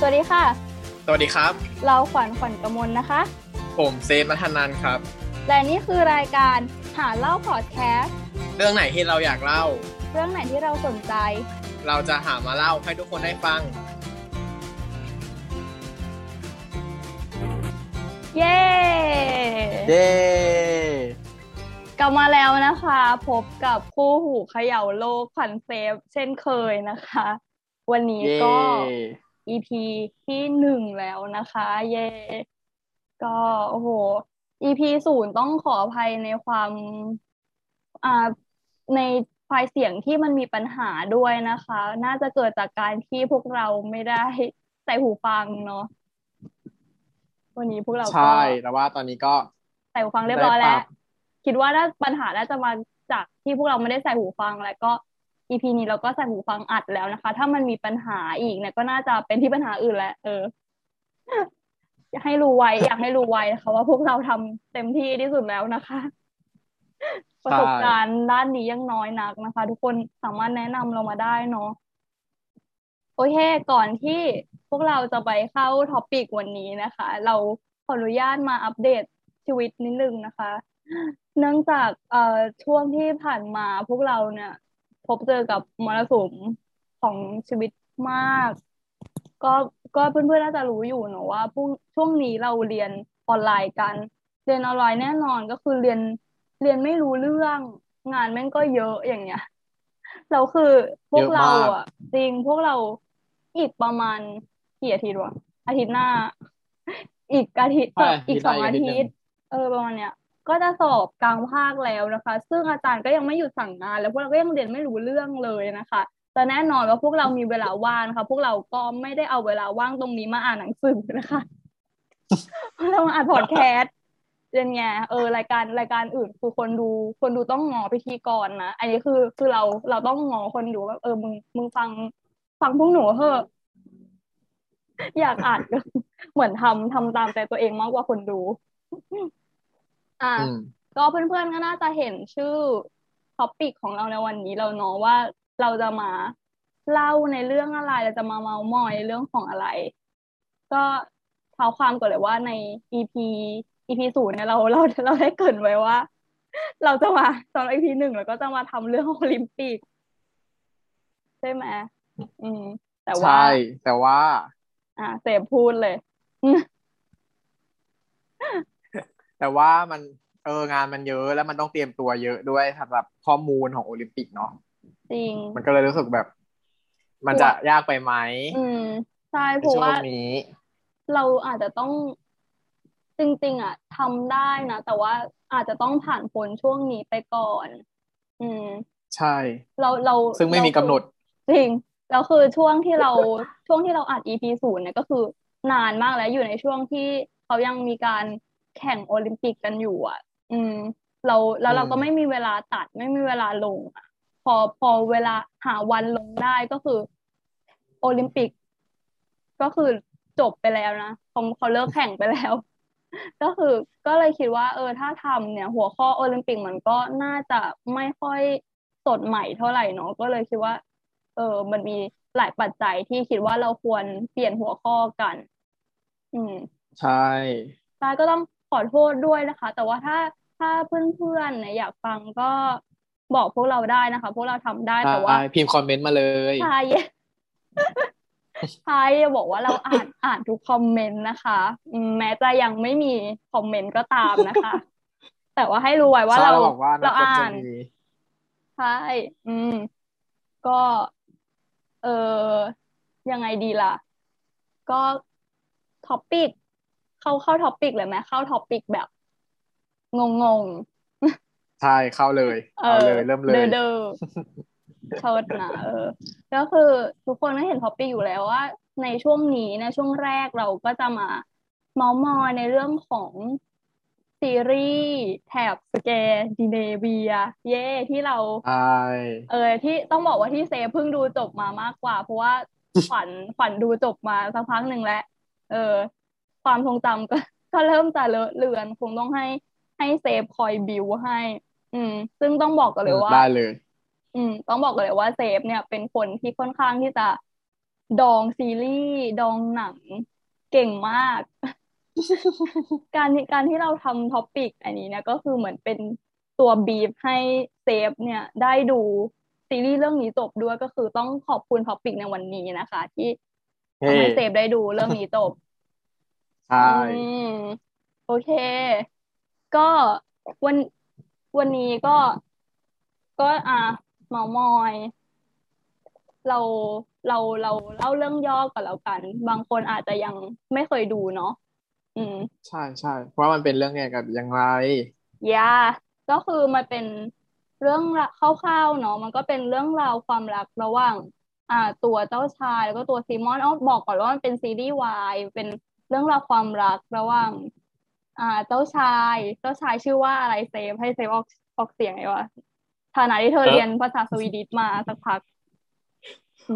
สวัสดีค่ะ สวัสดีครับ เราขวัญขวัญกมลนะคะ ผมเซฟมัทนันครับ และนี่คือรายการหาเล่าพอดแคสต์เรื่องไหนที่เราอยากเล่า เรื่องไหนที่เราสนใจ เราจะหามาเล่าให้ทุกคนได้ฟัง เย้เย้กลับมาแล้วนะคะ พบกับคู่หูเขย่าโลกขวัญเซฟเช่นเคยนะคะ วันนี้เย้ก็ EP ที่หนึ่งแล้วนะคะ เย่ก็โอ้โห EP ศูนย์ต้องขออภัยในความอ่าในไฟล์เสียงที่มันมีปัญหาด้วยนะคะ น่าจะเกิดจากการที่พวกเราไม่ได้ใส่หูฟังเนาะวันนี้พวกเราก็ใช่แต่ว่าตอนนี้ก็ใส่หูฟังเรียบร้อยแล้ได้วปรับคิดว่าน่าปัญหาน่าจะมาจากที่พวกเราไม่ได้ใส่หูฟังแล้วก็ EP นี้เราก็ใส่หูฟังอัดแล้วนะคะ ถ้ามันมีปัญหาอีกเนี่ยก็น่าจะเป็นที่ปัญหาอื่นแหละเอออยากให้รู้ไว้ อยากให้รู้ไว้นะคะ ว่าพวกเราทำเต็มที่ที่สุดแล้วนะคะ ประสบการณ์ด้านนี้ยังน้อยนักนะคะ ทุกคนสามารถแนะนำเรามาได้เนาะโอเค ก่อนที่พวกเราจะไปเข้าท็อปิกวันนี้นะคะ เราขออนุญาตมาอัปเดตชีวิตนิดนึงนะคะ เนื่องจากเอ่อช่วงที่ผ่านมาพวกเราเนี่ย พบเจอกับมรสุมของชีวิตมาก ก็ก็เพื่อนๆน่าจะรู้อยู่เนอะว่าพวกช่วงนี้เราเรียนออนไลน์กัน เรียนออนไลน์แน่นอนก็คือเรียนเรียนไม่รู้เรื่องงานแม่งก็เยอะอย่างเงี้ยเราคือพวกเยอะเรามากอะ จริงพวกเราอีกประมาณกี่อาทิตย์วะอาทิตย์หน้า อีกอาทิตย์ใช่อีกสองอาอาทิตย์หนึ่ทิงตย์ เออประมาณเนี้ย ก็จะสอบกลางภาคแล้วนะคะ ซึ่งอาจารย์ก็ยังไม่หยุดสั่งงาน แล้วพวกเราก็ยังเรียนไม่รู้เรื่องเลยนะคะแต่แน่นอนว่าพวกเรามีเวลาว่างนะคะพวกเราก็ไม่ได้เอาเวลาว่างตรงนี้มาอ่านหนังสือนะคะเรามาอ่านพอดแคสต์เป็นไงเออรายการรายการอื่นคือคนดูคนดูต้องงอพิธีกรนะอันนี้คือคือเราเราต้องงอคนดูว่าเออมึงมึงฟังฟังพวกหนูเถอะอยากอ่านก็เหมือนทำทำตามใจตัวเองมากกว่าคนดู อ่าอืมก็เพื่อนๆก็น่าจะเห็นชื่อท็อปิกของเราในวันนี้เราเนาะว่าเราจะมาเล่าในเรื่องอะไรเราจะมาเมาท์มอยในเรื่องของอะไร ก็เท้าความก่อนเลยว่าใน EP EP ศูนย์เนี่ยเราเราเราได้เกรินไว้ว่า เราจะมาตอน EP หนึ่งเราก็จะมาทำเรื่องโอลิมปิกใช่ไหมอืม แต่ว่าใช่แต่ว่า อ่าเสพพูดเลย แต่ว่ามันเอองานมันเยอะแล้วมันต้องเตรียมตัวเยอะด้วยสำหรับข้อมูลของโอลิมปิกเนาะจริง มันก็เลยรู้สึกแบบ มันจะยากไปไหมอืมใช่ในเพราะช่วว่างนี้เราอาจจะต้องจริงๆอะทำได้นะแต่ว่าอาจจะต้องผ่านพ้นช่วงนี้ไปก่อน อืม ใช่ เราเราซึ่งไม่มีกำหนด จริงแล้วคือช่วงที่เราช่วงที่เราอัด EP ศูนย์เนี่ยก็คือนานมากแล้วอยู่ในช่วงที่เขายังมีการ แข่งโอลิมปิกกันอยู่อะ อืม เราแล้วเราก็อืมไม่มีเวลาตัดไม่มีเวลาลงอะ พอพอเวลาหาวันลงได้ก็คือ โอลิมปิก ก็คือจบไปแล้วนะเขาเขาเลิกแข่งไปแล้ว ก็คือก็เลยคิดว่า เออ ถ้าทำเนี่ย หัวข้อโอลิมปิกมันก็น่าจะไม่ค่อยสดใหม่เท่าไหร่เนาะก็เลยคิดว่า เออ มันมีหลายปัจจัยที่คิดว่าเราควรเปลี่ยนหัวข้อกัน อืม ใช่ใช่ก็ต้อง ขอโทษด้วยนะคะ แต่ว่าถ้าถ้าเพื่อนๆเนี่ยอยากฟังก็บอกพวกเราได้นะคะ พวกเราทำได้แต่ว่าใช่พิมพ์คอมเมนต์มาเลยใช่ใช่บอกว่าเราอ่านอ่านทุกคอมเมนต์นะคะอืมแม้จะยังไม่มีคอมเมนต์ก็ตามนะคะ แต่ว่าให้รู้ไว้ว่าใช่เราเราบอกว่าเราควรอ่าจะนมีใช่อืม ก็ เออยังไงดีล่ะ ก็ topic เข้าเข้า topic เลยไหมเข้า topic แบบงงงใช่เข้าเลยๆเอเอาอเลยเริ่มเลยเดอเดอเชิดนะเออก็คือทุกคนก็เห็น topic อยู่แล้วว่า ในช่วงนี้ในช่วงแรกเราก็จะมาเม้ามอยในเรื่องของซีรีส์แถบสแกนดิเนเวีย เย่ที่เราใช่เออที่ต้องบอกว่าที่เซฟเพิ่งดูจบมามากกว่า เพราะว่าขวัญขวัญดูจบมาสักพักหนึ่งแล้วเออ ความทรงจำก็ก็เริ่มจะเลอะเลือน คงต้องให้ให้เซฟคอยบิวให้ อืม ซึ่งต้องบอกกันเลยว่าได้เลย อืม ต้องบอกกันเลยว่าเซฟเนี่ยเป็นคนที่ค่อนข้างที่จะดองซีรีส์ดองหนังเก่งมาก การที่การที่เราทำ topic อันนี้เนี่ยก็คือเหมือนเป็นตัวบีบให้เซฟเนี่ยได้ดูซีรีส์เรื่องนี้จบด้วยก็คือต้องขอบคุณ topic ในวันนี้นะคะ ที่เฮ้ทำให้เซฟได้ดูเรื่องนี้จบ ใช่ อืมโอเค ก็วันวันนี้ก็ก็อะเมามอย เราเราเราเล่าเรื่องย่อก่อนแล้วกัน บางคนอาจจะยังไม่เคยดูเนาะอืม ใช่ใช่เพราะว่ามันเป็นเรื่องเกี่ยวกับอย่างไร ยาก็คือมันเป็นเรื่องละคร่าวๆเนาะมันก็เป็นเรื่องราวความรักระหว่าง อ่า ตัวเจ้าชายแล้วก็ตัวซีมอนเอาบอกก่อนว่ามันเป็นซีรีส์วายเป็น เรื่องราวความรักระหว่าง อ่า เจ้าชาย เจ้าชายชื่อว่าอะไรเซฟให้เซฟออกออกเสียงไงวะฐานะที่เธอเอ่อเรียนภาษา Swedish มาสักพัก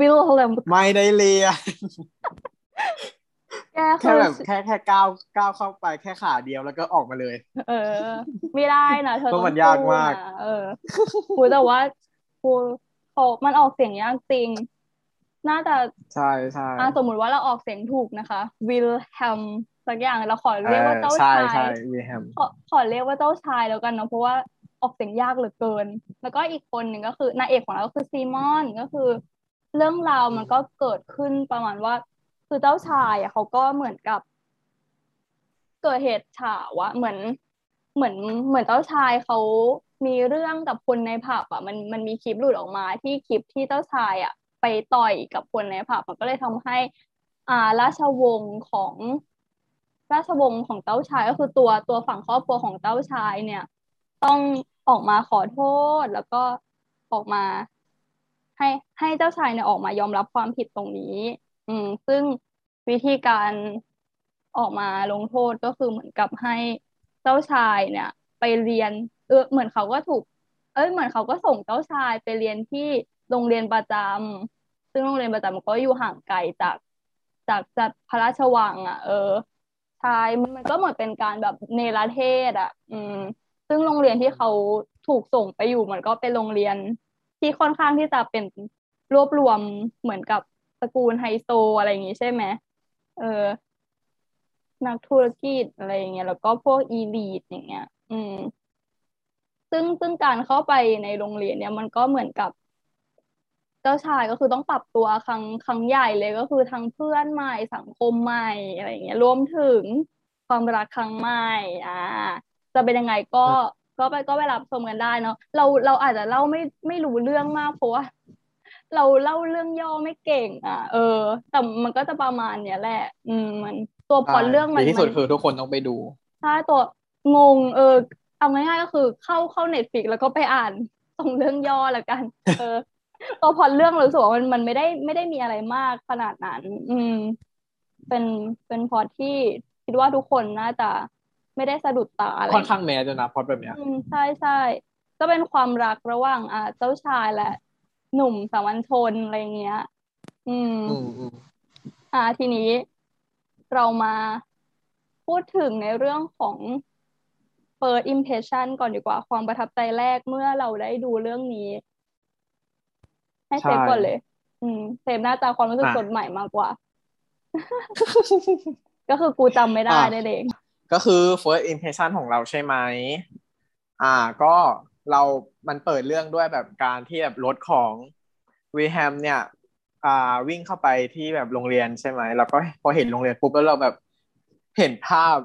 วิลเลมไม่ได้เรียนแกแค่คือแบบแค่แค่ก้าวก้าวเข้าไปแค่ขาเดียวแล้วก็ออกมาเลย เออ ไม่ได้นะเธอต้อราะมันยากมากสู้นะเออคูแต่ว่าคูเขามันออกเสียงยากจริง น่าจะใช่ใช่อ่าสมมุติว่าเราออกเสียงถูกนะคะวิลแฮมสักอย่างเราขอเอเรียกว่าอเจ้าใช่ชาใช่ยวีแฮมขอขอเรียกว่าเจ้าชายแล้วกันเนาะเพราะว่าออกเสียงยากเหลือเกิน แล้วก็อีกคนหนึ่งก็คือนางเอกของเราก็คือซีมอนก็คือ เรื่องราวมันก็เกิดขึ้นประมาณว่า คือเจ้าชายอะเขาก็เหมือนกับ เกิดเหตุฉาวอะเหมือน เหมือนเหมือนเจ้าชายเขามีเรื่องกับคนในผับอะมันมันมีคลิปหลุดออกมาที่คลิปที่เจ้าชายอะ ไปต่อยกับคนในผับมันก็เลยทำให้ อ่าราชวงศ์ของราชวงศ์ของเจ้าชายก็คือตัวตัวฝั่งครอบครัวของเจ้าชายเนี่ย ต้องออกมาขอโทษแล้วก็ออกมา ให้ให้เจ้าชายเนี่ยออกมายอมรับความผิดตรงนี้ อืม ซึ่งวิธีการออกมาลงโทษก็คือเหมือนกับให้เจ้าชายเนี่ย ไปเรียน เออเหมือนเขาก็ถูก เอ้ยเหมือนเขาก็ส่งเจ้าชายไปเรียนที่ โรงเรียนประจำซึ่งโรงเรียนประจำมันก็อยู่ห่างไกลจาก จากจากพระราชวังอะ เออใช่มันมันก็เหมือนเป็นการแบบเนรเทศอะ อืม ซึ่งโรงเรียนที่เขาถูกส่งไปอยู่มันก็เป็นโรงเรียนที่ค่อนข้างที่จะเป็นรวบรวมเหมือนกับตระกูลไฮโซอะไรอย่างงี้ใช่ไหมเออ นักธุรกิจอะไรอย่างเงี้ยแล้วก็พวกอีลีทอย่างเงี้ย อืม ซึ่งซึ่งการเข้าไปในโรงเรียนเนี่ยมันก็เหมือนกับ เจ้าชายก็คือต้องปรับตัวครั้งครั้งใหญ่เลยก็คือทั้งเพื่อนใหม่สังคมใหม่อะไรอย่างเงี้ยรวมถึงความรักครั้งใหม่อ่าจะเป็นยังไงก็ก็ไปก็ไปรับชมกันได้เนาะเราเราอาจจะเล่าไม่ไม่รู้เรื่องมากเพราะว่าเราเล่าเรื่องย่อไม่เก่ง อะ เออ แต่มันก็จะประมาณเนี้ยแหละ อืมมันตัวพล็อตเรื่องมันดีที่สุดมันคือทุกคนต้องไปดูใช่ตัวงง เออ เอาง่ายๆก็คือเข้าเข้าเน็ตฟิกแล้วก็ไปอ่านตรงเรื่องย่อแล้วกัน เออ ตัวพล็อตเรื่องเรารู้สึกว่ามันมันไม่ได้ไม่ได้มีอะไรมากขนาดนั้น อืม เป็นเป็นพล็อตที่คิดว่าทุกคนน่าจะไม่ได้สะดุดตาอะไรค่อนข้างแมสด้วยนะพล็อดแบบเนี้ยอืมใช่ใช่ก็เป็นความรักระหว่างอ่าเจ้าชายและหนุ่มสามัญชนอะไรเงี้ยอืมอืมอืมอ่า ทีนี้เรามาพูดถึงในเรื่องของ first impression ก่อนดีกว่า ความประทับใจแรกเมื่อเราได้ดูเรื่องนี้ ให้เซฟก่อนเลย อืมเซฟน่าจะความรู้สึกสดใหม่มากกว่า ก็คือกูจำไม่ได้นั่นเองก็คือ first impression ของเราใช่ไหม อ่า ก็เรา มันเปิดเรื่องด้วยแบบการที่แบบรถของวีแฮมเนี่ย อ่า วิ่งเข้าไปที่แบบโรงเรียนใช่ไหม แล้วก็พอเห็นโรงเรียนปุ๊บแล้วเราแบบเห็นภาพ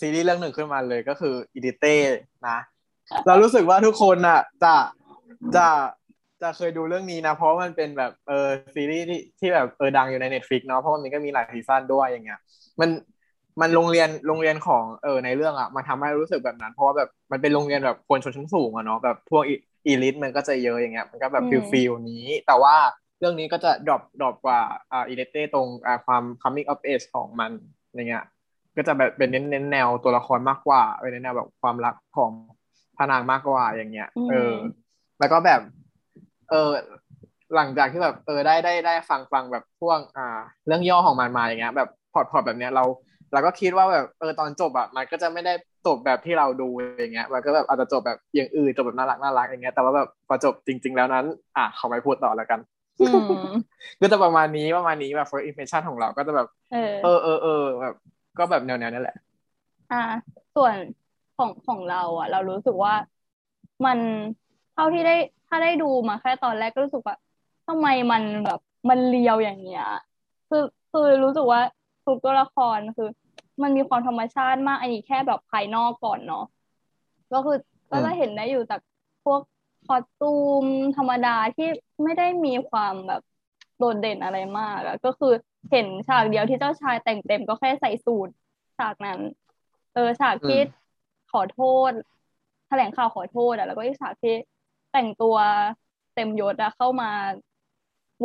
ซีรีส์เรื่องหนึ่งขึ้นมาเลยก็คืออีดิเต้นะ เรารู้สึกว่าทุกคนอะ จะ จะ จะเคยดูเรื่องนี้นะเพราะมันเป็นแบบเออซีรีส์ที่ที่แบบเออดังอยู่ใน Netflix เนาะเพราะมันก็มีหลายซีซั่นด้วยอย่างเงี้ย มันมันโรงเรียนโรงเรียนของเออในเรื่องอะมันทำให้รู้สึกแบบนั้น เพราะว่าแบบมันเป็นโรงเรียนแบบคนชนชั้นสูงอะเนาะแบบพวก elite มันก็จะเยอะอย่างเงี้ยมันก็แบบอืม feel feel นี้ แต่ว่าเรื่องนี้ก็จะ drop drop กว่าอ่า Elite ตรงอ่าความ coming of age ของมันอย่างเงี้ยก็จะแบบเป็นเน้นเน้นแนวตัวละครมากกว่าเป็นแนวแบบความรักของพระนางมากกว่าอย่างเงี้ยเออ แล้วก็แบบ เออหลังจากที่แบบเออได้ได้ได้ฟังฟังแบบพวกอ่า เรื่องย่อของมันมาอย่างเงี้ย แบบพล็อตพล็อตแบบเนี้ยเราเราก็คิดว่าแบบเออตอนจบอะมันก็จะไม่ได้จบแบบที่เราดูอย่างเงี้ยมันก็แบบอาจจะจบแบบอย่างอื่นจบแบบน่ารักน่ารักอย่างเงี้ยแต่ว่าแบบพอจบจริง ๆ แล้วนั้น อะเขาไม่พูดต่อแล้วกันอืมก็จะประมาณนี้ประมาณนี้แบบ first impression ของเราก็จะแบบ เออเออเออเออแบบ ก็แบบแนวๆนั่นแหละ อ่า ส่วนของของเรา อะ เรารู้สึกว่ามันเท่าที่ได้ ถ้าได้ดูมาแค่ตอนแรกก็รู้สึกว่าทำไมมันแบบมันเลียวอย่างเงี้ยคือคือรู้สึกว่าทุกตัวละครคือ มันมีความธรรมชาติมากอันนี้แค่แบบภายนอกก่อนเนาะก็คือก็จะเห็นได้อยู่จากพวกคอสตูมธรรมดาที่ไม่ได้มีความแบบโดดเด่นอะไรมากอะก็คือเห็นฉากเดียวที่เจ้าชายแต่งเต็มก็แค่ใส่สูทฉากนั้น เออฉากที่อืมขอโทษแถลงข่าวขอโทษอะแล้วก็อีกฉากที่ แต่งตัวเต็มยศอะเข้ามา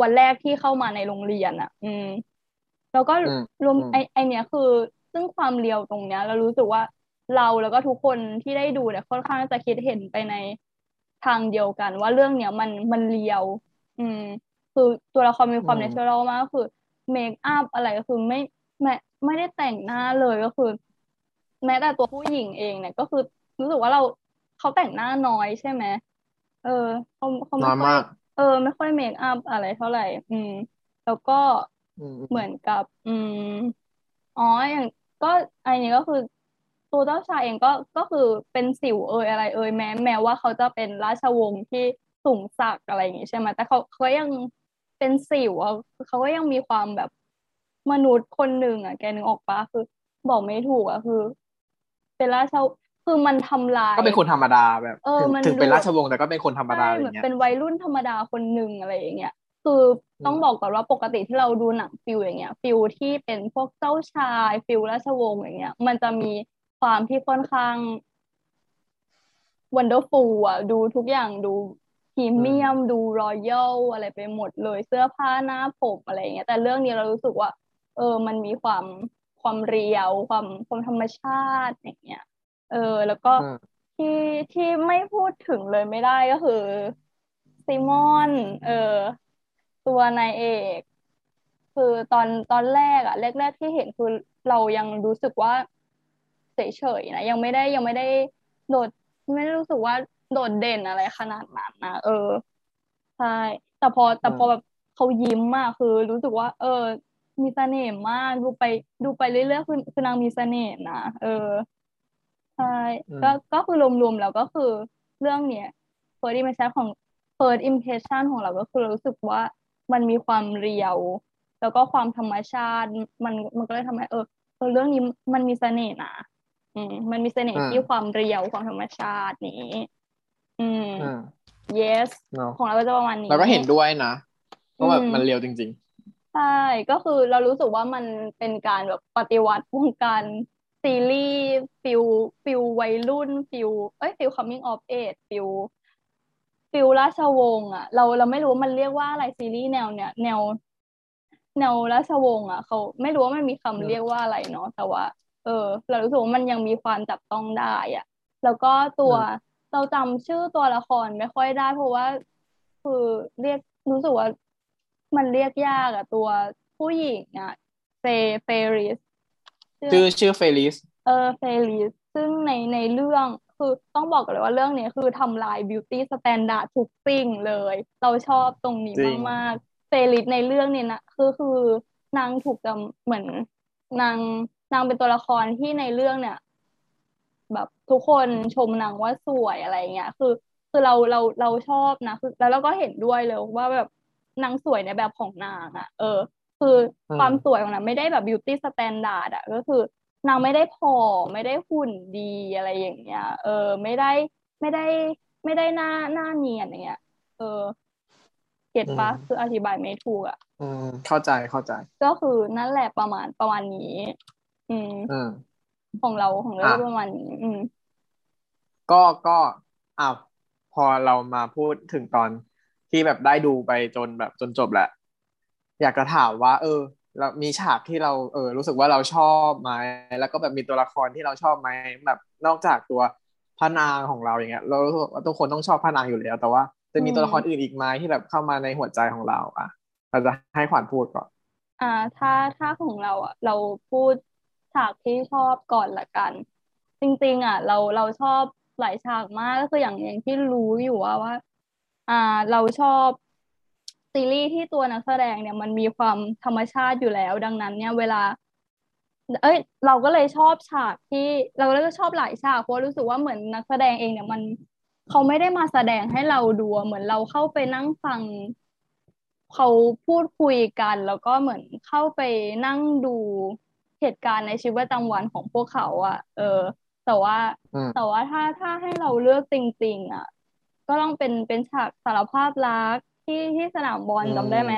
วันแรกที่เข้ามาในโรงเรียนอะอืม แล้วก็อืมรวมอืมไอไอเนี้ยคือ ซึ่งความเรียวตรงเนี้ย เรารู้สึกว่าเราแล้วก็ทุกคนที่ได้ดูเนี่ยค่อนข้างจะคิดเห็นไปในทางเดียวกัน ว่าเรื่องเนี้ยมันมันเรียว อืม คือตัวละครมีความอืมเนเชอรัลมากก็คือเมคอัพอะไรก็คือไม่ไม่ไม่ได้แต่งหน้าเลยก็คือ แม้แต่ตัวผู้หญิงเองเนี่ย ก็คือรู้สึกว่าเราเขาแต่งหน้าน้อยใช่ไหม เออเขาเขาน้ไม่อยค่อยมาก เออ ไม่ค่อยเมคอัพอะไรเท่าไหร่ อืม แล้วก็อืมเหมือนกับ อืมอ๋ออย่างก็อันนี้ก็คือตัวเจ้าชายเองก็ก็คือเป็นสิวเอยอะไร เอยแม้แม้ว่าเขาจะเป็นราชวงศ์ที่สูงศักดิ์อะไรอย่างงี้ใช่ไหมแต่เขาเขายังเป็นสิวอะเขาก็ยังมีความแบบมนุษย์คนหนึ่งอะแกนึกออกปะคือ บอกไม่ถูกอะคือ เป็นราชว คือมันทำลายก็เป็นคนธรรมดาแบบเออถึงมันถึงเป็นดูราชวงศ์แต่ก็เป็นคนธรรมดาใช่อะไรเหมือนเงี้ยเป็นวัยรุ่นธรรมดาคนหนึ่งอะไรอย่างเงี้ยคือต้องอืมบอกก่อนว่าปกติที่เราดูหนัง feel อย่างเงี้ย feel ที่เป็นพวกเจ้าชาย feel ราชวงศ์อย่างเงี้ย มันจะมีความที่ค่อนข้างwonderful อะดูทุกอย่างดูพรีเมียมดู royal อะไรไปหมดเลยเสื้อผ้าหน้าผมอะไรอย่างเงี้ยแต่เรื่องนี้เรารู้สึกว่า เออมันมีความความ real ความความธรรมชาติอย่างเงี้ย เออ แล้วก็อืมที่ที่ไม่พูดถึงเลยไม่ได้ก็คือซิมอน เออ ตัวนายเอก คือตอนตอนแรกอะแรกๆที่เห็นคือเรายังรู้สึกว่าเฉยๆนะยังไม่ได้ยังไม่ได้โดดไม่ได้รู้สึกว่าโดดเด่นอะไรขนาดนั้นนะเออใช่แต่พอแต่พอแบบเขายิ้มมากคือ รู้สึกว่า เออ มีเสน่ห์มากดูไปดูไปเรื่อยๆคือคือนางมีเสน่ห์นะเออ ใช่อืมก็ก็คือรวมๆแล้วก็คือเรื่องเนี้ย first impression ของ first impression ของเราก็คือเรารู้สึกว่ามันมีความเรียว แล้วก็ความธรรมชาติ มันมันก็เลยทำให้เออเออเรื่องนี้มันมีเสน่ห์นะอืมมันมีเสน่ห์อืมที่ความ real ความธรรมชาตินี้ อืมอืม yes เนาะของเราก็จะประมาณนี้เราก็เห็นด้วยนะว่าแบบอืมมัน real จริงใช่ ก็คือเรารู้สึกว่ามันเป็นการแบบปฏิวัติวงการ ซีรีส์ feel feel วัยรุ่น feel เอ้ย feel coming of age feel feel ราชวงศ์อะ เราเราไม่รู้ว่ามันเรียกว่าอะไรซีรีส์แนวเนี้ยแนว แนวราชวงศ์อะเขาไม่รู้ว่ามันมีคำเรียกว่าอะไรเนาะแต่ว่า เออ เรารู้สึกว่ามันยังมีความจับต้องได้อะ แล้วก็ตัวอืมเราจำชื่อตัวละครไม่ค่อยได้ เพราะว่า คือเรียกรู้สึกว่ามันเรียกยากอะตัวผู้หญิงอะเฟเฟริสๆ ชื่อชื่อเฟลิสเออเฟริสซึ่งในในเรื่องคือต้องบอกกันเลยว่าเรื่องนี้คือทำลาย beauty standard ทุกสิ่งเลย เราชอบตรงนี้จริงมากๆเฟริสในเรื่องเนี่ยนะคือคือนางถูกจำเหมือนนางนางเป็นตัวละครที่ในเรื่องเนี่ย แบบทุกคนชมนางว่าสวยอะไรเงี้ยคือคือเราเราเราชอบนะคือแล้วเราก็เห็นด้วยเลยว่าแบบนางสวยในแบบของนางอะ เออ คืออมความสวยของนางไม่ได้แบบ beauty standard อะก็คือนางไม่ได้ผอมไม่ได้หุ่นดีอะไรอย่างเงี้ย เออ ไม่ได้ไม่ได้ไม่ได้หน้าหน้าเนียนอย่างเงี้ย เออเก็ตปะอืมคืออธิบายไม่ถูกอะอืมเข้าใจเข้าใจ ก็คือนั่นแหละประมาณประมาณนี้ อืมอืมของเราของเราอะประมาณนี้ อืม ก็ก็อ้าวพอเรามาพูดถึงตอนที่แบบได้ดูไปจนแบบจนจบแหละ อยากจะถามว่า เออแล้วมีฉากที่เราเออ รู้สึกว่าเราชอบไหมแล้วก็แบบมีตัวละครที่เราชอบไหมแบบนอกจากตัวพระนางของเราอย่างเงี้ย เรารู้สึกว่าทุกคนต้องชอบพระนางอยู่แล้ว แต่ว่าจะมีตัวละครอื่นอีกไหมที่แบบเข้ามาในหัวใจของเราอะเราจะให้ขวัญพูดก่อนอ่า ถ้าถ้าของเราอะ เราพูดฉากที่ชอบก่อนละกัน จริง ๆ อะ เราเราชอบหลายฉากมากก็คืออย่างอย่างที่รู้อยู่ว่าว่า อ่า เราชอบ ซีรีส์ที่ตัวนักแสดงเนี่ยมันมีความธรรมชาติอยู่แล้ว ดังนั้น เนี่ยเวลา เอ้ย เราก็เลยชอบฉากที่เราก็ชอบหลายฉากเพราะรู้สึกว่าเหมือนนักแสดงเองเนี่ยมันเขาไม่ได้มาแสดงให้เราดูเหมือนเราเข้าไปนั่งฟังเขาพูดคุยกัน แล้วก็เหมือนเข้าไปนั่งดูเหตุการณ์ในชีวิตประจำวันของพวกเขาอะเออ แต่ว่าแต่ว่าถ้าถ้าให้เราเลือกจริง ๆอะก็ต้องเป็นเป็นฉากสารภาพรัก ที่ที่สนามบอลจำได้ไหม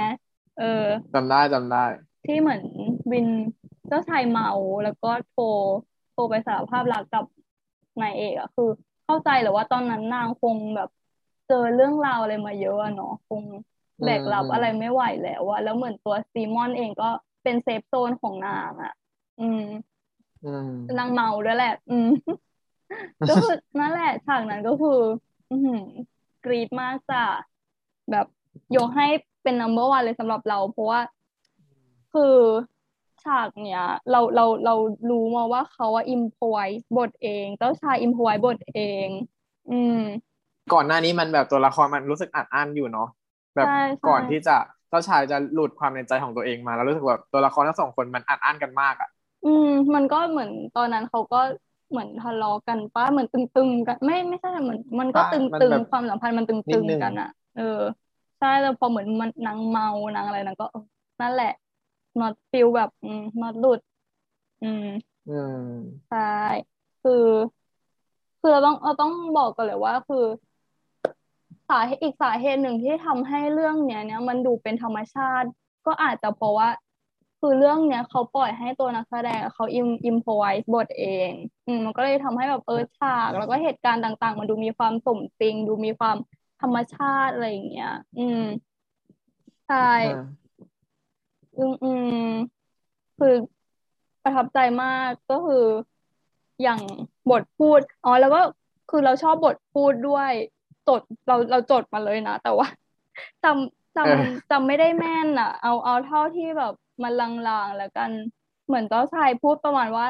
เออจำได้จำได้ ที่เหมือนวิลเจ้าชายเมาแล้วก็โทรโทรไปสารภาพรักกับนายเอกอะคือ เข้าใจหรือว่าตอนนั้นนางคงแบบเจอเรื่องราวอะไรมาเยอะเนาะคงแบกรับอะไรไม่ไหวแล้วอะแล้วเหมือนตัวซีมอนเองก็เป็น safe zone ของนางอะอืมนางเมาด้วยแหละ อืมก็คือนั่นแหละฉากนั้นก็คือ อืกรีดมากจ้ะแบบ ยกให้เป็น number one เลยสำหรับเรา เพราะว่าคือฉากเนี้ยเราเราเรารู้มาว่าเขาว่าอิมพไว้บทเอง เจ้าชายอิมพไว้บทเอง อืม ก่อนหน้านี้มันแบบตัวละครมันรู้สึกอัดอั้นอยู่เนาะแบบก่อนที่จะเจ้าชายจะหลุดความในใจของตัวเองมา แล้วรู้สึกแบบตัวละครทั้งสองคนมันอัดอั้นกันมากอะ อืม มันก็เหมือนตอนนั้นเขาก็เหมือนทะเลาะกันป้าเหมือนตึงๆกัน ไม่ไม่ใช่เหมือนมันก็ตึงๆความสัมพันธ์มันตึงๆกันอะ เออ ใช่แล้วพอเหมือนมันนางเมานางอะไรนางก็นั่นแหละน็อตฟิลแบบอืมน็อตหลุด อืม อืมใช่คือ คือเราต้องเราต้องบอกกันเลยว่าคือสาเหตุอีกสาเหตุหนึ่งที่ทำให้เรื่องเนี้ยเนี้ยมันดูเป็นธรรมชาติ ก็อาจจะเพราะว่า คือเรื่องเนี้ยเขาปล่อยให้ตัวนักแสดงเขาอิมอิมพอไวส์บทเอง อืมมันก็เลยทำให้แบบเออฉาก แล้วก็เหตุการณ์ต่าง ๆ มันดูมีความสมจริง ดูมีความ ธรรมชาติอะไรอย่างเงี้ย อืมใช่อืมอืมคือประทับใจมากก็คืออย่างบทพูดอ๋อแล้วก็คือเราชอบบทพูดด้วยจดเราเราจดมาเลยนะ แต่ว่าจำจำจำไม่ได้แม่นอะ เอาเอาเท่าที่แบบมันลางๆแล้วกันเหมือนเจ้าชายพูดประมาณว่า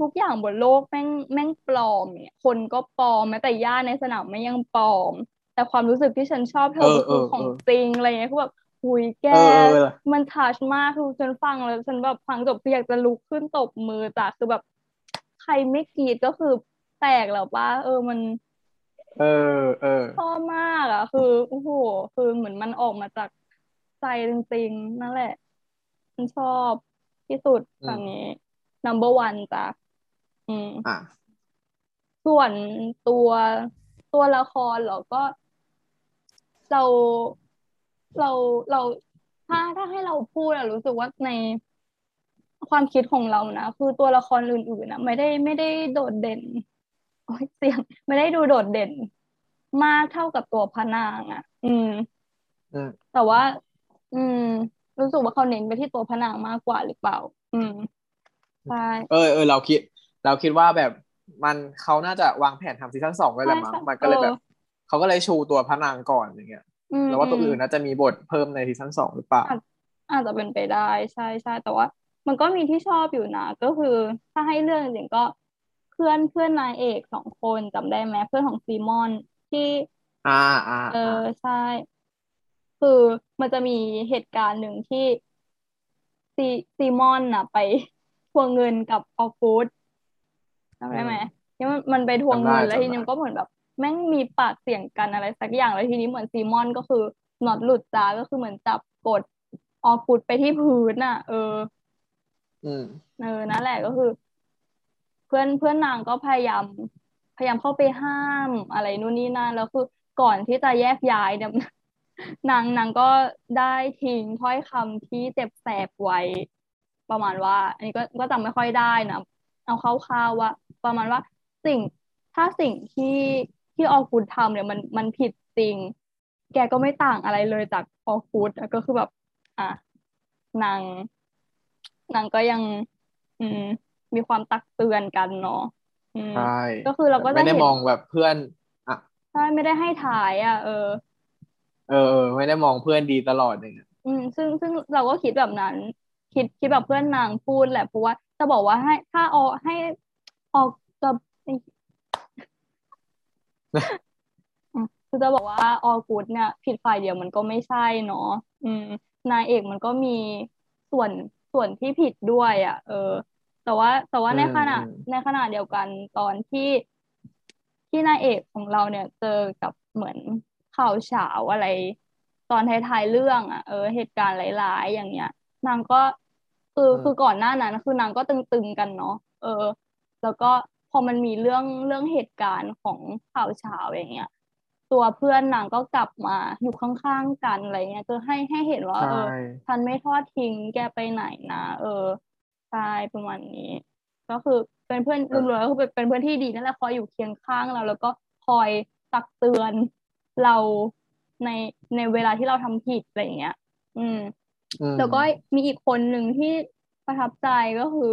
ทุกอย่างบนโลกแม่งแม่งปลอมเนี่ย คนก็ปลอมแม้แต่ย่าในสนามไม่ยังปลอม แต่ความรู้สึกที่ฉันชอบเธอคือของจริงอะไรเงี้ยคือแบบหุยแกมันทัชมากคือฉันฟังแล้วฉันแบบฟังจบคืออยากจะลุกขึ้นตบมือจ้ะคือแบบ ใครไม่กรีดก็คือแตกแล้วป้าเออมัน เออเออชอบมากอะ คือโอ้โหคือเหมือนมันออกมาจากใจจริงๆนั่นแหละฉันชอบที่สุดตอนนี้ number one จ้ะอืมอะส่วนตัวตัวละครเหรอก็ เราเราเราถ้าถ้าให้เราพูดอะรู้สึกว่าในความคิดของเรานะคือตัวละครอื่นๆนะไม่ได้ไม่ได้โดดเด่นโอ้ยเสียง ไม่ได้ดูโดดเด่น มากเท่ากับตัวพระนางอะ อืมแต่ว่า อืม รู้สึกว่าเขาเน้นไปที่ตัวพระนางมากกว่าหรือเปล่า อืมใช่เออเออเราคิด เราคิดว่าแบบมันเขาน่าจะวางแผนทำซีซั่นสองไว้แล้วมั้งมันก็เลยแบบ เขาก็เลยชูตัวพระนางก่อนอย่างเงี้ยแล้วว่าตัวอื่นน่าจะมีบทเพิ่มในซีซั่นสองหรือเปล่าอาจจะเป็นไปได้ใช่ใช่แต่ว่า มันก็มีที่ชอบอยู่นะ ก็คือถ้าให้เรื่องจริงก็เพื่อนเพื่อนนายเอกสองคนจำได้ไหมเพื่อนของซีมอนที่ อ่าอ่าเออใช่ คือมันจะมีเหตุการณ์หนึ่งที่ซีซีมอนน่ะ ไปทวงเงินกับออฟูดจำได้ไหมที่มันไปทวงเงินแล้วทีนี้ก็เหมือนแบบ แม่งมีปากเสียงกันอะไรสักอย่างแล้วทีนี้เหมือนซีมอนก็คือน็อตหลุดจ้าก็คือเหมือนจับกดออฟุตไปที่พื้นอะ เอออืมเออนั่นแหละก็คือ เพื่อนเพื่อนนางก็พยายาม พยายามเข้าไปห้ามอะไรนู่นนี่นั่นแล้วคือก่อนที่จะแยกย้ายเนี่ยนางนางก็ได้ทิ้งถ้อยคำที่เจ็บแสบไว้ ประมาณว่า อันนี้ก็ก็จำไม่ค่อยได้นะเอาคร่าวๆว่า ประมาณว่าสิ่งถ้าสิ่งที่ ที่ออกูดทำเนี่ยมันมันผิดจริง แกก็ไม่ต่างอะไรเลยจากออกูดก็คือแบบ อะนางนางก็ยัง อืม มีความตักเตือนกันเนาะใช่ก็คือเราก็ไม่ได้มองแบบเพื่อนอะใช่ไม่ได้ให้ถ่าย อะ เออ เออ ไม่ได้มองเพื่อนดีตลอดอย่างเงี้ยอืม ซึ่งซึ่งเราก็คิดแบบนั้น คิดคิดแบบเพื่อนนางพูดแหละเพราะว่าจะบอกว่าให้ถ้าออให้ออกจะ คือจะบอกว่าออกูดเนี่ยผิดฝ่ายเดียวมันก็ไม่ใช่เนาะอืม นายเอกมันก็มีส่วนส่วนที่ผิดด้วยอะ เออ แต่ว่าแต่ว่าในขณะในขณะเดียวกันตอนที่ที่นายเอกของเราเนี่ยเจอกับเหมือนข่าวเฉาอะไร ตอนท้ายๆเรื่องอะเออ เหตุการณ์ร้าย ๆ อย่างเงี้ย นางก็คือคือก่อนหน้านั้นคือนางก็ตึงๆกันเนาะเออ แล้วก็ พอมันมีเรื่องเรื่องเหตุการณ์ของข่าวเฉาอย่างเงี้ยตัวเพื่อนนางก็กลับมาอยู่ข้างๆกันอะไรเงี้ยก็ให้ให้เห็นว่าเออฉันไม่ทอดทิ้งแกไปไหนนะเออใช่ประมาณนี้ ก็คือเป็นเพื่อนรวมๆก็คือเป็นเพื่อนที่ดีนั่นแหละคอยอยู่เคียงข้างเรา แล้วก็คอยตักเตือนเราในในเวลาที่เราทำผิดอะไรเงี้ย อืม แล้วก็มีอีกคนหนึ่งที่ประทับใจก็คือ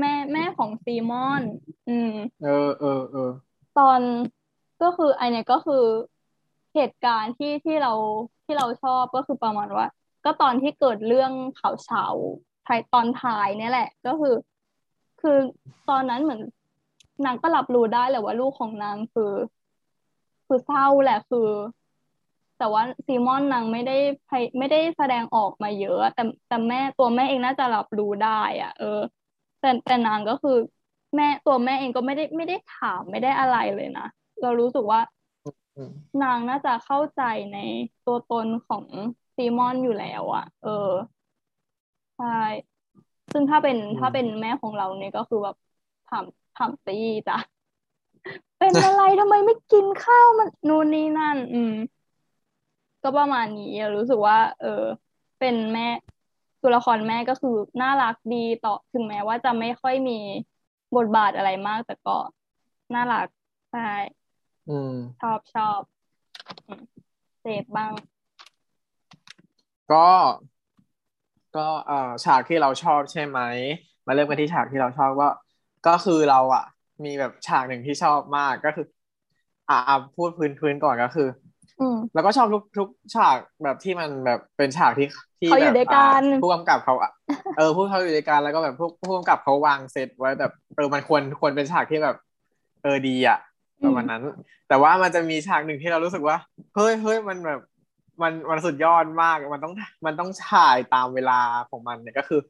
แม่แม่ของซีมอน อืม เออเออเออตอนก็คือไอเนี่ยก็คือเหตุการณ์ที่ที่เราที่เราชอบก็คือประมาณว่า ก็ตอนที่เกิดเรื่องข่าวเฉาไทยตอนท้ายเนี่ยแหละ ก็คือ คือตอนนั้นเหมือนนางก็รับรู้ได้แหละว่าลูกของนางคือ คือเศร้าแหละคือ แต่ว่าซีมอนนางไม่ได้ไม่ได้แสดงออกมาเยอะ แต่แต่แม่ตัวแม่เองน่าจะรับรู้ได้ อะ เออ แต่แต่นางก็คือ แม่ตัวแม่เองก็ไม่ได้ไม่ได้ถามไม่ได้อะไรเลยนะ เรารู้สึกว่านางน่าจะเข้าใจในตัวตนของซีมอนอยู่แล้วอะเออใช่ซึ่งถ้าเป็นถ้าเป็นแม่ของเราเนี่ยก็คือแบบถามถามตีจ้ะเป็นอะไรทำไมไม่กินข้าวมันนู่นนี่นั่น อืม ก็ประมาณนี้รู้สึกว่า เออ เป็นแม่ ตัวละครแม่ก็คือน่ารักดีต่อถึงแม้ว่าจะไม่ค่อยมีบทบาทอะไรมาก แต่ก็น่ารักใช่อืมชอบชอบเสพบ้าง ก็ ก็เอ่อฉากที่เราชอบใช่ไหมมาเริ่มกันที่ฉากที่เราชอบว่าก็คือเราอะ มีแบบฉากหนึ่งที่ชอบมากก็คือ อ่าพูดพื้นพื้นก่อนก็คืออืม แล้วก็ชอบทุกทุกฉากแบบที่มันแบบเป็นฉากที่ที่แบบผู้กำกับเขาเออผู้เขาอยู่ด้วยกันแล้วก็แบบผู้ผู้กำกับเขาวางเซตไว้แบบเออมันควรควรเป็นฉากที่แบบ เออดีอะประมาณนั้น แต่ว่ามันจะมีฉากหนึ่งที่เรารู้สึกว่าเฮ้ยเฮ้ยมันแบบมันมันสุดยอดมากมันต้องมันต้องฉายตามเวลาของมันเนี่ยก็คือ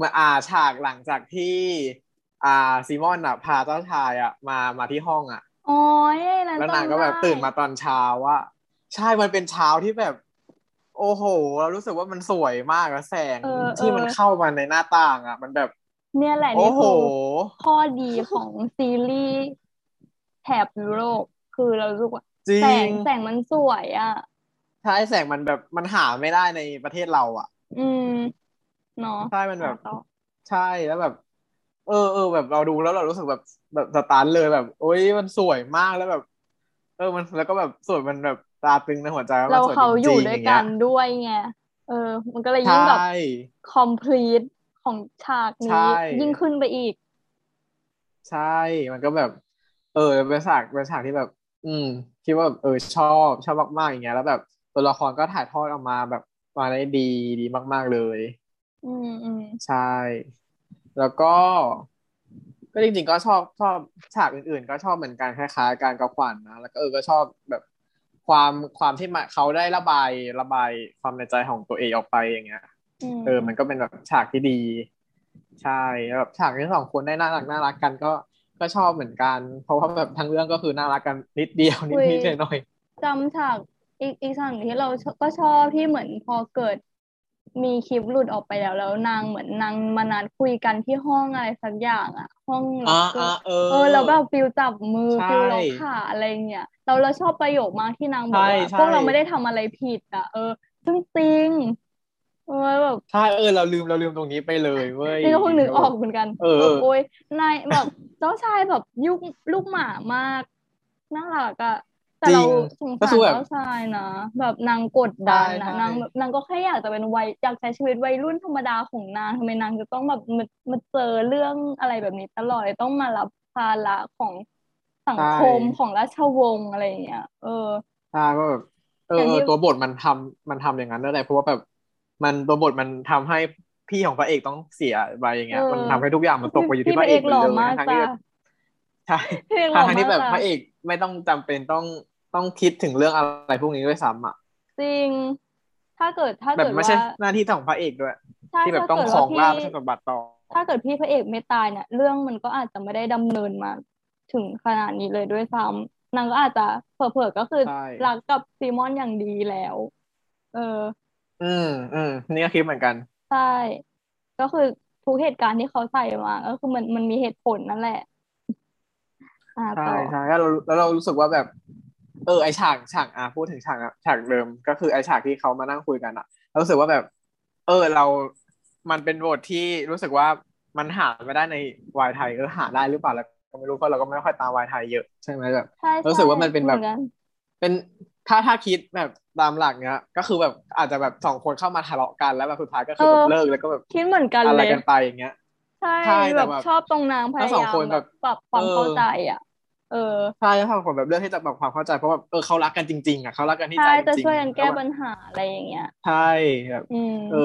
มาอาฉากหลังจากที่ อ่าซีมอนอะ พาเจ้าชายอะมามาที่ห้องอะโอ้ยแล้วนางก็แบบตื่นมาตอนเช้าว่า ใช่มันเป็นเช้าที่แบบ โอ้โห เรารู้สึกว่ามันสวยมากแสงที่มันเข้ามาในหน้าต่างอะ มันแบบ เนี่ยแหละนี่คือข้อดีของซีรีส์แถบยุโรปคือเรารู้ว่าแสงแสงมันสวยอะใช่แสงมันแบบมันหาไม่ได้ในประเทศเรา อะ อืมเนาะใช่มันแบบ ใช่แล้วแบบ เออเออแบบเราดูแล้วเรารู้สึกแบบแบบสตาร์เลยแบบโอ้ยมันสวยมากแล้วแบบ เออมันแล้วก็แบบสวยมันแบบ ตาตึงในหัวใจเราเขาอยู่ด้วยกันด้วยไงเออ มันก็เลยยิ่งแบบคอมพลีทของฉากนี้ยิ่งขึ้นไปอีก ใช่มันก็แบบ เออเป็นฉากเป็นฉากที่แบบ อืมคิดว่าเออชอบชอบมากๆอย่างเงี้ย แล้วแบบตัวละครก็ถ่ายทอดออกมาแบบมาได้ดีดีมาก ๆเลย อืมอืมใช่ แล้วก็ ก็จริงๆก็ชอบชอบฉากอื่นๆ ก็ชอบเหมือนกันคล้ายๆการกระขวัญนะแล้วก็เออก็ชอบแบบ ความความที่มาเขาได้ระบายระบายความในใจของตัวเองออกไปอย่างเงี้ยเออ มันก็เป็นแบบฉากที่ดี ใช่แบบฉากที่สองคนได้น่ารักน่ารักกันก็ก็ชอบเหมือนกัน เพราะว่าแบบทั้งเรื่องก็คือน่ารักกันนิดเดียวนิดนิดหน่อยจำฉากอีกอีกฉากที่เราก็ชอบที่เหมือนพอเกิด มีคลิปหลุดออกไปแล้วแล้วนางเหมือนนางมานัดคุยกันที่ห้องอะไรสักอย่างอะ ห้องเออแล้วแบบ feel จับมือ feel ล็อกขาอะไรเงี้ยเราเราชอบประโยคมากที่นางบอกว่าพวกเราไม่ได้ทำอะไรผิดอะเออซึ่งจริงเออแบบใช่เออเราลืมเราลืมตรงนี้ไปเลยเว้ยนี่ก็เพิ่งนึกออกเหมือนกันเออโอ้ยนายแบบเจ้าชายแบบยุกลูกหมามากน่ารักอะ แต่เราสงสารเจ้าชายนะแบบนางกดดันนะนางแบบนางก็แค่อยากจะเป็นวัยอยากใช้ชีวิตวัยรุ่นธรรมดาของนางทำไมนางจะต้องแบบมามาเจอเรื่องอะไรแบบนี้ตลอดต้องมารับภาระของสังคมของราชวงศ์อะไรอย่างเงี้ยเออใช่ก็แบบเออตัวบทมันทำมันทำอย่างนั้นนั่นแหละเพราะว่าแบบมันตัวบทมันทำให้พี่ของพระเอกต้องเสียไปอย่างเงี้ย มันทำให้ทุกอย่างมันตกไปอยู่ที่พระเอกเลยทั้งที่ใช่ทั้งที่แบบพระเอกไม่ต้องจำเป็นต้อง ต้องคิดถึงเรื่องอะไรพวกนี้ด้วยซ้ำอะจริง ถ้าเกิดถ้าแบบเกิดไม่ว่าใช่หน้าที่ของพระเอกด้วยใช่ที่แบบถ้าต้องเกิดครว่าองพี่ราชย์สมบัติต่อ ถ้าเกิดพี่พระเอกไม่ตายเนี่ยเรื่องมันก็อาจจะไม่ได้ดำเนินมา ถึงขนาดนี้เลยด้วยซ้ำนางก็อาจจะเผลอๆก็คือใช่รักกับซีมอนอย่างดีแล้ว เออ อืมอืมนี่ก็คิดเหมือนกันใช่ก็คือทุกเหตุการณ์ที่เขาใส่มา ก็คือมันมันมีเหตุผลนั่นแหละอ่าใช่ต่อใช่แล้วเราแล้วเรารู้สึกว่าแบบ เออไอฉากฉากอะพูดถึงฉากอะฉากเดิมก็คือไอฉากที่เขามานั่งคุยกันอะเรารู้สึกว่าแบบ เออเรา มันเป็นบทที่รู้สึกว่ามันหาไม่ได้ในวายไทยเออหาได้หรือเปล่าแล้วก็ไม่รู้เพราะเราก็ไม่ค่อยตามวายไทยเยอะใช่ไหมแบบใช่รู้สึกว่ามันเป็นแบบหอกัเป็นถ้าถ้าคิดแบบตามหลักเนี้ย ก็คือแบบอาจจะแบบสองคนเข้ามาทะเลาะกันแล้วแบบสุดท้ายก็คือแบบเลิกแล้วก็แบบคิดเหมือนกันอะไรเลยกันไปอย่างเงี้ยใช่ใช่แต่แบบแบบชอบตรงนางพทั้ยางสองยามคนแบแบบบปรับความเออเข้าใจอะ เออใช่ถ้าสองคนแบบเลือกที่จะแบบความเข้าใจเพราะแบบเออเขารักกันจริงๆอะเขารักกันที่ใจใช่จจะริงช่วยกันแก้แล้วปัญหาอะไรอย่างเงี้ยใช่แบบอืมเออ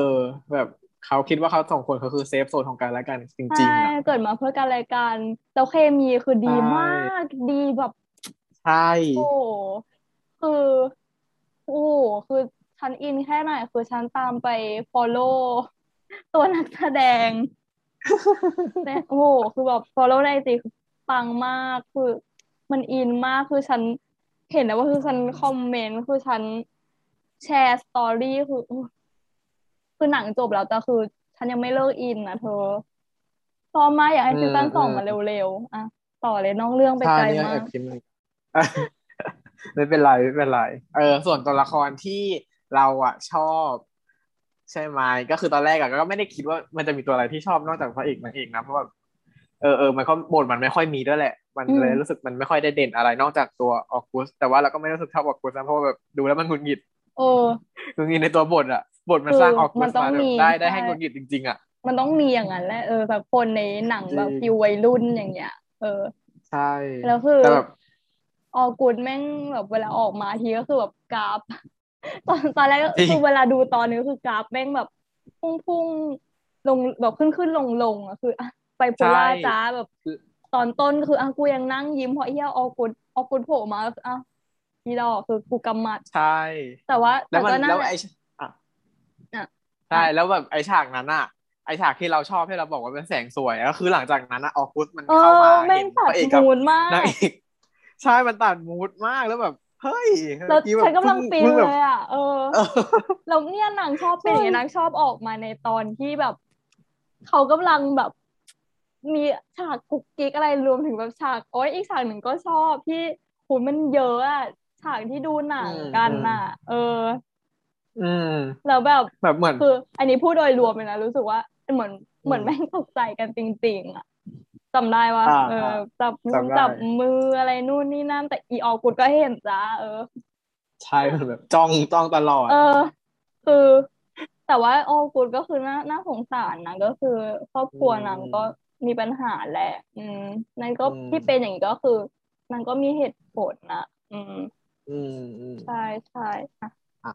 แบบเขาคิดว่าเขาสองคนเขาคือเซฟโซนของกันและกันจริงใช่ๆอะเกิดมาเพื่อกันรายการแล้วเคมีคือดีใช่มากดีแบบใช่โอ้โหคือโอ้โหคือฉันอินแค่ไหนคือฉันตามไป follow ตัวนักแสดงเนี่ยโอ้โหคือแบบ follow ในไอจีคือปังมากคือ มันอินมากคือฉันเห็นนะว่าคือฉันคอมเมนต์คือฉันแชร์ story คือโอ้คือหนังจบแล้วแต่คือ ฉันยังไม่เลิกอินนะเธอชอบมากอยากให้ซีซั่นสองมาเร็วๆอะต่อเลยนอกเรื่องไปใช่ไกลนี่ก็มาแอกบคิดเหมือนกันไม่เป็นไรไม่เป็นไร เออ ส่วนตัวละครที่เราอะชอบ ใช่ไหมก็คือตอนแรกอะก็ไม่ได้คิดว่ามันจะมีตัวอะไรที่ชอบนอกจากพระเอกนางเอกนะเพราะว่าเออเออมันก็บทมันไม่ค่อยมีด้วยแหละ มันอืมเลยรู้สึกมันไม่ค่อยได้เด่นอะไรนอกจากตัวออกุส แต่ว่าเราก็ไม่รู้สึกชอบออกุสนะเพราะว่าแบบดูแล้วมันหงุดหงิดโอ้หงุดหงิดในตัวบทอะบทมันคือสร้างออกุมัสนต้องมาแบบมีได้ได้ใช่ให้หงุดหงิดจริงๆอะมันต้องมีอย่างนั้นแหละเออแบบคนในหนังแบบจริงฟิววัยรุ่นอย่างเงี้ย เออใช่แล้วคือแต่แบบออกูดแม่งแบบเวลาออกมาทีก็คือแบบกราฟตอนตอนแรกก็จริงคือเวลาดูตอนนี้ก็คือกราฟแม่งแบบพุ่งพุ่งลงแบบขึ้นขึ้นลงลงอะคืออะไปโพล่าจ้าแบบ ตอนต้นคืออะกูยังนั่งยิ้มเพราะไอ้เหี้ยออกูดออกูดโผล่มาแล้วอะอีดอกคือกูกำมัดใช่ แต่ว่าแล้แต่วมันก็นั่นแล้วแหละไอ้อะอะใช่แล้วแบบไอ้ฉากนั้นอะไอ้ฉากที่เราชอบที่เราบอกว่าเป็นแสงสวยก็คือหลังจากนั้นอะออกุสมันเอเข้ามาอแม่เห็งนตัพดระเอกกับมูดมากนางเอกใช่มันตัดมูดมากแล้วแบบเฮ้ยแล้วเมื่อกี้แบบฉันกำลังเพิ่ฟิลพิ่แบบเลยอะเออเออแล้วเนี่ยนางชอบเป็นอย่างนี้ยนางชอบออกมาในตอนที่แบบ เขากำลังแบบ มีฉากกุ๊กกิ๊กอะไรรวมถึงแบบฉากโอ้ยอีกฉากหนึ่งก็ชอบที่คุณมันเยอะอะฉากที่ดูหนังอืมกันอืมน่ะ เออ อืมแล้วแบบแบบเหมือนคือ อันนี้พูดโดยรวมเลยนะรู้สึกว่าเหมือนอืมเหมือนแม่งตกใจกันจริง ๆอะจำได้ว่าอ่าเอออ่าจับมือจำได้จับมืออะไรนู่นนี่นั่น แต่อีออกุดก็เห็นจ้าเออ ใช่มันแบบจ้องจ้องตลอด เออ คือ แต่ว่าโอ้กูดก็คือน่าน่าสงสารนะก็คือ ครอบครัวนางก็ มีปัญหาแหละ อืม นั่นก็อืมที่เป็นอย่างนี้ก็คือนางก็มีเหตุผลนะอืม อืมอืมใช่ใช่อะอะ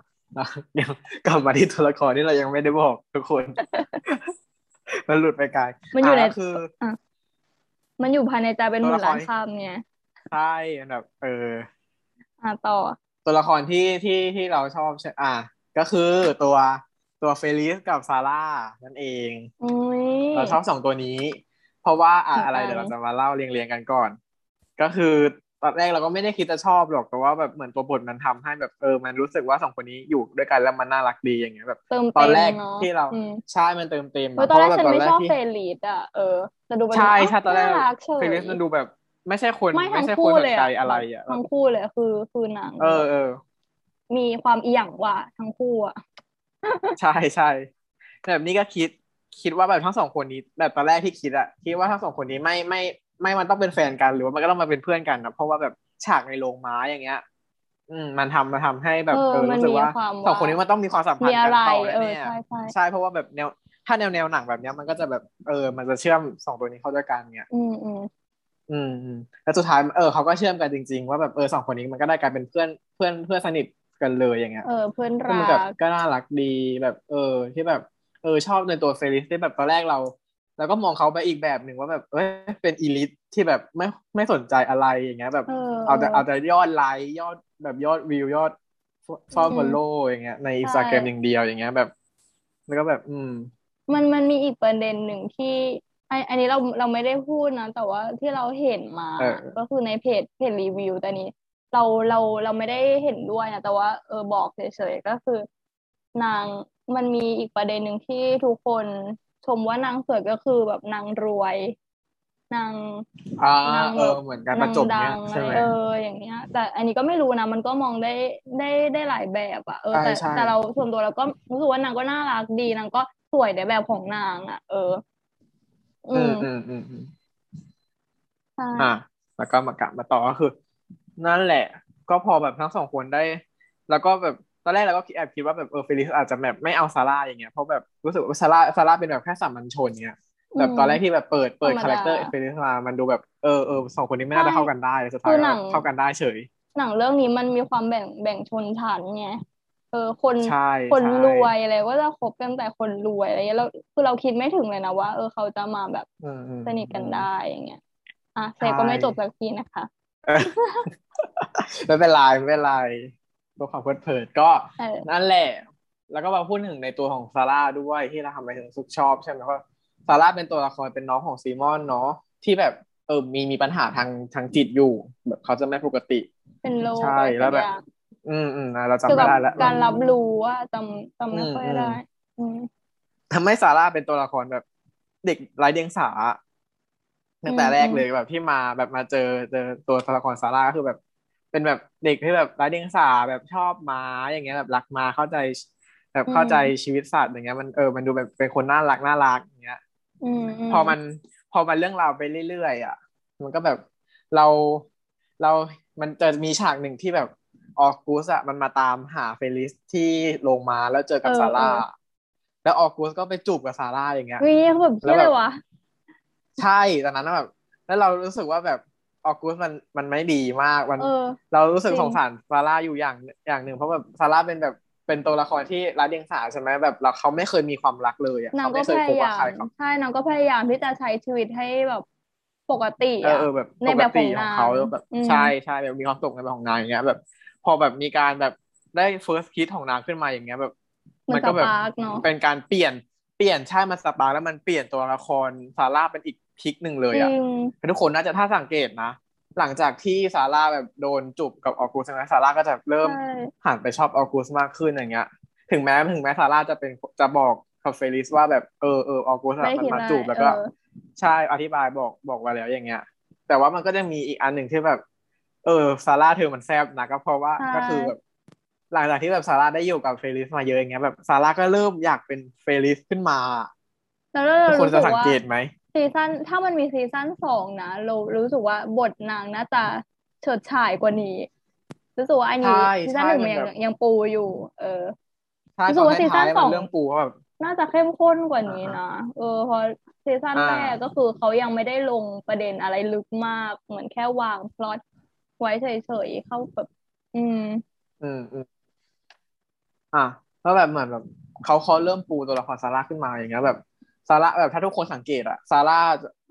เดี๋ยวกลับมาที่ตัวละครที่เรายังไม่ได้บอกทุกคน มันหลุดไปไกลมันอยู่ในะก็คือมันอยู่ภายในใจเป็นหตัวมื่นละครล้านคำไงใช่แบบ เออ อะต่อ ตัวละครที่ที่ที่เราชอบใช่อะก็คือตัวตัวเฟลิสกับซาร่านั่นเองอุ้ยเราชอบสองตัวนี้ เพราะว่าอะเหมือนกันอะไรเดี๋ยวเราจะมาเล่าเรียงเรียงกันก่อน ก็คือตอนแรกเราก็ไม่ได้คิดจะชอบหรอกแต่ว่าแบบเหมือนตัวบทมันทำให้แบบเออมันรู้สึกว่าสองคนนี้อยู่ด้วยกันแล้วมันน่ารักดีอย่างเงี้ยแบบเติมตอนเต็มแรกเนาะที่เราอืมใช่มันเติมเต็มเอออะตอนแรกเพฉัราะนว่าไม่แบบชอบตอนเฟแรกลิสอะเออแต่ดูเป็นใช่แบบใช่ตอนแรกน่ารักเฉยเฟลิสมันดูแบบ ไม่ใช่คนไม่ทั้ไม่งใช่คคู่นเลยใจอะอะไรอะทั้งคู่เลยอะคือคือหนังเออเออมีความอีหยังว่ะทั้งคู่อะใช่ใช่แบบนี้ก็คิด คิดว่าแบบทั้งสองคนนี้แบบตอนแรกที่คิดอะคิดว่าทั้งสองคนนี้ไม่ไม่ไม่มันต้องเป็นแฟนกันหรือว่ามันก็ต้องมาเป็นเพื่อนกันนะเพราะว่าแบบฉากในโรงม้าอย่างเงี้ย อืมมันทำมาทำให้แบบเออเออมันรู้สึกว่ามีความสองคนนี้มันต้องมีความสัมพันมีธ์อะกันไรต่อเออแน่ใช่ใช่ๆใช่เพราะว่าแบบแนวถ้าแนวแนวหนังแบบเนี้ยมันก็จะแบบเออ มันจะเชื่อมสองตัวนี้เข้าด้วยกันเงี้ยอืมอืมอืมอืมแล้วสุดท้ายเออเขาก็เชื่อมกันจริง ๆ ว่าแบบเออสองคนนี้มันก็ได้กลายเป็นเพื่อนเพื่อนเพื่อนสนิทกันเลยอย่างเงี้ยเออเพื่อนก็รัมันแบบกก็น่ารักดีแบบ เออที่แบบเออชอบในตัวเฟลิสที่แบบตอนแรกเราแล้วก็มองเขาไปอีกแบบหนึ่งว่าแบบเอ้ยเป็นอีลิทที่แบบไม่ไม่สนใจอะไรอย่างเงี้ย แบบเออเอาแต่เอาแต่ยอดไลค์ยอดแบบยอดวิวยอดฟอลอืมฟอลโล่อย่างเงี้ยในอินสใช่ตาแกรมอย่างเดียวอย่างเงี้ยแบบ แล้วก็แบบ อืม มันมันมีอีกประเด็นหนึ่งที่ไออันนี้เราเราไม่ได้พูดนะ แต่ว่าที่เราเห็นมาเออก็คือในเพจเพจรีวิวแต่นี้ เราเราเราไม่ได้เห็นด้วยนะ แต่ว่าเออบอกเฉยๆก็คือนาง มันมีอีกประเด็นหนึ่งที่ทุกคนชมว่านางสวยก็คือแบบนางรวยนางอ่านางเอแบอบเหมือนการประจบนางเนี้ดัยงใช่ไหมเอออย่างเงี้ย แต่อันนี้ก็ไม่รู้นะมันก็มองได้ได้ได้หลายแบบอะเออใช่แต่ใช่แต่เราส่วนตัวเราก็รู้สึกว่านางก็น่ารักดีนางก็สวยในแบบของนางอะเอออือืมมอืมอืมอืมใช่อะแล้วก็มากลับมาต่อก็คือ นั่นแหละ ก็พอแบบทั้งสองคนได้ แล้วก็แบบ ตอนแรกเราก็แอบคิดว่าแบบเออเฟลิสอาจจะแบบไม่เอาซาร่าอย่างเงี้ยเพราะแบบรู้สึกว่าซาร่าซาร่าเป็นแบบแค่สามัญชนเงี้ยแบบตอนแรกที่แบบเปิดเปิดธรรมดาคาแรคเตอร์เฟลิสมามันดูแบบเออเออสองคนนี้ไม่น่าจะเข้ากันได้สุดท้ายคือหนัก็งเข้ากันได้เฉย หนังเรื่องนี้มันมีความแบ่งแบ่งชนชั้นไงเออคนใช่คนใช่รวยอะไรก็จะคบกันแต่คนรวยอะไรเงี้ยเราคือเราคิดไม่ถึงเลยนะว่า เออเขาจะมาแบบอืมอืมสนิทกันได้อย่างเงี้ยอะเซใช่ก็ไม่จบสักทีนะคะเออไม่เป็นไรไม่เป็นไร เพื่อความเพลิดเพลินก็เออนั่นแหละ แล้วก็มาพูดถึงในตัวของซาร่าด้วยที่เราทำไปถึงซุกชอบใช่ไหมเพราะซาร่าเป็นตัวละครเป็นน้องของซีมอนเนาะที่แบบเออมีมีปัญหาทางทางจิตอยู่ แบบเขาจะไม่ปกติ เป็นโลกใช่อะไรแล้วแบบสักอย่างอืมอืมนะเราจำคือไม่แบบได้แล้วการรับรู้ว่าจำจำไม่อืมค่อยอืมได้อืมทำให้ซาร่าเป็นตัวละครแบบ เด็กไร้เดียงสาตั้งแต่อืมแรกเลยแบบที่มาแบบมาเจอเจอตัวละครซาร่าก็คือแบบ เป็นแบบเด็กที่แบบไร้เดียงสาแบบชอบม้าอย่างเงี้ยแบบรักม้าเข้าใจ แบบเข้าใจชีวิตสัตว์อย่างเงี้ยมันเออมันดูแบบเป็นคนน่ารักน่ารักอย่างเงี้ยอืมอืมพอมันพอมันเรื่องราวไปเรื่อยๆอะ มันก็แบบเราเรามันจะมีฉากหนึ่งที่แบบออกูสอะมันมาตามหาเฟลิสที่ลงมาแล้วเจอกับเออซาร่าเออแล้วออกูสก็ไปจูบกับซาร่าอย่างเงี้ยวิเขาแบบแล้เชื่วอแบบเลยวะใช่ตอนนั้นนะแบบแล้วเรารู้สึกว่าแบบ ออกูสมันมันไม่ดีมากมันเออเรารู้สึกจริงสงสารซาร่าอยู่อย่างอย่างหนึ่งเพราะแบบซาร่าเป็นแบบเป็นตัวละครที่รักเดียงสาใช่ไหมแบบเราเขาไม่เคยมีความรักเลยอะนางเขาก็ไม่เคพยคบยากับยาใครมเขาใช่นางก็พยายามที่จะใช้ชีวิตให้แบบปกติเอออะเออแบบในปแบกบขติองของนางเขาแบบอืมใช่ใช่แบบมีความสุขในแบบของนางอย่างเงี้ย แบบ พอแบบมีการแบบได้ first kiss ของนางขึ้นมาอย่างเงี้ยแบบเหมือนก็แบบสปาร์คเนอะเป็นการเปลี่ยนเปลี่ยนใช่มัน spark แล้วมันเปลี่ยนตัวละครซาร่าเป็นอีก พลิกหนึ่งเลยจอะริงทุกคนน่าจะถ้าสังเกตนะหลังจากที่ซาร่าแบบโดนจูบกับออกูสใช่ไหมซาร่าก็จะเริ่มใช่หันไปชอบออกูสมากขึ้นอย่างเงี้ย ถึงแม้ถึงแม้ซาร่าจะเป็นจะบอกกับเฟลิสว่าแบบเออเออออกูสไม่อะได้มันคิดมาอะไรจูบแล้วก็เออใช่อธิบายบอกบอกไว้แล้วอย่างเงี้ย แต่ว่ามันก็จะมีอีกอันหนึ่งที่แบบ เออซาร่าเธอมันแซบนะก็เพราะว่าใช่ก็คือแบบหลังจากที่แบบซาร่าได้อยู่กับเฟลิสมาเยอะอย่างเงี้ยแบบซาร่าก็เริ่มอยากเป็นเฟลิสขึ้นมาแล้วเราทุกคนรู้จะสึกสังว่าเกตไหม ซีซั่นถ้ามันมีซีซั่นสองนะเรารู้สึกว่าบทนางน่าจะเฉิดฉายกว่านี้รู้สึกว่าอันนี้ใช่ซีซั่นหนึ่งใช่มันยังมันแบบยังปูอยู่ เออใช่รู้ตสึอกนว่าซีซั่ท้านยๆสมัองนเรื่องปูเขาแบบน่าจะเข้มข้นกว่านี้อ่านะเออเพอซีซั่นอ่าแรกก็คือเขายังไม่ได้ลงประเด็นอะไรลึกมากเหมือนแค่วางพล็อตไว้เฉยๆเข้าแบบ อืม อืมอืมอะแล้วแบบเหมือนแบบเขาเขาเริ่มปูตัวละครซาร่าขึ้นมาอย่างเงี้ยแบบ ซาร่าแบบถ้าทุกคนสังเกตอะซาร่า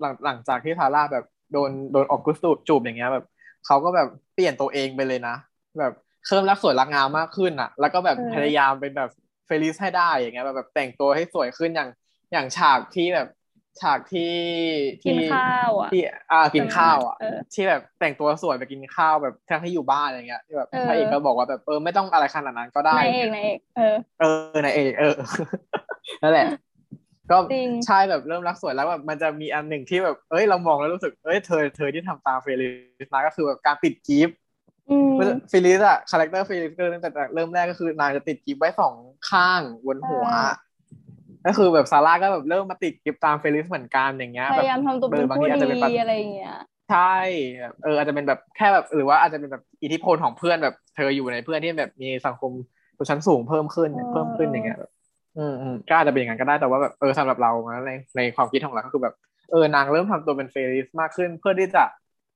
หลังหลังจากที่ซาร่าแบบโดนโดนออกกุสตูจูบอย่างเงี้ยแบบเขาก็แบบเปลี่ยนตัวเองไปเลยนะ แบบเพิ่มรักสวยรักงามมากขึ้นอะแล้วก็แบบเออพยายามเป็นแบบเฟลิสให้ได้อย่างเงี้ยแบบแบบแต่งตัวให้สวยขึ้นอย่างอย่างฉากที่แบบฉากที่กินที่ข้าวอะที่อ่ากินข้าวอะเออที่แบบแต่งตัวสวยไปกินข้าวแบบทั้งที่อยู่บ้านอย่างเงี้ยที่แบบเออพระเอกก็บอกว่าแบบเออไม่ต้องอะไรขนาดนั้นก็ได้นายเอกนายเอกเออเออนายเอกเออนั่นแหละ ก็จริงใช่แบบเริ่มรักสวยแล้วแบบมันจะมีอันหนึ่งที่แบบ เอ้ยเรามองแล้วรู้สึกเอ้ยเธอเธอที่ทำตามเฟลิสนะก็คือแบบการติดกิ๊บอืมเฟลิสอะ character เฟลิสก็ตั้งแต่เริ่มแรกก็คือนางจะติดกิ๊บไว้สองข้างบนหัวใช่ก็คือแบบซาร่าก็แบบเริ่มมาติดกิ๊บตามเฟลิสเหมือนกันอย่างเงี้ยแบบพยายามทำตัวเป็นเออบางผู้ทีอาจจะเป็นแบบดีอะไรอย่างเงี้ยใช่แบบเอออาจจะเป็นแบบแค่แบบหรือว่าอาจจะเป็นแบบอิทธิพลของเพื่อนแบบเธออยู่ในเพื่อนที่แบบมีสังคมชนชั้นสูงเพิ่มขึ้นเออเพิ่มขึ้นอย่างเงี้ยแบบ อืมอืมก็อาจจะเป็นอย่างนั้นก็ได้แต่ว่าแบบเออสำหรับเรานะในในความคิดของเราก็คือแบบเออนางเริ่มทำตัวเป็นเฟริสมากขึ้น เพื่อที่จะ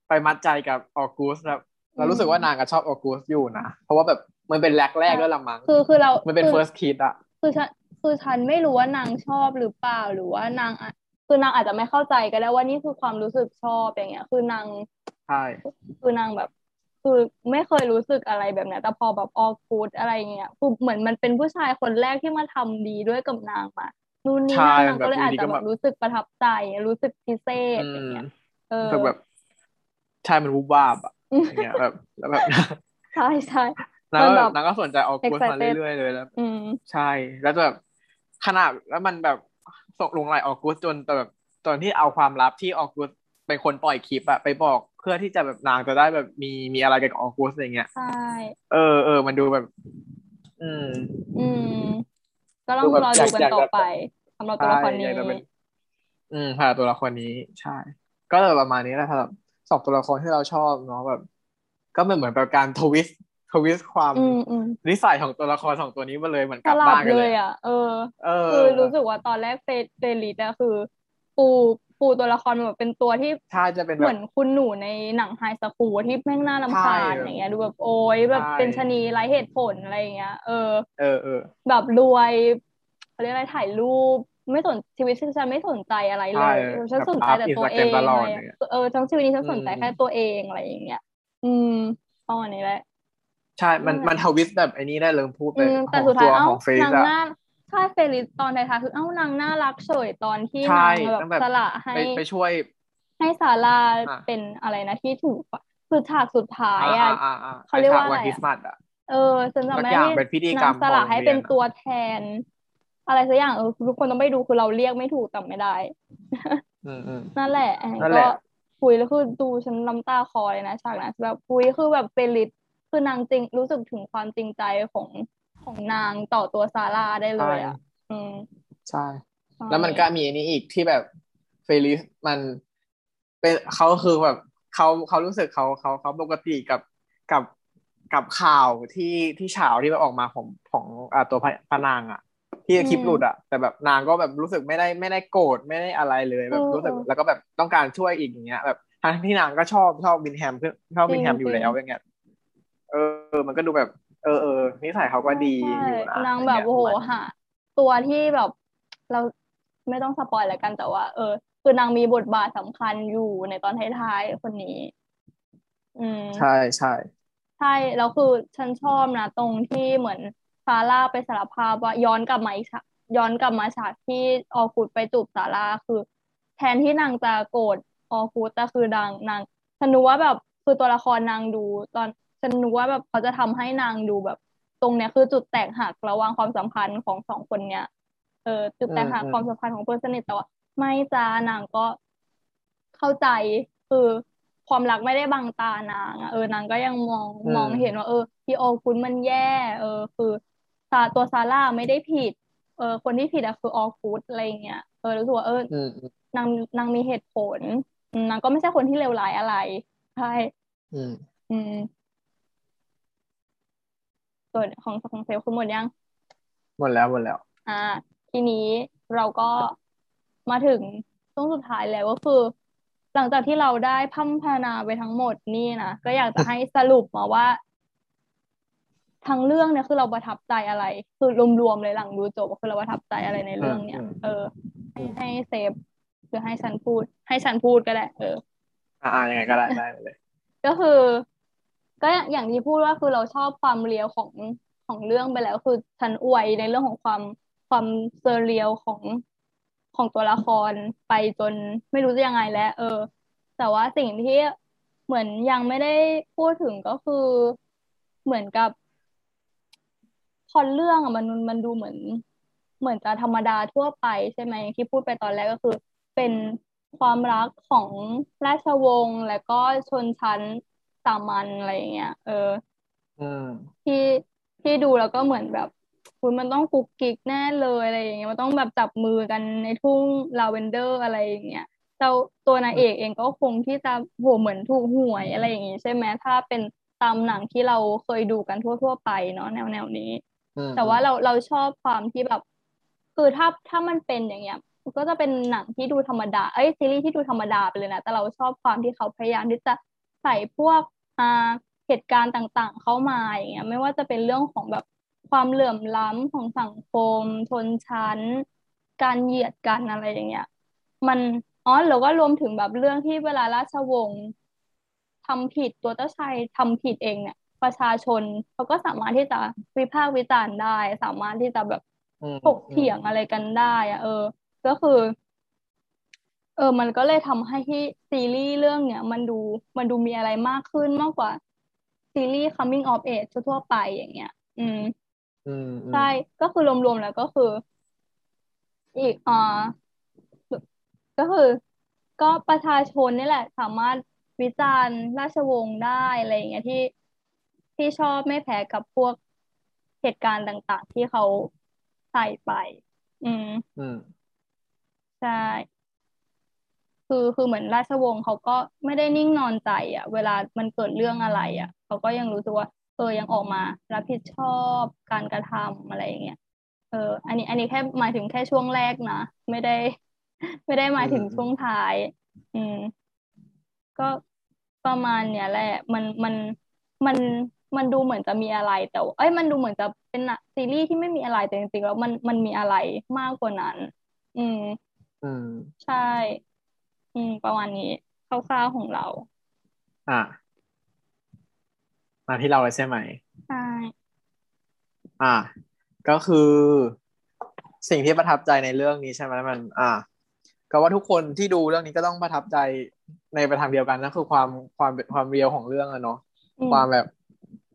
ไปมัดใจกับออกูสแล้วเรารู้สึกว่านางก็ชอบออกูสอยู่นะ เพราะว่าแบบมันเป็นแรกแรกๆด้วยละมั้งคือคือเรามันเป็นคือ first kiss อะคือฉันคือฉันไม่รู้ว่านางชอบหรือเปล่าหรือว่านางอะคือนางอาจจะไม่เข้าใจก็ได้ว่านี่คือความรู้สึกชอบอย่างเงี้ย คือนางใช่คือนางแบบ คือไม่เคยรู้สึกอะไรแบบเนี้ยแต่พอแบบออกูดอะไรเงี้ยคือเหมือนมันเป็นผู้ชายคนแรกที่มาทำดีด้วยกับนางมานู่นนี่ใช่นั่นนางก็เลยแบบอาจอยู่ดีจะก็แบแบบบรู้สึกประทับใจ รู้สึกพิเศษอือย่างมเงี้ยเออแต่แบบใช่มันวูบวาบอะอย่างเงี้ยแบบแล้วแบบใช่ใช่นางก็มันแบแบบบนางก็สนใจออกูสมา excited เรื่อยๆเลยแล้วอืมใช่ แล้วแบบขนาดแล้วมันแบบส่งลงไหลออกูสจนแต่แบบตอนที่เอาความลับที่ออกูสเป็นคนปล่อยคลิปอะไปบอก เพื่อที่จะแบบนางจะได้แบบมีมีอะไรกับออกูสอะไรเงี้ยใช่เออเออมันดูแบบ อืม อืม ก็ต้องดูแบบรออยาดูกกันอยากต่อแบบไปสำหรับตัวละครนี้ใช่อยากจะเป็นอืมผ่านตัวละครนี้ใช่ ก็เลยประมาณนี้แหละสำหรับสองตัวละครที่เราชอบเนาะแบบ ก็เป็นเหมือนแบบการทวิสต์ทวิสต์ความอืมอืมนิสัยของตัวละครสองตัวนี้มาเลยเหมือนสกลับลับบ้านกันเลเลยยอะเออ เออ คือรู้สึกว่าตอนแรกเฟรเฟรลิตอะคือ ปู ปูตัวละครแบบเป็นตัวที่ใช่จะเป็นเหแบมือบนคุณหนูในหนังไฮสคูลที่แม่งน่ารำคาญใช่อย่างเงี้ยดูแบบโอ้ยแบบใช่เป็นชะนีไร้เหตุผลอะไรอย่างเงี้ย เออ เออเออแบบรวยเขาเรียกอะไรถ่ายรูปไม่สนชีวิตฉันไม่สนใจอะไรเลใช่ยเออฉันแบบสนใจแต่ตัวเองอัพ Instagram ตลออะดไรอย่างเงี้ยเออทั้งชีวิตนี้ฉันสนใจอืมแค่ตัวเองอะไรอย่างเงี้ย อืมประมาณนี้แหละใช่ มันมันทวิสต์แบบไอ้นี้ได้เลยพูดไปอืมขแต่องสุดตัท้ายวเอ้าของเฟซนางอะหน้า ใช่เฟลิสตอนท้ายๆคือเอ้านางน่ารักเฉยตอนที่ใช่นางแบบต้องแบบสละให้ไปไปช่วย ให้ซาร่าอะเป็นอะไรนะที่ถูกอะคือฉากสุดท้ายอ่าอะอ่าอ่าเขาเรียกว่าไฉอะไรวันอะคริสต์มาสอะเออฉันจำไม่สักอย่างได้เป็นพิธีกรนารงมสละของให้โรงเรียนเป็นอะตัวแทน อะไรสักอย่างเออทุกคนต้องไปดูคือเราเรียกไม่ถูกจำไม่ได้อืมอืมนั่นแหละอันนั่นี้นแหก็ละคุยแล้วคือดูฉันน้ำตาคลอเลยนะฉากนั้นแบบคุยคือแบบเฟลิสคือนางจริงรู้สึกถึงความจริงใจของ ของนางต่อตัวซาร่าได้เลยอะ อืมใช่ใช่ แล้วมันก็มีอันนี้อีกที่แบบเฟลิสมันเป็นเขาคือแบบเขาเขารู้สึกเขาเขาเขาปกติกับกับกับข่าวที่ที่ฉาวที่แบบออกมาของของอ่าตัวพระพระนางอะ ที่คลิปหลุดอะ แต่แบบนางก็แบบรู้สึกไม่ได้ไม่ได้โกรธไม่ได้อะไรเลยแบบรู้สึกแล้วก็แบบต้องการช่วยอีกอย่างเงี้ยแบบทั้งที่นางก็ชอบชอบวินแฮมเพื่อนชอบวินแฮมอยู่แล้วอย่างเงี้ยเออ มันก็ดูแบบ เออเออนิสัยเขาก็ดีใช่อยู่นะนางแบบย่โอ้โหเยหาตัวที่แบบเราไม่ต้องสปอยแล้วกันแต่ว่า เออ คือนางมีบทบาทสำคัญอยู่ในตอนท้ายๆคนนี้ อืมใช่ใช่ใช่แล้วคือฉันชอบนะ ตรงที่เหมือนซาร่าไปสารภาพว่าย้อนกลับมาอีกฉากย้อนกลับมาฉากที่ออกูดไปจูบซาร่าคือ แทนที่นางจะโกรธออกูดแต่คือนางนางฉันนึกว่าแบบคือตัวละครนางดูตอน ฉันนึกว่าแบบเขาจะทำให้นางดูแบบ ตรงเนี้ยคือจุดแตกหักระหว่างความสัมพันธ์ของสองคนเนี้ยเออจุดแตกหักอืมความสัมพันธ์ของเพื่อนสนิทแต่ว่าไม่จ้านางก็เข้าใจคือความรักไม่ได้บังตานางอะเออนางก็ยังมองอืมมองเห็นว่า เออพี่โอคุณมันแย่ เออ คือซาตัวซาร่าไม่ได้ผิด เออ คนที่ผิดอะคือออกูดอะไรอย่างเงี้ยเออรู้สึกว่าเอออืมอืมนางนางมีเหตุผลอืมนางก็ไม่ใช่คนที่เลวร้ายอะไรใช่อืมอืม ส่วนของของเซลล์คือหมดยัง หมดแล้วหมดแล้ว อ่า ทีนี้เราก็มาถึงช่วงสุดท้ายแล้วก็คือ หลังจากที่เราได้พร่ำพรรณนาไปทั้งหมดนี่นะก็อยากจะให้สรุปมาว่าทั้งเรื่องเนี่ยคือเราประทับใจอะไร คือรวมๆเลยหลังดูจบก็คือเราประทับใจอะไรในเรื่องเนี่ยอืมเออให้ให้เซฟหรือให้ฉันพูด ให้ฉันพูดก็ได้เออ อ่ายังไงก็ได้ได้เลย ก็คือ ก็อย่างที่พูดว่าคือเราชอบความเรียวของของเรื่องไปแล้ว คือฉันอวยในเรื่องของความความเซอร์เรียลของของตัวละครไปจนไม่รู้จะยังไงแล้ว เออ แต่ว่าสิ่งที่เหมือนยังไม่ได้พูดถึงก็คือเหมือนกับพล็อเรื่องอะมันมันดูเหมือน เหมือนจะธรรมดาทั่วไปใช่ไหมที่พูดไปตอนแรกก็คือ เป็นความรักของราชวงศ์และก็ชนชั้น สามัญอะไรอย่างเงี้ยเอออืมที่ที่ดูแล้วก็เหมือนแบบคุณมันต้องกุ๊กกิ๊กแน่เลยอะไรอย่างเงี้ยมันต้องแบบจับมือกันในทุ่งลาเวนเดอร์อะไรอย่างเงี้ยเจ้าตัวนางเอกเองก็คงที่จะโหเหมือนถูกหวยอะไรอย่างงี้ใช่ไหมถ้าเป็นตามหนังที่เราเคยดูกันทั่ว ๆ ไปเนาะแนวแนวนี้อืมแต่ว่าเราเราชอบความที่แบบ คือถ้าถ้ามันเป็นอย่างเงี้ยมันก็จะเป็นหนังที่ดูธรรมดา เอ้ยซีรีส์ที่ดูธรรมดาไปเลยนะ แต่เราชอบความที่เขาพยายามที่จะ ใส่พวกอ่าเหตุการณ์ต่างๆ เข้ามาอย่างเงี้ยไม่ว่าจะเป็นเรื่องของแบบความเหลื่อมล้ำของสังคม ชนชั้น การเหยียดกันอะไรอย่างเงี้ย มันอ๋อแล้วก็รวมถึงแบบเรื่องที่เวลาราชวงศ์ทำผิดตัวเจ้าชายทำผิดเองเนี่ย ประชาชนเขาก็สามารถที่จะวิพากษ์วิจารณ์ได้ สามารถที่จะแบบอืมถกเถียงอะไรกันได้อะเออ ก็คือ เออ มันก็เลยทำให้ที่ซีรีส์เรื่องเนี้ยมันดูมันดูมีอะไรมากขึ้นมากกว่าซีรีส์ coming of age ทั่วๆไปอย่างเงี้ยอืมอืมอืมใช่ก็คือรวมๆแล้วก็คือ อีกอ่าก็คือ ก็ประชาชนนี่แหละ สามารถวิจารณ์ราชวงศ์ได้อะไรอย่างเงี้ยที่ที่ชอบไม่แพ้กับพวกเหตุการณ์ต่าง ๆ ที่เขาใส่ไป อืม อืม ใช่ คือคือเหมือนราชวงศ์เขาก็ไม่ได้นิ่งนอนใจอะ เวลามันเกิดเรื่องอะไรอะเขาก็ยังรู้สึกว่าเออยังออกมารับผิดชอบการกระทำอะไรอย่างเงี้ยเออ อันนี้ อันนี้แค่หมายถึงแค่ช่วงแรกนะไม่ได้ ไม่ได้หมายถึงอืมช่วงท้าย อืม ก็ประมาณเนี้ยแหละ มันมันมันมันดูเหมือนจะมีอะไรแต่ว่าเอ้ยมันดูเหมือนจะเป็นหนังซีรีส์ที่ไม่มีอะไรแต่จริงๆแล้วมันมันมีอะไรมากกว่านั้น อืม อืม ใช่ อืม ประมาณนี้คร่าวๆของเรา อะ มาที่เราเลยใช่ไหม ใช่อะ ก็คือ สิ่งที่ประทับใจในเรื่องนี้ใช่ไหมมัน อะก็ว่าทุกคนที่ดูเรื่องนี้ก็ต้องประทับใจในประทางเดียวกันนั่นคือความความความเรียวของเรื่องอะเนาะอืมความแบบ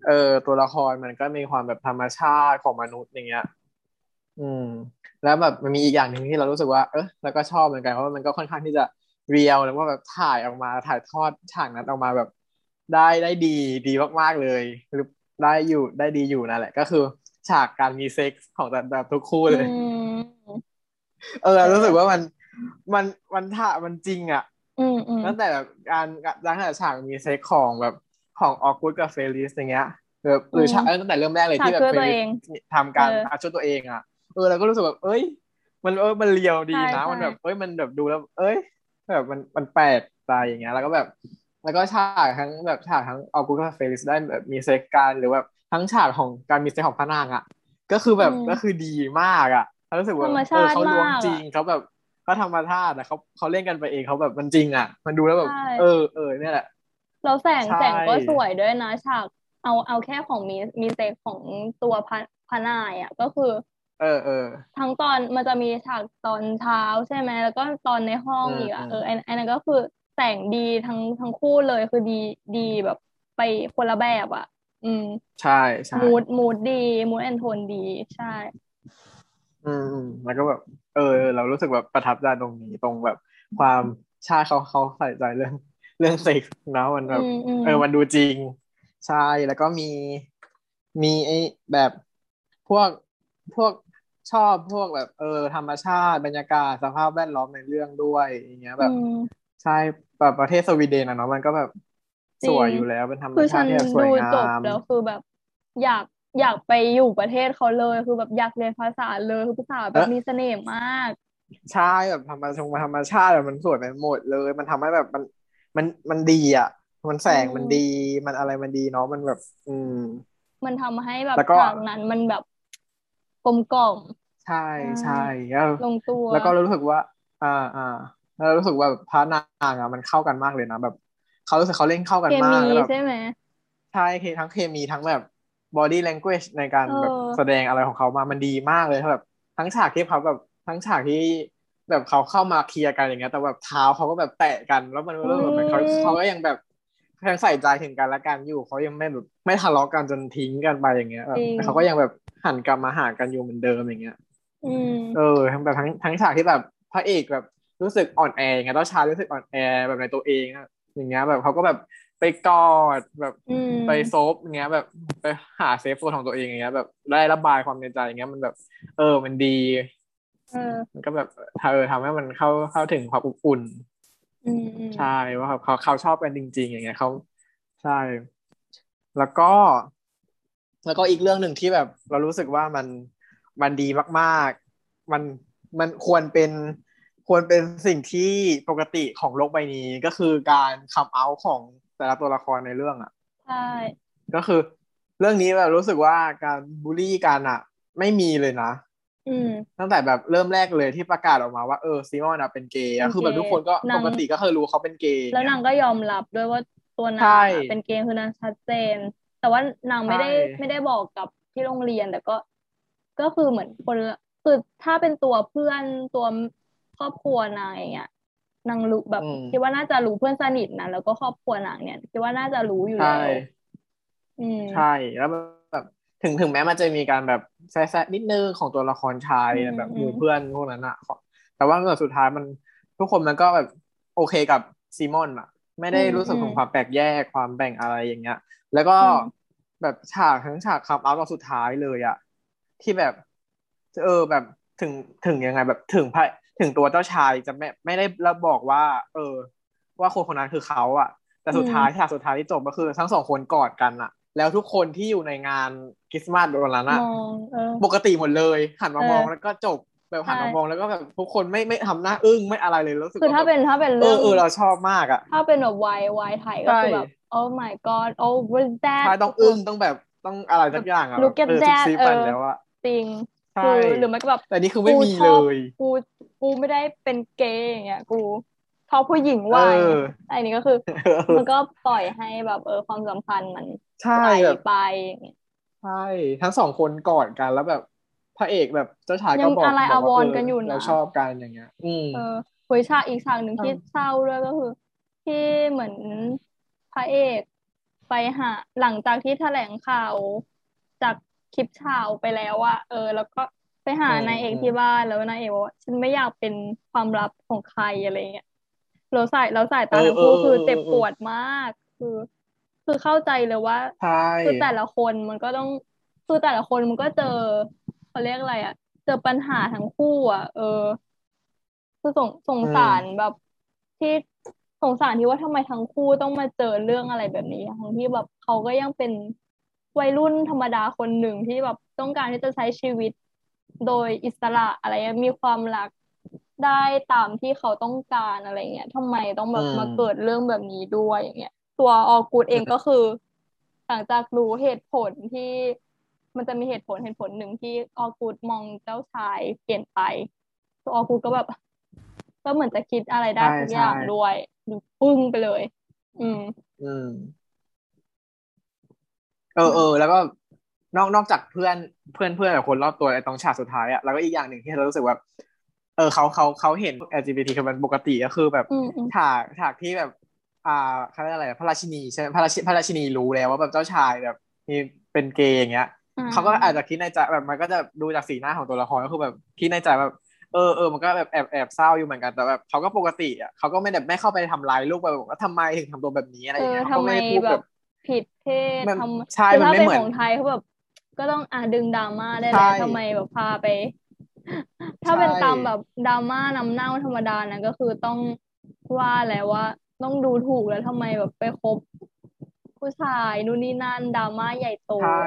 เออตัวละครมันก็มีความแบบธรรมชาติของมนุษย์อย่างเงี้ย อืม แล้วแบบมันมีอีกอย่างหนึ่งที่เรารู้สึกว่า เออแล้วก็ชอบเหมือนกันเพราะว่ามันก็ค่อนข้างที่จะ real แล้วก็แบบถ่ายออกมาถ่ายทอดฉากนั้นออกมาแบบ ได้ได้ดีดีมากๆเลยหรือได้อยู่ได้ดีอยู่นั่นแหละ ก็คือ ฉากการมีเซ็กส์ของแต่แบบทุกคู่เลยอืมเออรู้สึกว่ามันมันมันถ่ายมันจริงอะอืมอืมตั้งแต่แบบการตั้งแต่ฉากมีเซ็กของแบบของออกูสกับเฟลิสอย่างเงี้ยหรือหรือฉากเออตั้งแต่เริ่มแรกเลยที่แบบฉากช่วยเฟตัวลิเองสทำการเอออาช่วยตัวเองอะเออเราก็รู้สึกแบบเอ้ย มันเออมันเรียวดีใช่นะใช่มันแบบเอ้ยมันแบบดูแล้ว เอ้ย แบบมันมันแปลกใจอย่างเงี้ย แล้วก็แบบ แล้วก็ฉากทั้งแบบฉากทั้งออกูดกับเฟลิสได้แบบมีเซ็กกันหรือแบบทั้งฉากของการมีเซ็กของพระนางอะ ก็คือแบบอืมก็คือดีมากอะเรารู้สึกว่าธรรมเอชาอติเขาล้วงมากอะจริงเขาแบบเขาธรรมชาติอะเขาเขาเล่นกันไปเองเขาแบบมันจริงอะ มันดูแล้วแบบใช่เออเออเนี่ยแหละเราแสงใช่แสงก็สวยด้วยนะฉากเอาเอาแค่ของมีมีเซ็กของตัวพระพระนางอะก็คือ เออเออทั้งตอนมันจะมีฉากตอนเช้าใช่ไหมแล้วก็ตอนในห้องอืมอีกอะอืมเออไอ้ไอ้นั่นก็คือแสงดีทั้งทั้งคู่เลยคือดีดีแบบไปคนละแบบอะ อืม ใช่ใช่ mood mood ดี mood and tone ดีใช่ อืมอืมแล้วก็แบบ เออ เรารู้สึกแบบประทับใจตรงนี้ตรงแบบ ความชาติเขาเขาใส่ใจเรื่อง เรื่องเซ็กส์นะมันแบบอืมอืมเออมันดูจริง ใช่แล้วก็มีมีไอ้แบบพวกพวก ชอบพวกแบบ เออ ธรรมชาติบรรยากาศสภาพแวดล้อมในเรื่องด้วยอย่างเงี้ยแบบอืมใช่แบบประเทศสวีเดนอะเนาะมันก็แบบจริงสวยอยู่แล้วเป็นธรรมคือฉัชาตินที่แบบสวยดูงาจบมแล้วคือแบบ อยากอยากไปอยู่ประเทศเขาเลยคือแบบอยากเรียนภาษาเลยคือภาษาแบบเอ๊ะมีเสน่ห์มากใช่แบบธรรมชงธรรมชาติแบบมันสวยไปหมดเลย มันทำให้แบบมันมันมันดีอะ มันแสงอืมมันดี มันอะไรมันดีเนาะมันแบบ อืม มันทำให้แบบแล้วก็ฉากนั้นมันแบบ กลมกล่อมใช่ใช่ใช่แล้วลงตัว แล้วก็รู้สึกว่า อ่าอ่าแล้วรู้สึกว่าแบบพระนางอะมันเข้ากันมากเลยนะแบบเขารู้สึกเขาเล่นเข้ากันเคมามีกแล้วแบบใช่ไหมใช่เคทั้งเคมีทั้งแบบ body language ในการเออแบบแสดงอะไรของเขามามันดีมากเลยแบบทั้งฉากที่เขาแบบทั้งฉากที่แบบเขาเข้ามาเคลียร์กันอย่างเงี้ย แต่แบบเท้าเขาก็แบบแตะกัน แล้วมันเริ่มแบบเขาเขาก็ยังแบบยังใส่ใจถึงกันและกันอยู่เขายังไม่แบบไม่ทะเลาะกันจนทิ้งกันไปอย่างเงี้ยแบบจริงแต่เขาก็ยังแบบ หันกลับมาหากันอยู่เหมือนเดิมอย่างเงี้ยอืมเออทั้งแบบทั้งทั้งฉากที่แบบพระเอกแบบรู้สึกอ่อนแอไงเจ้าชายรู้สึกอ่อนแอแบบในตัวเองอะอย่างเงี้ยแบบเขาก็แบบไปกอดแบบอืมไปซบอย่างเงี้ย แบบไปหาเซฟโซนของตัวเองอย่างเงี้ย แบบได้ระบายความในใจอย่างเงี้ยมันแบบ เออมันดีเออมันก็แบบเออทำให้มันเข้าเข้าถึงความอบอุ่นอืมอืมใช่ว่าเขาเขาเขาชอบกันจริง ๆ อย่างเงี้ยเขาใช่ แล้วก็ แล้วก็อีกเรื่องหนึ่งที่แบบเรารู้สึกว่ามันมันดีมากๆ มันมันควรเป็นควรเป็นสิ่งที่ปกติของโลกใบนี้ก็คือการคัมเอาของแต่ละตัวละครในเรื่องอะใช่ก็คือเรื่องนี้แบบรู้สึกว่าการบูลลี่กันอะ ไม่มีเลยนะอืมตั้งแต่แบบเริ่มแรกเลยที่ประกาศออกมาว่าเออซีมอนอะเป็นเกย์อะเป็นคือแบบเกย์ทุกคนก็นางปกติก็เคยรู้เขาเป็นเกย์แล้วนางก็ยอมรับด้วยว่าตัวนางใช่อะเป็นเกย์คือนางชัดเจน แต่ว่านางไม่ได้ใช่ไม่ได้บอกกับที่โรงเรียนแต่ก็ ก็คือเหมือนคนละคือถ้าเป็นตัวเพื่อนตัวครอบครัวนางอย่างเงี้ยนางรู้แบบอืมคิดว่าน่าจะรู้เพื่อนสนิทนะแล้วก็ครอบครัวนางเนี่ยคิดว่าน่าจะรู้อยู่ใช่แล้วอืมใช่แล้วแบบถึงถึงแม้มันจะมีการแบบแซะๆนิดนึงของตัวละครชายอืมแบบอืมหมู่เพื่อนพวกนั้นอะแต่ว่าเมื่อสุดท้ายมันทุกคนมันก็แบบโอเคกับซีมอนอะไม่ได้รู้สึกถึงความแปลกแยกความแบ่งอะไรอย่างเงี้ย แล้วก็แบบฉากทั้งฉากคัมเอาท์ตอนสุดท้ายเลยอะที่แบบ เออแบบถึงถึงยังไงแบบถึงพระถึงตัวเจ้าชายจะไม่ไม่ได้แล้วบอกว่า เออ ว่าคนคนนั้นคือเขาอะแต่สุดท้ายฉากสุดท้ายที่จบก็คือ ทั้งสองคนกอดกันอะแล้วทุกคนที่อยู่ในงานคริสต์มาสวันนั้นมอะองเออปกติหมดเลยหันมาเออมองแล้วก็จบ แบบหันใช่มามองแล้วก็แบบทุกคนไม่ไม่ทำหน้าอึ้งไม่อะไรเลยรู้สึกคือถ้าว่าเป็นถ้าเป็นเอเรื่อองเออเราชอบมากอะถ้าเป็นแบบวายวายไทยก็คือใช่แบบ oh my god oh was that ใช่ต้องอึ้งต้องแบบต้องอะไรสักอย่างอะ Look at เออ that ซุบซิบไปเออแล้วอะจริงใช่คือหรือไม่ก็แบบแต่นี่คือไม่มีชเลอบยกูกูไม่ได้เป็นเกย์อย่างเงี้ยกูชอบผู้หญิงวายเออแต่อันนี้ก็คือมันก็ปล่อยให้แบบเออความสัมพันธ์มันใช่ไหลแบบไปอย่างเงี้ยใช่ทั้งสองคนกอดกันแล้วแบบ พระเอกแบบเจ้าชายยัก็งบอกอะไรบอกอาวว่ารเออกันอยู่นะเราชอบกันอย่างเงี้ย อืมเออคุยฉากอีกฉากหนึ่งใช่ที่เศร้าด้วยก็คือ ที่เหมือนพระเอกไปหาหลังจากที่แถลงข่าวจากคลิปข่าวไปแล้วอะเออ แล้วก็ไปหานายเอกที่บ้านแล้วนายเอกบอกว่าฉันไม่อยากเป็นความลับของใครอะไรเงี้ยเราใส่เราใส่ตาทั้งคู่คือเจ็บปวดมาก คือ คือเข้าใจเลยว่าใช่คือแต่ละคนมันก็ต้องคือแต่ละคนมันก็เจอ เขาเรียกอะไรอะเจอปัญหาทั้งคู่อะเออคือสงสงสารแบบ ที่สงสารที่ว่าทำไมทั้งคู่ต้องมาเจอเรื่องอะไรแบบนี้ทั้งที่แบบเขาก็ยังเป็นวัยรุ่นธรรมดาคนหนึ่งที่แบบต้องการที่จะใช้ชีวิต โดยอิสระอะไรเงี้ยมีความรักได้ตามที่เขาต้องการอะไรเงี้ยทำไมต้องแบบอืมมาเกิดเรื่องแบบนี้ด้วยอย่างเงี้ย ตัวออกูดเองก็คือ หลังจากรู้เหตุผลที่ มันจะมีเหตุผลเหตุผลหนึ่งที่ออกูดมองเจ้าชายเปลี่ยนไปตัวออกูดก็แบบ ก็เหมือนจะคิดอะไรได้ใช่ทุกอย่างใช่ด้วยดูปึ้งไปเลย อืม อืม เออเออแล้วก็นอกนอกจากเพื่อนเพื่อนเพื่อนกับคนรอบตัวไอ้ตรงฉากสุดท้ายอะแล้วก็อีกอย่างหนึ่งที่เรารู้สึกว่า เออเขาเขาเขาเห็น LGBT คือมันปกติก็คือแบบอืมอืมฉากฉากที่แบบ อ่าเขาเรียกอะไรพระราชินีใช่ไหมพระราชิพระราชินีรู้แล้วว่าแบบเจ้าชายแบบมีเป็นเกย์อย่างเงี้ยอ่ เขาก็อาจจะคิดในใจแบบมันก็จะดูจากสีหน้าของตัวละครก็คือแบบคิดในใจแบบเออเออมันก็แบบแอบแอบเศร้าอยู่เหมือนกันแต่แบบเขาก็ปกติอะเขาก็ไม่แบบไม่เข้าไปทำร้ายลูกไปบอกว่าทำไมถึงทำตัวแบบนี้อะไรอเอย่างอเงี้ยทำเขาก็ไมไม่ได้พูดแบแบบบผิดเพศมันทำใช่คือมันถ้าไม่เป็นเหมือนของไทยเขาแบบก็ต้องอะดึงดราม่าได้แหใช่ละทำไมแบบพาไป ถ้าเป็นใช่ตามแบบดราม่านำเน่าธรรมดานะก็คือต้องว่าแหละว่า ต้องดูถูกแล้วทำไมแบบไปคบผู้ชายนู่นนี่นั่นดราม่าใหญ่โตใช่อืม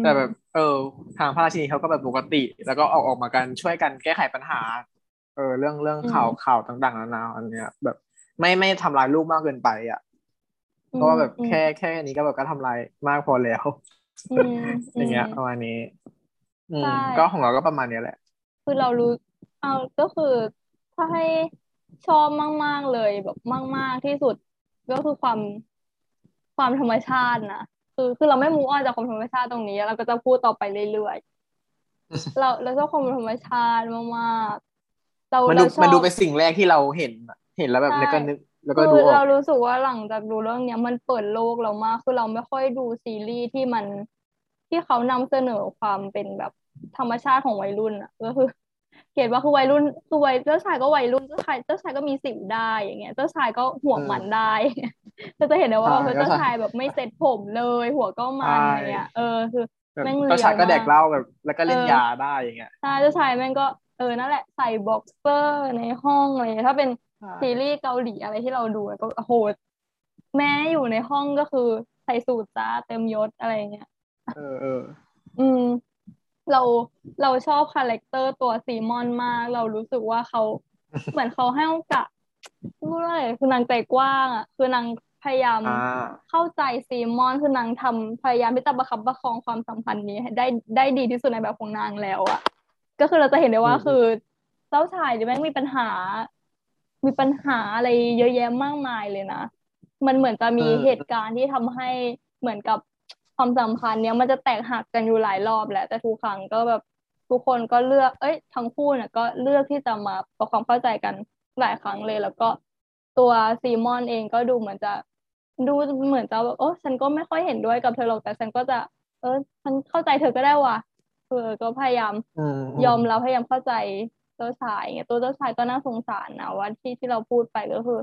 แต่แบบ เออ ทางพระราชินีเขาก็แบบปกติ แล้วก็ออกออกมากันช่วยกันแก้ไขปัญหา เออ เรื่องเรื่องข่าวข่าวต่างๆนานาอันเนี้ย แบบ ไม่ไม่ทำลายลูกมากเกินไปอะเพราะว่าแบบอืมแค่แค่นี้ก็แบบก็ทำลายมากพอแล้วอืมอย่างเงี้ยมประมาณนี้อืมใช่ก็ของเราก็ประมาณเนี้ยแหละ คือเรารู้ เอาก็คือถ้าให้ชอบมาก ๆ เลยแบบมาก ๆ ที่สุดก็คือความความธรรมชาตินะ คือคือเราไม่มูออนจากความธรรมชาติตรงนี้เราก็จะพูดต่อไปเรื่อยๆเราเราชอบความธรรมชาติมากๆเรามันดูเราชอบมันดูเป็นสิ่งแรกที่เราเห็นอะเห็นแล้วแบบใช่แล้วก็นึกแล้วก็คืดูอออเรากรู้สึกว่าหลังจากดูเรื่องเนี้ยมันเปิดโลกเรามากคือเราไม่ค่อยดูซีรีส์ที่มันที่เขานำเสนอความเป็นแบบธรรมชาติของวัยรุ่นอะก็คือเกตว่าคือวัยรุ่นคือวัยเจ้าชายก็วัยรุ่นเจ้าชายเจ้าชายก็มีสิวได้อย่างเงี้ย เจ้าชายก็หัวมันได้ ก็จะเห็นได้ว่าใช่เออเจ้าเจ้าชายชายแบบไม่เซ็ตผมเลย หัวก็มันใช่อะไรเงี้ยเออคือแบบแม่งเจ้าชายก็เลียวมากแดกเหล้าแบบแล้วก็เล่นเออยาได้อย่างเงี้ยใช่เจ้าชายแม่งก็เออนั่นแหละใส่บ็อกเซอร์ในห้องอะไรเงี้ยถ้าเป็นใช่ซีรีส์เกาหลีอะไรที่เราดูอะก็โอ้โหแม้อยู่ในห้องก็คือใส่สูทจ้าเต็มยศอะไรเงี้ยเออเอออืม เราเราชอบ character ตัวซีมอนมาก เรารู้สึกว่าเขาเหมือนเขาให้โอกาสพูดว่าอะไรคือนางใจกว้างอะ คือนาง พยายามอ่าเข้าใจซีมอนคือนางทำพยายามที่จะประคับประคองความสัมพันธ์นี้ให้ได้ได้ดีที่สุดในแบบของนางแล้วอะก็คือเราจะเห็นได้ว่าอืมคือเจ้าชายเนี่ยแม่งมีปัญหา มีปัญหาอะไรเยอะแยะมากมายเลยนะ มันเหมือนจะมีเหตุการณ์ที่ทำให้เหมือนกับความสัมพันธ์เนี้ยมันจะแตกหักกันอยู่หลายรอบแหละ แต่ทุกครั้งก็แบบทุกคนก็เลือก เอ้ย ทั้งคู่เนี่ยก็เลือกที่จะมาปรับความเข้าใจกันหลายครั้งเลย แล้วก็ ตัวซีมอนเองก็ดูเหมือนจะดูเหมือนจะแบบโอ้ฉันก็ไม่ค่อยเห็นด้วยกับเธอหรอกแต่ฉันก็จะ เออฉันเข้าใจเธอก็ได้ว่ะเออก็พยายามอืมยอมรับพยายามเข้าใจเจ้าชายไงตัวเจ้าชายก็น่าสงสารนะว่าที่ที่เราพูดไปก็คือ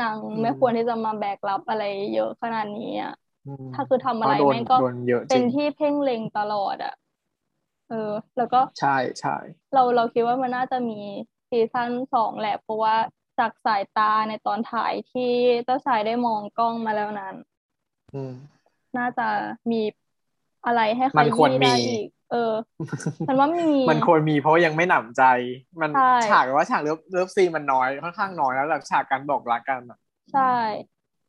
นางไม่ควรที่จะมาแบกรับอะไรเยอะขนาดนี้อะอืมถ้าคือทำอะไรเพราะโดนแม่งก็โดนเยอะจริงเป็นที่เพ่งเล็งตลอดอะ เออ แล้วก็ใช่ใช่เราเราคิดว่ามันน่าจะมี season สองแหละเพราะว่า จากสายตาในตอนถ่ายที่เจ้าชายได้มองกล้องมาแล้วนั้น อืม น่าจะมีอะไรให้ขยี้ได้อีกมันควรยี้มีได้อีกเออฉันว่ามี มันควรมีเพราะยังไม่หนำใจ มันใช่ฉากว่าฉาก love love scene มันน้อยค่อนข้างน้อยแล้วแบบฉากการบอกรักกันอะใช่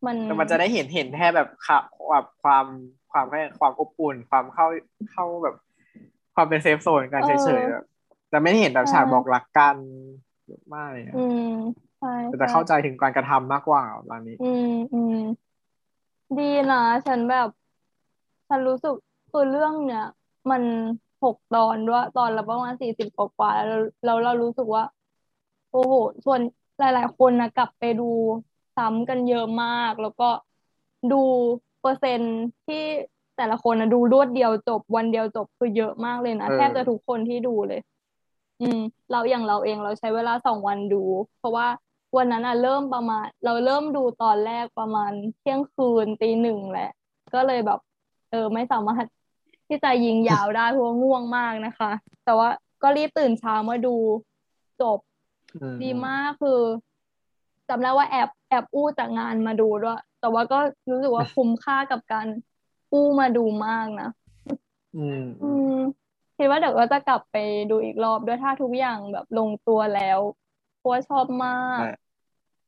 มันแต่มันจะได้เห็นเห็นแค่แบบค่ะแบบความความแค่ความอบอุ่น ความเข้าเข้าแบบ ความเป็นเซฟโซนกันเฉยๆแบบจะไม่ได้เห็นแบบฉากบอกรักกันไม่อะอืมใช่ แต่จะเข้าใจถึงการกระทำมากกว่าร้านนี้ อืมอืมดีนะฉันแบบ ฉันรู้สึกคือเรื่องเนี้ยมันหกตอนด้วย ตอนละประมาณสี่สิบกว่าๆแล้วแล้วเรารู้สึกว่า โอ้โห ส่วนหลาย ๆ คนนะกลับไปดูซ้ำกันเยอะมาก แล้วก็ดูเปอร์เซ็นต์ที่แต่ละคนนะดูรวดเดียวจบ วันเดียวจบคือเยอะมากเลยนะเออแทบจะทุกคนที่ดูเลย อืม เราอย่างเราเองเราใช้เวลาสองวันดู เพราะว่า วันนั้นอะเริ่มประมาณ เราเริ่มดูตอนแรกประมาณเที่ยงคืนตีหนึ่งแหละ ก็เลยแบบ เออไม่สามารถที่จะยิงยาวได้เพราะว่าง่วงมากนะคะ แต่ว่าก็รีบตื่นเช้ามาดูจบอืมดีมากคือจำได้ว่าแอบแอบอู้จากงานมาดูด้วยแต่ว่าก็รู้สึกว่าคุ้มค่ากับการอู้มาดูมากนะอืมอืมคิดว่าเดี๋ยวก็จะกลับไปดูอีกรอบด้วยถ้าทุกอย่างแบบลงตัวแล้วเพราะว่าชอบมากใช่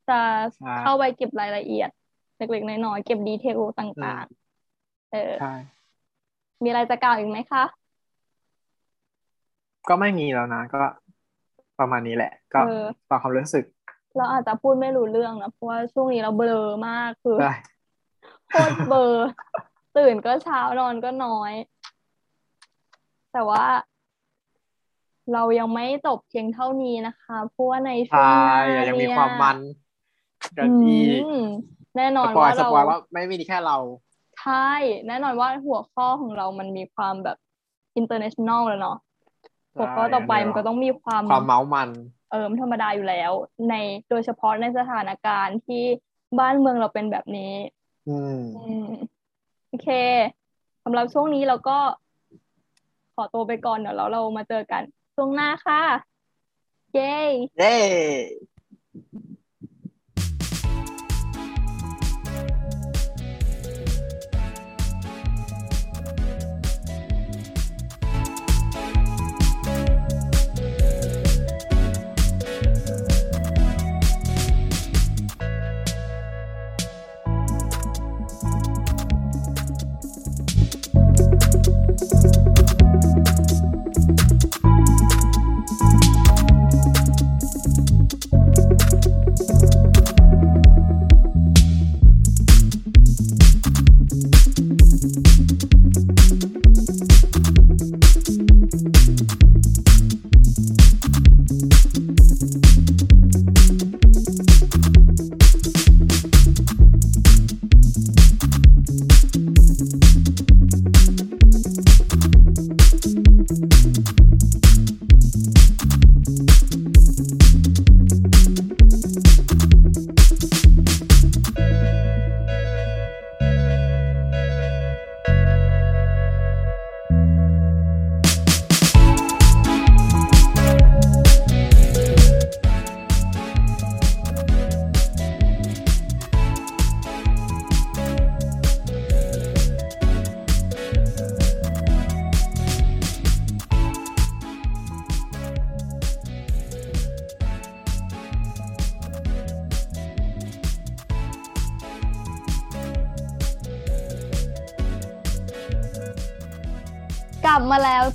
จะใช่เข้าไปเก็บรายละเอียดเล็กๆน้อยๆเก็บดีเทลต่างๆ เออใช่มีอะไรจะกล่าวอีกไหมคะ ก็ไม่มีแล้วนะก็ประมาณนี้แหละ ก็เออตามความรู้สึก เราอาจจะพูดไม่รู้เรื่องนะเพราะว่าช่วงนี้เราเบลอมากคือได้โคตรเบลอร์ตื่นก็เช้านอนก็น้อย แต่ว่า เรายังไม่จบเพียงเท่านี้นะคะ เพราะว่าในช่วใช่งหน้ายังมีเนี่ยความมัน กันอือีกมแน่นสอนปอยว่าสเราปอยว่าไม่มีแค่เราใช่แน่นอนว่าหัวข้อของเรามันมีความแบบ international แล้วเนาะหัวข้อต่อไปมันก็ต้องมีความความเมาส์มัน เอิมธรรมดาอยู่แล้ว ในโดยเฉพาะในสถานการณ์ที่บ้านเมืองเราเป็นแบบนี้ อืมอืมโอเคสำหรับช่วงนี้เราก็ ขอตัวไปก่อนเดี๋ยวเราเรามาเจอกันช่วงหน้าค่ะ เย้เย้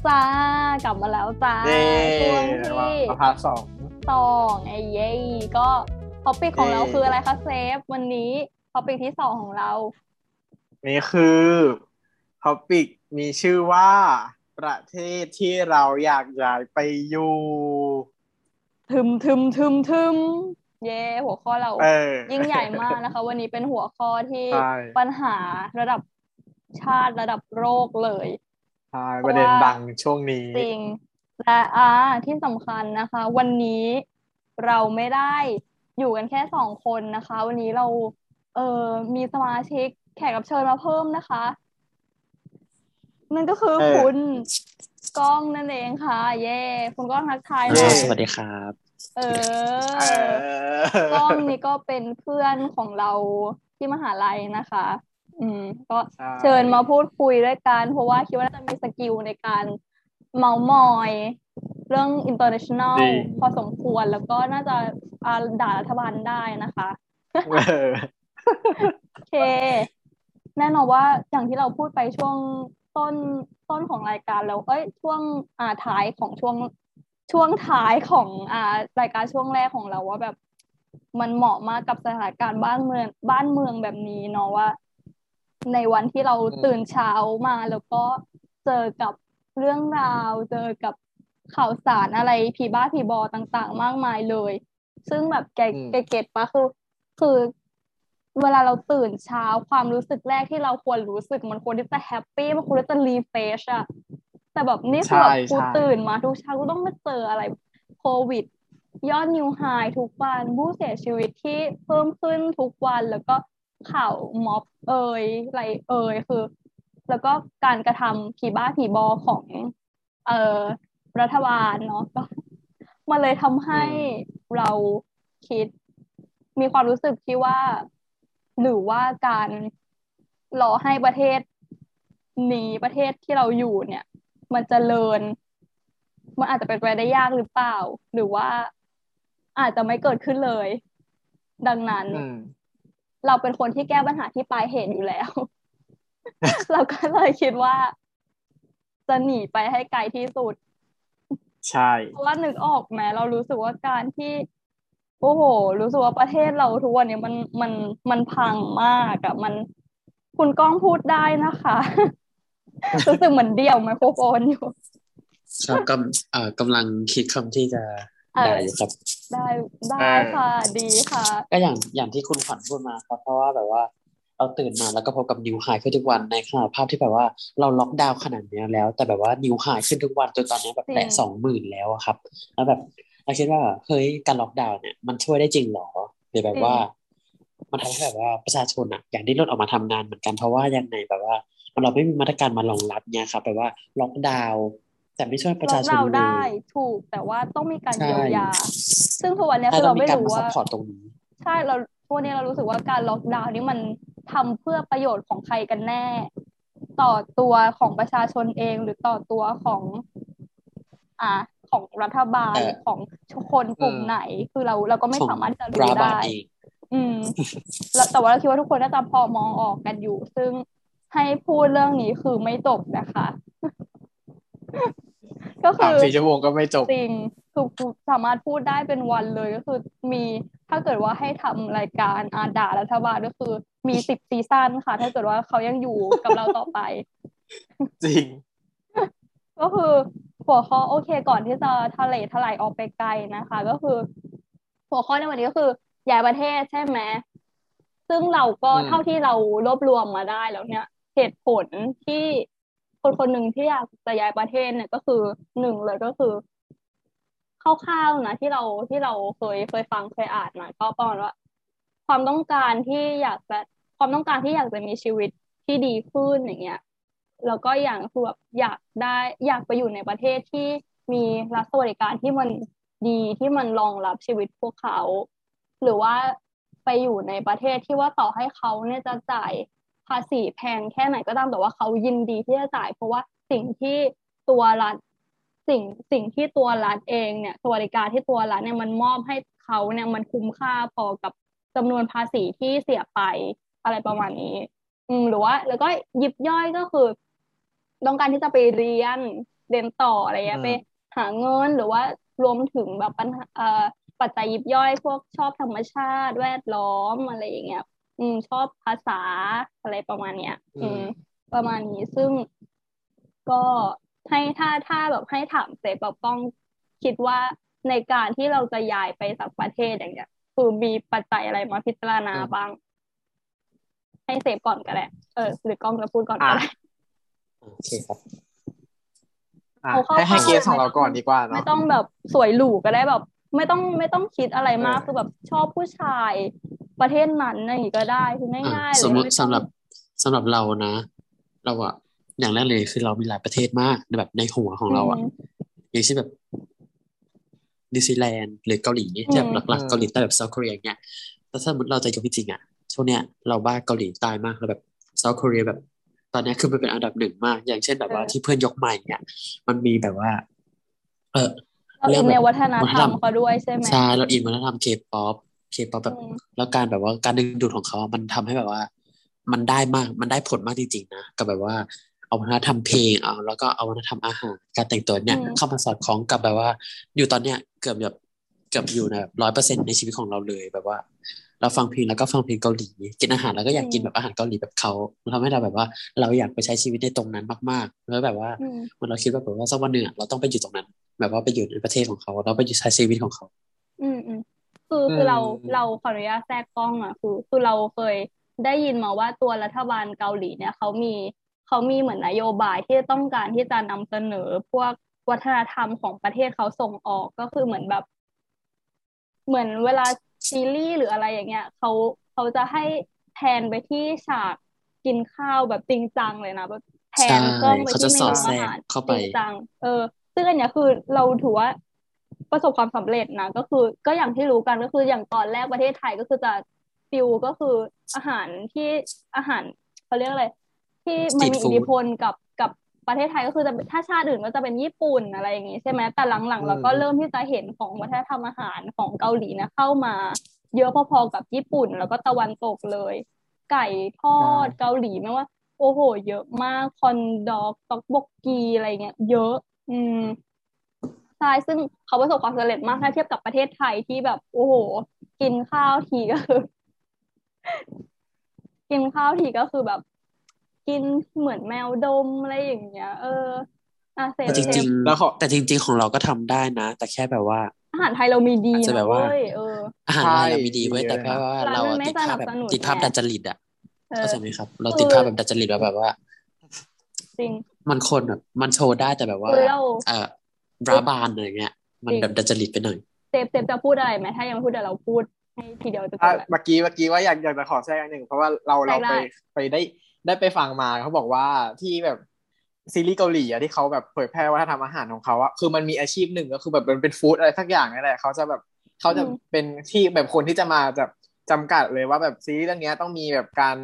จ้า กลับมาแล้วจ้าเย้ช่วงมาที่มา part สองสองไอ้เย้ก็ topic ของเราเย้คืออะไรคะเซฟ วันนี้ topic ที่สองของเรา นี่คือ topic มีชื่อว่า ประเทศที่เราอยากย้ายไปอยู่ทึมทึมทึมทึมเย้หัวข้อเราเออยิ่งใหญ่มากนะคะ วันนี้เป็นหัวข้อที่ใช่ปัญหาระดับชาติระดับโลกเลย ใช่ประเด็นดังช่วงนี้จริงและอ่าที่สำคัญนะคะ วันนี้เราไม่ได้อยู่กันแค่สองคนนะคะ วันนี้เราเออมีสมาชิกแขกรับเชิญมาเพิ่มนะคะ นั่นก็คือเออคุณก้องนั่นเองค่ะ เย้คุณก้องทักทายหเย้น่อยสวัสดีครับเอเอออ ก้องนี่ก็เป็นเพื่อนของเราที่มหาลัยนะคะ อืมก็ใช่เชิญมาพูดคุยด้วยกัน เพราะว่าคิดว่าน่าจะมีสกิลในการเมามอย เรื่อง international จริงพอสมควรแล้วก็น่าจะอ่าด่ารัฐบาลได้นะคะเออโอเค แน่นอนว่าอย่างที่เราพูดไปช่วงต้นต้นของรายการแล้วเอ้ยช่วงอ่าท้ายของช่วงช่วงท้ายของอ่ารายการช่วงแรกของเราว่าแบบมันเหมาะมากกับสถานการณ์บ้านเมืองบ้านเมืองแบบนี้เนาะว่า ในวันที่เราอืมตื่นเช้ามาแล้วก็เจอกับเรื่องราว เจอกับข่าวสารอะไรผีบ้าผีบอต่างๆ มากมายเลย ซึ่งแบบแกอืมแก get ปะคือ คือเวลาเราตื่นเช้าความรู้สึกแรกที่เราควรรู้สึกมันควรที่จะ happy มันควรที่จะ refresh อะแต่แบบนี่คือแบบใช่กูใช่ตื่นมาทุกเช้ากูต้องมาเจออะไรโควิด ยอดนิวไฮทุกวันผู้เสียชีวิตที่เพิ่มขึ้นทุกวันแล้วก็ ข่าวม็อบเอ่ยอะไรเอ่ยคือ แล้วก็การกระทำผีบ้าผีบอของ เอ่อรัฐบาลเนาะก็มันเลยทำให้เราคิด มีความรู้สึกที่ว่า หรือว่าการรอให้ประเทศนี้ประเทศที่เราอยู่เนี่ย มันจเจริญ มันอาจจะเป็นไปได้ยากหรือเปล่า หรือว่าอาจจะไม่เกิดขึ้นเลย ดังนั้น เราเป็นคนที่แก้ปัญหาที่ปลายเหตุอยู่แล้ว เราก็เลยคิดว่า จะหนีไปให้ไกลที่สุด ใช่เพราะว่านึกออกไหมเรารู้สึกว่าการที่โอ้โห รู้สึกว่าประเทศเราทุกวันนี้มันมันมันพังมากอะมันคุณก้องพูดได้นะคะรู้สึกเหมือนเดี่ยวไมโครโฟนอยู่ครับกำเอ่อกำลังคิดคำที่จะเออด่าอยู่ครับ ได้ได้ค่ะดีค่ะ ก็อย่างอย่างที่คุณขวัญพูดมาครับเพราะว่าแบบว่าเราตื่นมาแล้วก็พบกับนิวไฮขึ้นทุกวันในขณะภาพที่แบบว่าเราล็อกดาวน์ขนาดเนี้ยแล้ว แต่แบบว่านิวไฮขึ้นทุกวันจนตอนนี้แบบจริแตะงสองหมื่นแล้วอะครับแล้วแบบเราคิดว่าเฮ้ยการล็อกดาวน์เนี่ยมันช่วยได้จริงเหรอหรือแบบว่า มันทำให้แบบว่าประชาชนอะอยากดิ้นรนออกมาทำงานเหมือนกันเพราะว่ายังไงแบบว่าเราไม่มีมาตรการมารองรับเนี่ยครับแบบว่าล็อกดาวน์ แต่ไม่ช่วยประล็อชากชนดาวน์เลได้ยถูกแต่ว่าต้องมีการใช่เยียวยา ซึ่งทุกวันเนี้ยถ้าคือต้อเรางมีไม่การรู้มาซัว่าพพอร์ตตรงนี้ใช่เราทุกวันนี้เรารู้สึกว่าการล็อกดาวน์นี่มันทำเพื่อประโยชน์ของใครกันแน่ ต่อตัวของประชาชนเองหรือต่อตัวของ อ่าของรัฐบาลเออของคนกลุ่มอืมไหน คือเราเราก็ไม่ของสามารถที่จะรัรู้ฐบาได้ลเองอืมแล้วแต่ว่าเราคิดว่าทุกคนน่าจะพอมองออกกันอยู่ ซึ่งให้พูดเรื่องนี้คือไม่จบนะคะ ก็คืสามอสี่ชั่วโมงก็ไม่จบจริงคือสามารถพูดได้เป็นวันเลยก็คือมีถ้าเกิดว่าให้ทำรายการอาด่ารัฐบาลก็คือ มีสิบซีซั่นค่ะ ถ้าเกิดว่าเขายังอยู่กับเราต่อไป จริง ก็คือหัวข้อโอเคก่อนที่จะทะเลทลายออกไปไกลนะคะ ก็คือ หัวข้อในวันนี้ก็คือย้ายประเทศใช่ไหมซึ่งเราก็อืมเท่าที่เรารวบรวมมาได้แล้วเนี่ยเหตุผลที่ คนคนหนึ่งที่อยากจะย้ายประเทศเนี่ยก็คือหนึ่งเลยก็คือคร่าวๆนะที่เราที่เราเคยเคยฟังเคยอ่านมาก็ประมาณว่า ความต้องการที่อยากจะความต้องการที่อยากจะมีชีวิตที่ดีขึ้นอย่างเงี้ยแล้วก็อย่างคือแบบอยากได้อยากไปอยู่ในประเทศที่มีรัฐสวัสดิการที่มันดีที่มันรองรับชีวิตพวกเขา หรือว่าไปอยู่ในประเทศที่ว่าต่อให้เขาเนี่ยจะจ่าย ภาษีแพงแค่ไหนก็ตามแต่ว่าเขายินดีที่จะจ่าย เพราะว่าสิ่งที่ตัวรัฐสิ่งสิ่งที่ตัวรัฐเองเนี่ยสวัสดิการที่ตัวรัฐเนี่ยมันมอบให้เขาเนี่ยมันคุ้มค่าพอกับจำนวนภาษีที่เสียไปอะไรประมาณนี้ อืมหรือว่า แล้วก็ยิบย่อยก็คือ ต้องการที่จะไปเรียนเรียนต่ออะไรเงี้ยอืมไปหาเงินหรือว่ารวมถึงแบบปัญหาเอ่อปัจจัยยิบย่อย พวกชอบธรรมชาติแวดล้อมอะไรอย่างเงี้ย อืมชอบภาษาอะไรประมาณเนี้ย อืม ประมาณนี้ซึ่งก็ให้ถ้าถ้าแบบให้ถามเซฟแบบต้องคิดว่าในการที่เราจะย้ายไปสักประเทศอย่างเงี้ยคือมีปัจจัยอะไรมาพิจารณาอืมบ้าง ให้เซฟก่อนก็ได้เออ หรือกล้องจะพูดก่อนก็อะได้โอเคครับอะเอาเข้าให้ให้เข้าเกสของเราก่อนดีกว่าไม่เนาะต้องแบบสวยหรูก็ได้แบบ ไม่ต้องไม่ต้องคิดอะไรมากเออคือแบบชอบผู้ชายประเทศนั้นอะไรอย่างงี้ก็ได้คืออะง่ายๆเลยสมมติไต้องสำหรับสำหรับเรานะ เราอะอย่างแรกเลยคือเรามีหลายประเทศมากในแบบในหัวของเราอะอืมอย่างเช่นแบบนิวซีแลนด์หรือเกาหลีอืมที่แบบหลักๆเกาหลีใต้แบบ South เกาหลีอย่างเงี้ยแต่ถ้าสมมติเราจะยกจริงๆอะช่วงเนี้ยเราบ้าเกาหลีใต้มากแล้วแบบ South เกาหลีแบบ ตอนเนี้ยคือมันเป็นอันดับหนึ่งมาก อย่างเช่นแบบว่าเออที่เพื่อนยกใหม่เนี่ยมันมีแบบว่า เออ เราเรื่อิองนแบในบวัฒนวัฒธนรธรรมรมเขาด้วยใช่ไหมใช่เราอินวัฒนธรรม K-pop K-pop แบบอืมแล้วการแบบว่าการดึงดูดของเขาอะมันทำให้แบบว่า มันได้มากมันได้ผลมากจริงๆนะกับแบบว่าเอาวัฒนธรรมเพลงเอาแล้วก็เอาวัฒนธรรมอาหารการแต่งตัวเนี่ยอืมเข้ามาสอดคล้องกับแบบว่า อยู่ตอนเนี้ยเกือบแบบเกือบอยู่ในร้อยเปอร์เซ็นต์ในชีวิตของเราเลยแบบว่า เราฟังเพลงแล้วก็ฟังเพลงเกาหลี กินอาหารแล้วก็อยากกินแบบอาหารเกาหลีแบบเขามันทำให้เราแบบว่า เราอยากไปใช้ชีวิตในตรงนั้นมากๆแล้วแบบว่าอืมมันเราคิดว่าแบบว่าสักวันหนึ่งอะเราต้องไปอยู่ตรงนั้น แบบว่าไปอยู่ในประเทศของเขาเราไปอยู่ใช้ชีวิตของเขา อืมอืมคือคือเราเราขออนุญาตแทรกกล้องอะคือคือเราเคยได้ยินมาว่าตัวรัฐบาลเกาหลีเนี่ยเขามีเขามีเหมือนนโยบายที่ต้องการที่จะนำเสนอพวกวัฒนธรรมของประเทศเขาส่งออกก็คือเหมือนแบบ เหมือนเวลา ซีรีส์หรืออะไรอย่างเงี้ยเขาเขาจะให้แทนไปที่ฉากกินข้าวแบบจริงจังเลยนะแบบแทนใช่กล้องไปเขาที่จะเมสอนูดแทรอากหารเข้าจไปริงจังเออ ซึ่งอันเนี้ยคือเราถือว่าประสบความสำเร็จนะก็คือ ก็อย่างที่รู้กันก็คืออย่างตอนแรกประเทศไทยก็คือจะฟิวก็คืออาหารที่อาหารเขาเรียกอะไรที่มันมี Street อิทธิ food พลกับกับ ประเทศไทยก็คือจะถ้าชาติอื่นก็จะเป็นญี่ปุ่นอะไรอย่างงี้ใช่ไหมแต่หลังๆเราก็เริ่มที่จะเห็นของวัฒนธรรมอาหารของเกาหลีนะเข้ามา เยอะพอๆกับญี่ปุ่นแล้วก็ตะวันตกเลย ไก่ทอดเกาหลีไม่ว่า โอ้โห เยอะมากคอนดอกต็อกบกกีอะไรเงี้ยเยอะ อืมใช่ซึ่งเขาประสบความสำเร็จมากถ้าเทียบกับประเทศไทยที่แบบ โอ้โห กินข้าวทีก็คือกินข้าวทีก็คือแบบ กินเหมือนแมวดมอะไรอย่างเงี้ย เอออะเซฟแต่จเซริฟงแล้วขอๆแต่จริง ๆ ของเราก็ทำได้นะ แต่แค่แบบว่า อาหารไทยเรามีดีอาจจะแบนะบว่าเว้ยเอออาหารใช่ไทยเรามีดีเว้ยดีแต่เลยแค่นะว่าร้านเรามันอะไม่ติดภาพแบบสนับสนุนติดภาพไงดัดจริตอะเออเข้าใจไหมครับ เราคือติดภาพแบบดัดจริตว่าแบบว่าจริงมันคนแบบมันโชว์ได้แต่แบบว่าคือเราเอ่อราบานอะไรเงี้ย มันจริงแบบดัดจริตไปหน่อยเซฟเซฟจะพูดอะไรไหมถ้ายังไม่พูดเดี๋ยวเราพูดให้ทีเดียวจะจอะบแล้วเมื่อกี้เมื่อกี้ว่าอยากอยากจะขอแทรกอันหนึ่งเพราะว่าเราแทรเรากได้ไปไปได้ ได้ไปฟังมาเขาบอกว่าที่แบบซีรีส์เกาหลีอะที่เขาแบบเผยแพร่วัฒนธรรมอาหารของเขาอะคือมันมีอาชีพหนึ่งก็คือแบบมันเป็นฟู้ดอะไรสักอย่างนี่แหละเขาจะแบบเขาจะเป็นที่แบบคนที่จะมาแบบจำกัดเลยว่าแบบซีรีส์เรื่องเนี้ยต้องมีแบบการ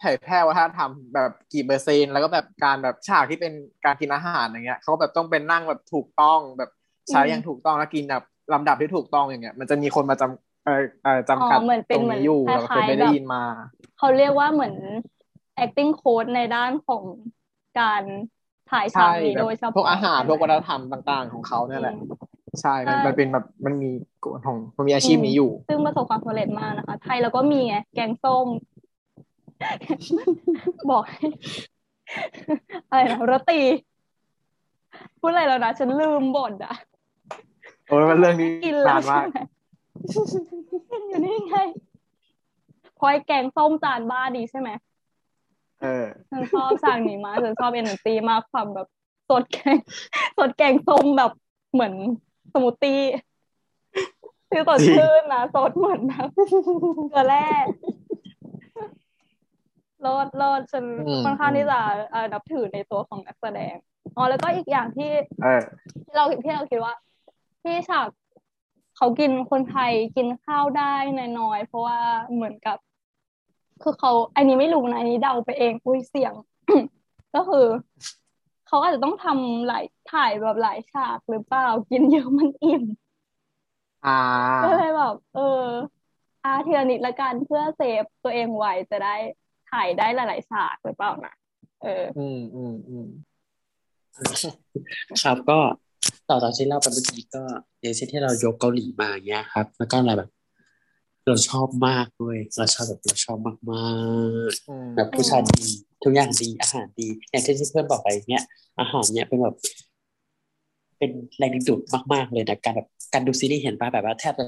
เผยแพร่วัฒนธรรมแบบกี่เปอร์เซ็นต์แล้วก็แบบการแบบฉากที่เป็นการกินอาหารอย่างเงี้ยเขาแบบต้องเป็นนั่งแบบถูกต้องแบบใช้อย่างถูกต้องแล้วกินแบบลำดับที่ถูกต้องอย่างเงี้ย มันจะมีคนมาจำเออเออจำกัดอ๋อเหมือนเป็ตนรงเหมือนนี้อยู่คล้ายๆเราเคยไปได้แบบยินมา เขาเรียกว่าเหมือน acting coach ในด้านของการถ่ายใช่ฉากนี้แบบโดยเฉพาะพวกอาหารใช่ไหมพวกวัฒนธรรมต่างๆ ของเขาเนี่ยแหละอืมใช่มันใช่มันเป็นแบบมันมีกฎของมันมีอาชีพนี้อยู่ ซึ่งประสบความสำเร็จมากนะคะ ไทยเราก็มีไงแกงส้ม บอกให้อะไรนะโรตีพูดอะไรแล้วนะฉันลืมบทอะโอ้ยมันเรื่องนี้กินแล้วนานมากใช่ไหมกินอยู่นี่ไงพอยแกงส้มจานบ้านดีใช่ไหม เออฉันชอบสั่งนี้มากฉันชอบเอเนอร์จีมากความแบบสดแกงสดแกงส้มแบบเหมือนสมูทตี้คือสดจริงชื่นนะสดเหมือนแบบเกลือแร่รอดรอดฉันค่อนข้างที่จะเอ่อนับถือในตัวของนักแสดงอ๋อแล้วก็อีกอย่างที่เออที่เราที่เราคิดว่า ที่ฉากเขากินคนไทยกินข้าวได้น้อยๆเพราะว่าเหมือนกับ คือเขาอันนี้ไม่รู้นะอันนี้เดาไปเอง อุ้ยเสียง ก็คือเขาอาจจะต้องทำหลายถ่ายแบบหลายฉากหรือเปล่ากินเยอะมันอิ่มอ่าก็เลยแบบเออ อาเทียนิดละกันเพื่อเซฟตัวเองไว้จะได้ถ่ายได้หลายๆฉากหรือเปล่านะเออ อืมอืมอืมครับก็ต่อจากที่เล่าไปเมื่อกี้ก็อย่างเช่นที่เรายกเกาหลีมาอย่างเงี้ยครับ แล้วก็อะไรแบบ เราชอบมากด้วยเราชอบแบบเราชอบมากอืมๆแบบผู้ชายดีทุกอย่างดีอาหารดีอย่างที่เพื่อนบอกไปเนี้ยอาหารเนี้ยเป็นแบบเป็นแรงดึงดูดมาก ๆ เลยนะการแบบการดูซีรีส์เห็นป่ะแบบว่าแทบจะ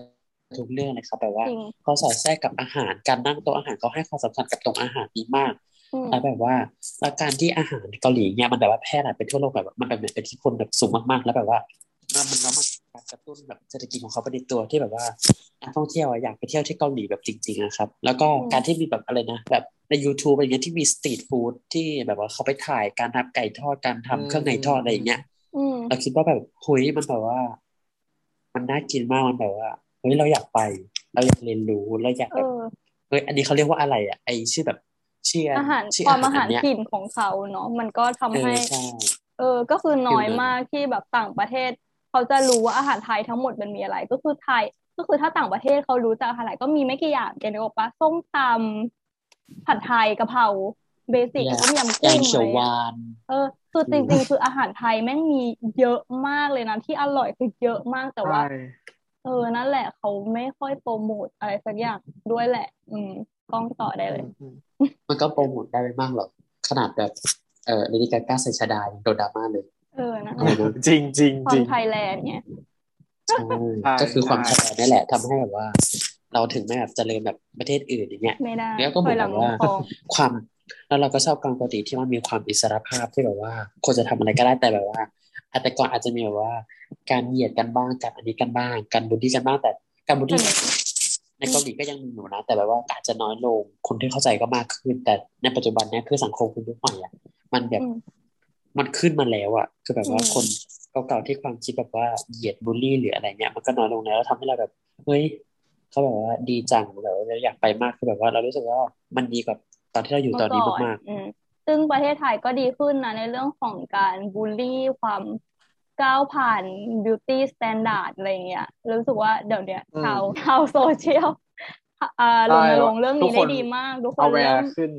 ทุกเรื่องเลยครับแบบว่าจริงเขาสอดแทรกกับอาหารการนั่งโต๊ะอาหารเขาให้ความสำคัญกับตรงอาหารนี้มากอืมแล้วแบบว่าแล้วการที่อาหารเกาหลีเนี่ยมันแบบว่าแพร่หลายไปทั่วโลกแบบว่ามันแบบเป็นที่คนแบบสูงมากๆ แล้วแบบว่ามันมันแล้วมัน การกระตุ้นแบบเศรษฐกิจของเขาไปในตัวที่แบบว่านักท่องเที่ยวอะอยากไปเที่ยวที่เกาหลีแบบจริงๆนะครับ แล้วก็การที่มีแบบอะไรนะแบบใน YouTube อะไรเงี้ยที่มีสตรีทฟู้ดที่แบบว่าเขาไปถ่ายการทำไก่ทอดการทำเครื่องในทอดอะไรอย่างเงี้ยอืมเราคิดว่าแบบเฮ้ยมันแบบว่า มันน่ากินมากมันแบบว่าเฮ้ยเราอยากไป เราอยากเรียนรู้เราอยากเอแบบอเฮ้ยอันนี้เขาเรียกว่าอะไรอะไอชื่อแบบชื่ออาหารชื่อความอาหารเนี้ยถิ่นของเขาเนาะมันก็ทำเอให้อใช่เออ ก็คือน้อยฟิลนั้นมากที่แบบต่างประเทศ เขาจะรู้ว่าอาหารไทยทั้งหมดมันมีอะไร ก็คือไทย ก็คือถ้าต่างประเทศเขารู้จักอาหารไทยก็มีไม่กี่อย่างแกนึกออกปะส้มตำผัดไทยกะเพราเบสิกแยต้มยำแกกุ้งงเขีอะยวไรหเงี้ยวานเออคือจริงๆ คืออาหารไทยแม่งมีเยอะมากเลยนะที่อร่อยคือเยอะมากแต่ว่าใช่เออนั่นแหละเขาไม่ค่อยโปรโมทอะไรสักอย่างด้วยแหละ อืมกล้องต่อได้เลยอืมมันก็โปรโมทได้ไม่มากหรอกขนาดแบบเออเลดี้กาก้าใส่ชาดายังโดนดราม่าเลย เออนั่นอืแหมละจริงจริงควาจมริงไทยแลนด์เนี่ยใช่ใช่ก็คือความใช่ชาดานี่แหละทำให้แบบว่า เราถึงไม่แบบเจริญแบบประเทศอื่นอย่างเงี้ยไม่ได้แล้วก็เหถมืออยนหแบลังบลงว่าคลองความแล้วเราก็ชอบการปกติที่มันมีความอิสรภาพที่แบบว่าคนจะทำอะไรก็ได้แต่แบบว่าอาจแต่ก่อนอาจจะมีแบบว่า การเหยียดกันบ้างการอันนี้กันบ้าง การบูลลี่กันบ้างแต่การบูลลี่ในเกาหลีก็ยังมีอยู่นะ แต่แบบว่าอาจจะน้อยลงคนที่เข้าใจก็มากขึ้น แต่ในปัจจุบันเนี้ยคือสังคมคุณยุคใหม่อะมันแบบอื มมันขึ้นมาแล้วอะคือแบบว่าอืมคนเก่าๆที่ความคิดแบบว่าเหยียดบูลลี่หรืออะไรเงี้ย มันก็น้อยลงแล้วแล้วทำให้เราแบบเฮ้ยเขาแบบว่าดีจังแบบว่าเราอยากไปมากคือแบบว่าเรารู้สึกว่ามันดีกว่าตอนที่เราอยู่ตอนนี้เมื่อก่มากอืมซึ่งประเทศไทยก็ดีขึ้นนะในเรื่องของการบูลลี่ความก้าวผ่าน beauty standard อะไรเงี้ยรู้สึกว่าเดี๋ยวเนี้ยอืมชาวชาวโซเชียลอ่ารณรงค์เรื่องทุนี้กคได้นดีมากทุกคเอานแวเริ่มร์ขึ้น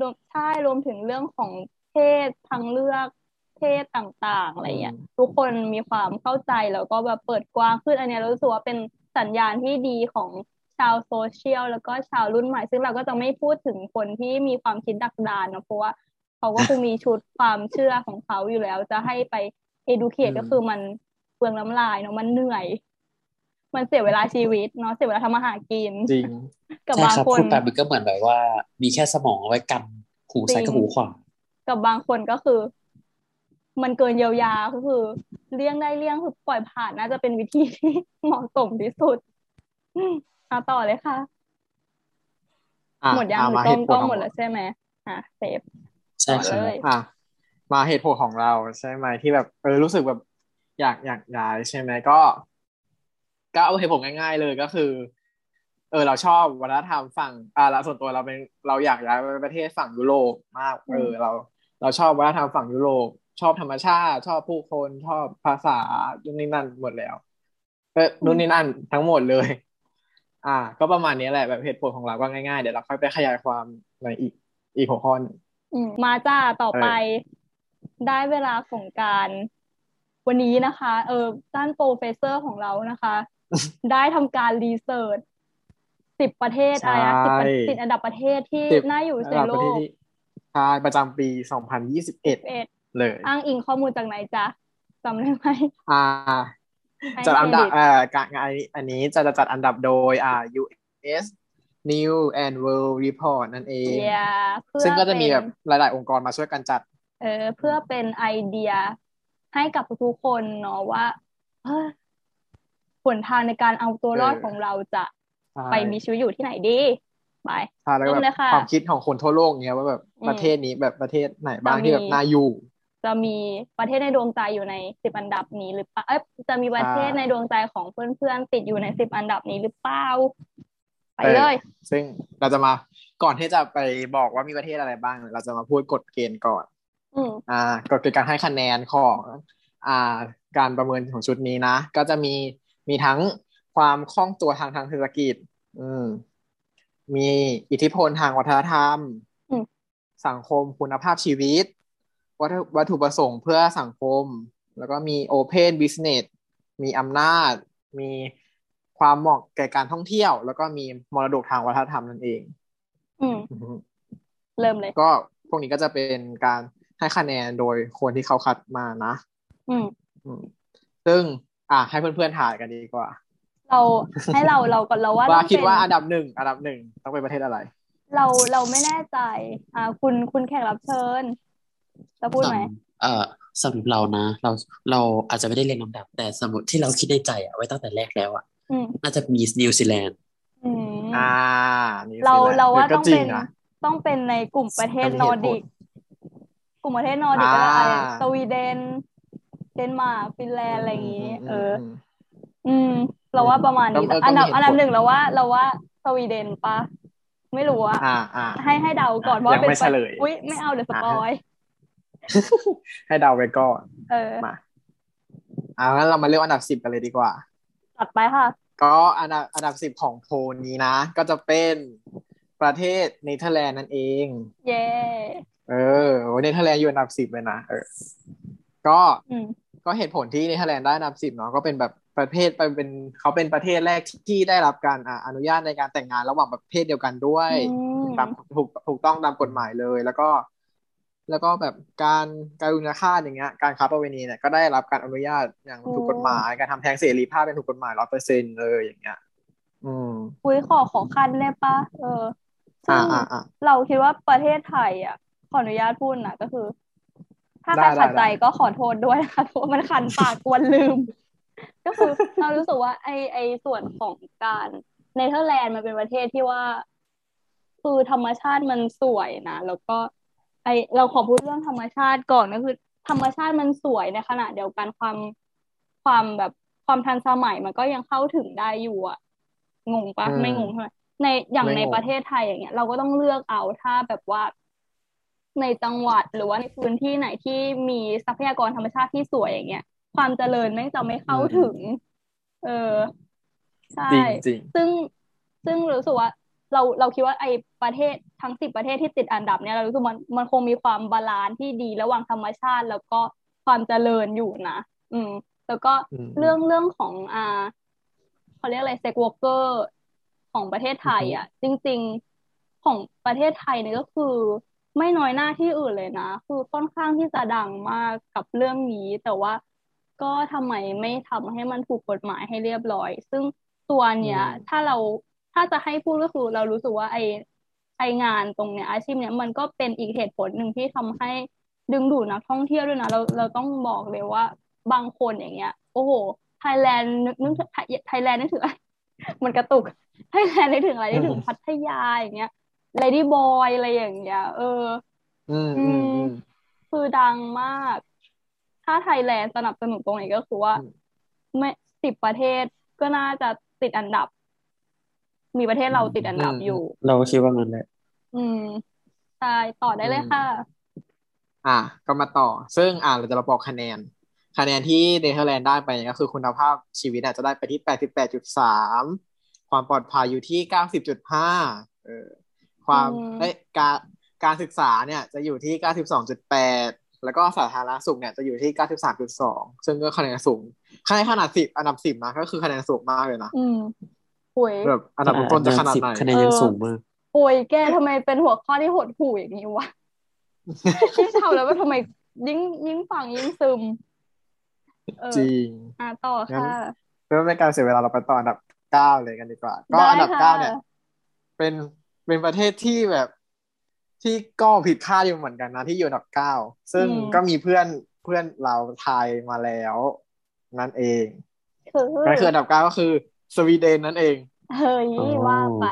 รวมใช่รวมถึงเรื่องของ เพศทางเลือกเพศต่างๆอะไรเงี้ยอืมทุกคนมีความเข้าใจแล้วก็แบบเปิดกว้างขึ้นอันเนี้ยเรารู้สึกว่าเป็นสัญญาณที่ดีของชาวโซเชียลแล้วก็ชาวรุ่นใหม่ ซึ่งเราก็จะไม่พูดถึงคนที่มีความคิดดักดานเนอะเพราะว่าเขาก็คงมีชุดความเชื่อของเขาอยู่แล้ว จะให้ไป educate อืมก็คือมันเปลืองน้ำลายเนาะมันเหนื่อย มันเสียเวลาชีวิตเนาะเสียเวลาทำอาหารกินจริงๆกับใช่บางครับคนพูดไปมันก็เหมือนแบบว่า มีแค่สมองเอาไว้กันหูซ้ายกับหูขวา กับบางคนก็คือ มันเกินเยียวยาก็คือ เลี่ยงได้เลี่ยงคือปล่อยผ่านน่าจะเป็นวิธีที่เหมาะสมที่สุดเอาต่อเลยค่ะอะหมดยังอะหรืมาอกล้เหองตุผกล้ลองของหมดแล้วใช่ไหมอะเซฟใช่ต่อครัเลบยอะมาเหตุผลของเราใช่ไหมที่แบบเออรู้สึกแบบอยากอยากย้ายใช่ไหมก็ ก็เอาเหตุผลง่ายๆเลยก็คือ เออ เราชอบวัฒนธรรมฝั่งอ่าเราส่วนตัวเราเป็นเราอยากย้ายไปประเทศฝั่งยุโรปมากเออเรา เราชอบวัฒนธรรมฝั่งยุโรปชอบธรรมชาติ ชอบผู้คนชอบภาษานู่นนี่นั่นหมดแล้วเออนู่นนี่นั่นทั้งหมดเลย อ่า ก็ประมาณนี้แหละแบบเหตุผลของเราก็ง่ายๆเดี๋ยวเราค่อยไปขยายความในอีกอีกหัวข้อหนึ่งอืมมาจ้าต่อไปได้เวลาของการวันนี้นะคะ เออด้าน professor ของเรานะคะ ได้ทำการ research สิบประเทศอะไรนะสิบประใช่สิบอันดับประเทศที่สิบน่าอยู่ในระดับโลประเทศกที่ ใช่ประจำปี 2021เอ็ดเลย อ้างอิงข้อมูลจากไหนจ๊ะจำได้ไหมอ่าให้จัดอันดับเครดิตเอ่อการงานอันนี้จะจะจัดอันดับโดยอ่า US New and World Report นั่นเองเยียเพื่อซึ่งก็จะมีเป็นแบบหลาย ๆ องค์กรมาช่วยกันจัด เออเพื่อเป็นไอเดียให้กับทุกๆคนเนาะว่าเอ้อหนทางในการเอาตัวรอดเออของเราจะใช่ไปมีชีวิตอยู่ที่ไหนดี ไปใช่แล้วก็เริ่มแบเลบยค่ะความคิดของคนทั่วโลกเนี้ยว่าแบบอืมประเทศนี้แบบประเทศไหนบ้างจะมีที่แบบน่าอยู่จะมีประเทศในดวงใจอยู่ในสิบอันดับนี้หรือเปล่าเอ้ยจะมีประเทศอ่าในดวงใจของเพื่อนๆติดอยู่ในสิบอันดับนี้หรือเปล่าไปเออเลย ซึ่งเราจะมาก่อนที่จะไปบอกว่ามีประเทศอะไรบ้าง เราจะมาพูดกฎเกณฑ์ก่อนอืมอ่ากฎเกณฑ์การให้คะแนนของอ่าการประเมินของชุดนี้นะ ก็จะมีมีทั้งความคล่องตัวทางทางเศรษฐกิจ อืม มีอิทธิพลทางวัฒนธรรมอืมสังคมคุณภาพชีวิต วัตถุวัตถุประสงค์เพื่อสังคม แล้วก็มี Open Business มีอำนาจ มีความเหมาะแก่การท่องเที่ยว แล้วก็มีมรดกทางวัฒนธรรมนั่นเองอืมอือฮึเริ่มเลย ก็พวกนี้ก็จะเป็นการให้คะแนนโดยคนที่เขาคัดมานะ อืมอืมซึ่ง อะให้เพื่อนๆถ่ายกันดีกว่า เราให้เราเราก่อนเราว่าว่าต้องคิดเป็นว่าอันดับหนึ่งอันดับหนึ่งต้องเป็นประเทศอะไร เราเราไม่แน่ใจ อ่า คุณคุณแขกรับเชิญจะพูดไหมสำเอ่อสำหรับเรานะ เราเราอาจจะไม่ได้เรียงลำดับ แต่สมมติที่เราคิดในใจอะไว้ตั้งแต่แรกแล้วอะอืมน่าจะมีนิวซีแลนด์อืมอ่านิวเราซีแลนด์เราว่าก็ต้องจริเป็งนนะต้องเป็นในกลุ่มประเทศก็มีนเหอตุร์ผลดิกกลุ่มประเทศนอร์ดิกก็ได้อ่าอะไรสวีเดนเดนมาร์กฟินแลนด์อะไรอย่างนี้ เออมอืม เราว่าประมาณนี้ก็ก็อันดับมีเหตุผลอันดับหนึ่งเราว่าเราว่าสวีเดนปะไม่รู้อะอ่าอ่าให้ให้เดาก่อนว่ายังเป็นไม่เฉลยอุ้ยไม่เอาเดี๋ยว spoilให้เดาไปก่อนเออมาอ่างั้นเรามาเลือกอันดับสิบกันเลยดีกว่าตัดไปค่ะ ก็อันดับอันดับสิบของโพลนี้นะ ก็จะเป็นประเทศเนเธอร์แลนด์นั่นเอง เย้เออโอ้ยเนเธอร์แลนด์อยู่อันดับสิบเลยนะเออ ก็อืมก็เหตุผลที่เนเธอร์แลนด์ได้อันดับสิบเนาะก็เป็นแบบ ประเทศเป็นเป็นเขาเป็นประเทศแรกที่ได้รับการอ่าอนุญาตในการแต่งงานระหว่างประเภทเดียวกันด้วยอืมตามถูกถูกต้องตามกฎหมายเลย แล้วก็ แล้วก็แบบการการุณยฆาตอย่างเงี้ย การค้าประเวณีเนี่ยก็ได้รับการอนุญาตอย่างถูกกฎหมายการทำแท้งเสรีภาพเป็นถูกกฎหมายร้อยเปอร์เซ็นต์เลยอย่างเงี้ย อืมอุ้ยขอขอคั่นได้ปะเออซึ่อ่างอ่าอ่าเราคิดว่าประเทศไทยอะขออนุญาตพูดนะก็คือ ถ้าใครได้ได้ขัดใจได้ก็ขอโทษด้วยนะคะเพราะว่ามันคันปากกวนลืม ก็คือเรารู้สึกว่าไอไอส่วนของการเนเธอร์แลนด์มันเป็นประเทศที่ว่า คือธรรมชาติมันสวยนะแล้วก็ ไอเราขอพูดเรื่องธรรมชาติก่อนก็คือ ธรรมชาติมันสวยในขณะเดียวกันความความแบบความทันสมัยมันก็ยังเข้าถึงได้อยู่อะงงปะอืมไม่งงใช่ไหมในอย่างไม่ในงงประเทศไทยอย่างเงี้ย เราก็ต้องเลือกเอาถ้าแบบว่าในจังหวัดหรือว่าในพื้นที่ไหนที่มีทรัพยากรธรรมชาติที่สวยอย่างเงี้ย ความเจริญแม่งจะไม่เข้าถึง เออใช่จริงจริงซึ่งซึ่งรู้สึกว่าเราเราคิดว่าไอ้ประเทศทั้งสิบประเทศที่ติดอันดับเนี่ยเรารู้สึกมันมันคงมีความ balance ที่ดีระหว่างธรรมชาติ แล้วก็ความเจริญอยู่นะอืม แล้วก็อืมเรื่องเรื่องของอ่าเขาเรียกอะไร sex worker ของประเทศไทย อะ จริง ๆของประเทศไทยเนี่ยก็คือ ไม่น้อยหน้าที่อื่นเลยนะ คือค่อนข้างที่จะดังมากกับเรื่องนี้ แต่ว่า ก็ทำไมไม่ทำให้มันถูกกฎหมายให้เรียบร้อย ซึ่งตัวเนี้ยอืมถ้าเราถ้าจะให้พูดก็คือเรารู้สึกว่าไอไองานตรงเนี้ยอาชีพเนี้ยมันก็เป็นอีกเหตุผลหนึ่งที่ทำให้ดึงดูดนักท่องเที่ยวด้วยนะเราเราต้องบอกเลยว่าบางคนอย่างเงี้ย โอ้โหไทยแลนด์นึกนึกไทยไทยแลนด์นึกถึงอะไรมันกระตุกไทยแลนด์นึกถึงอะไรนึกถึงพัทยาอย่างเงี้ย ladyboy อะไรอย่างเงี้ย เออ อืมอืมอืมคือดังมาก ถ้าไทยแลนด์สนับสนุนตรงไหนก็คือว่าอืมไม่สิบประเทศก็น่าจะติดอันดับ มีประเทศเราติดอันดับอยู่ เราก็คิดว่างั้นแหละอืมใช่ต่อได้เลยค่ะ อะก็มาต่อ ซึ่งอะเราจะมาบอกคะแนน คะแนนที่เนเธอร์แลนด์ได้ไปเนี่ยก็คือคุณภาพชีวิตอาจจะได้ไปที่แปดสิบแปดจุดสามความปลอดภัยอยู่ที่เก้าสิบจุดห้าเออความอืมเอ้ยการการศึกษาเนี่ยจะอยู่ที่เก้าสิบสองจุดแปด แล้วก็สาธารณสุขเนี่ยจะอยู่ที่เก้าสิบสามจุดสองซึ่งก็คะแนนสูงคะแนนขนาดสิบอันดับสิบนะก็คือคะแนนสูงมากเลยนะอืมหุยแบบอันดับต้นๆจะขนาดไหนคะแนนยังสูงมากโอ้ยแกทำไมเป็นหัวข้อที่หดหู่อย่างนี้วะยิ่งทำแล้วว่าทำไมยิ่งยิ่งฟังยิ่งซึมเออจริงอะต่อค่ะเพื่อไม่ให้การเสียเวลาเราไปต่ออันดับเก้าเลยกันดีกว่า ก็ได้อันดับค่ะเก้าเนี่ย เป็นเป็นประเทศที่แบบ ที่ก็ผิดคาดอยู่เหมือนกันนะที่อยู่อันดับเก้าซึ่งก็มีเพื่อนเพื่อนเราไทยมาแล้ว นั่นเองคือนั่นคืออันดับเก้าก็คือ สวีเดนนั่นเอง เฮ้ยอ๋อว่าไป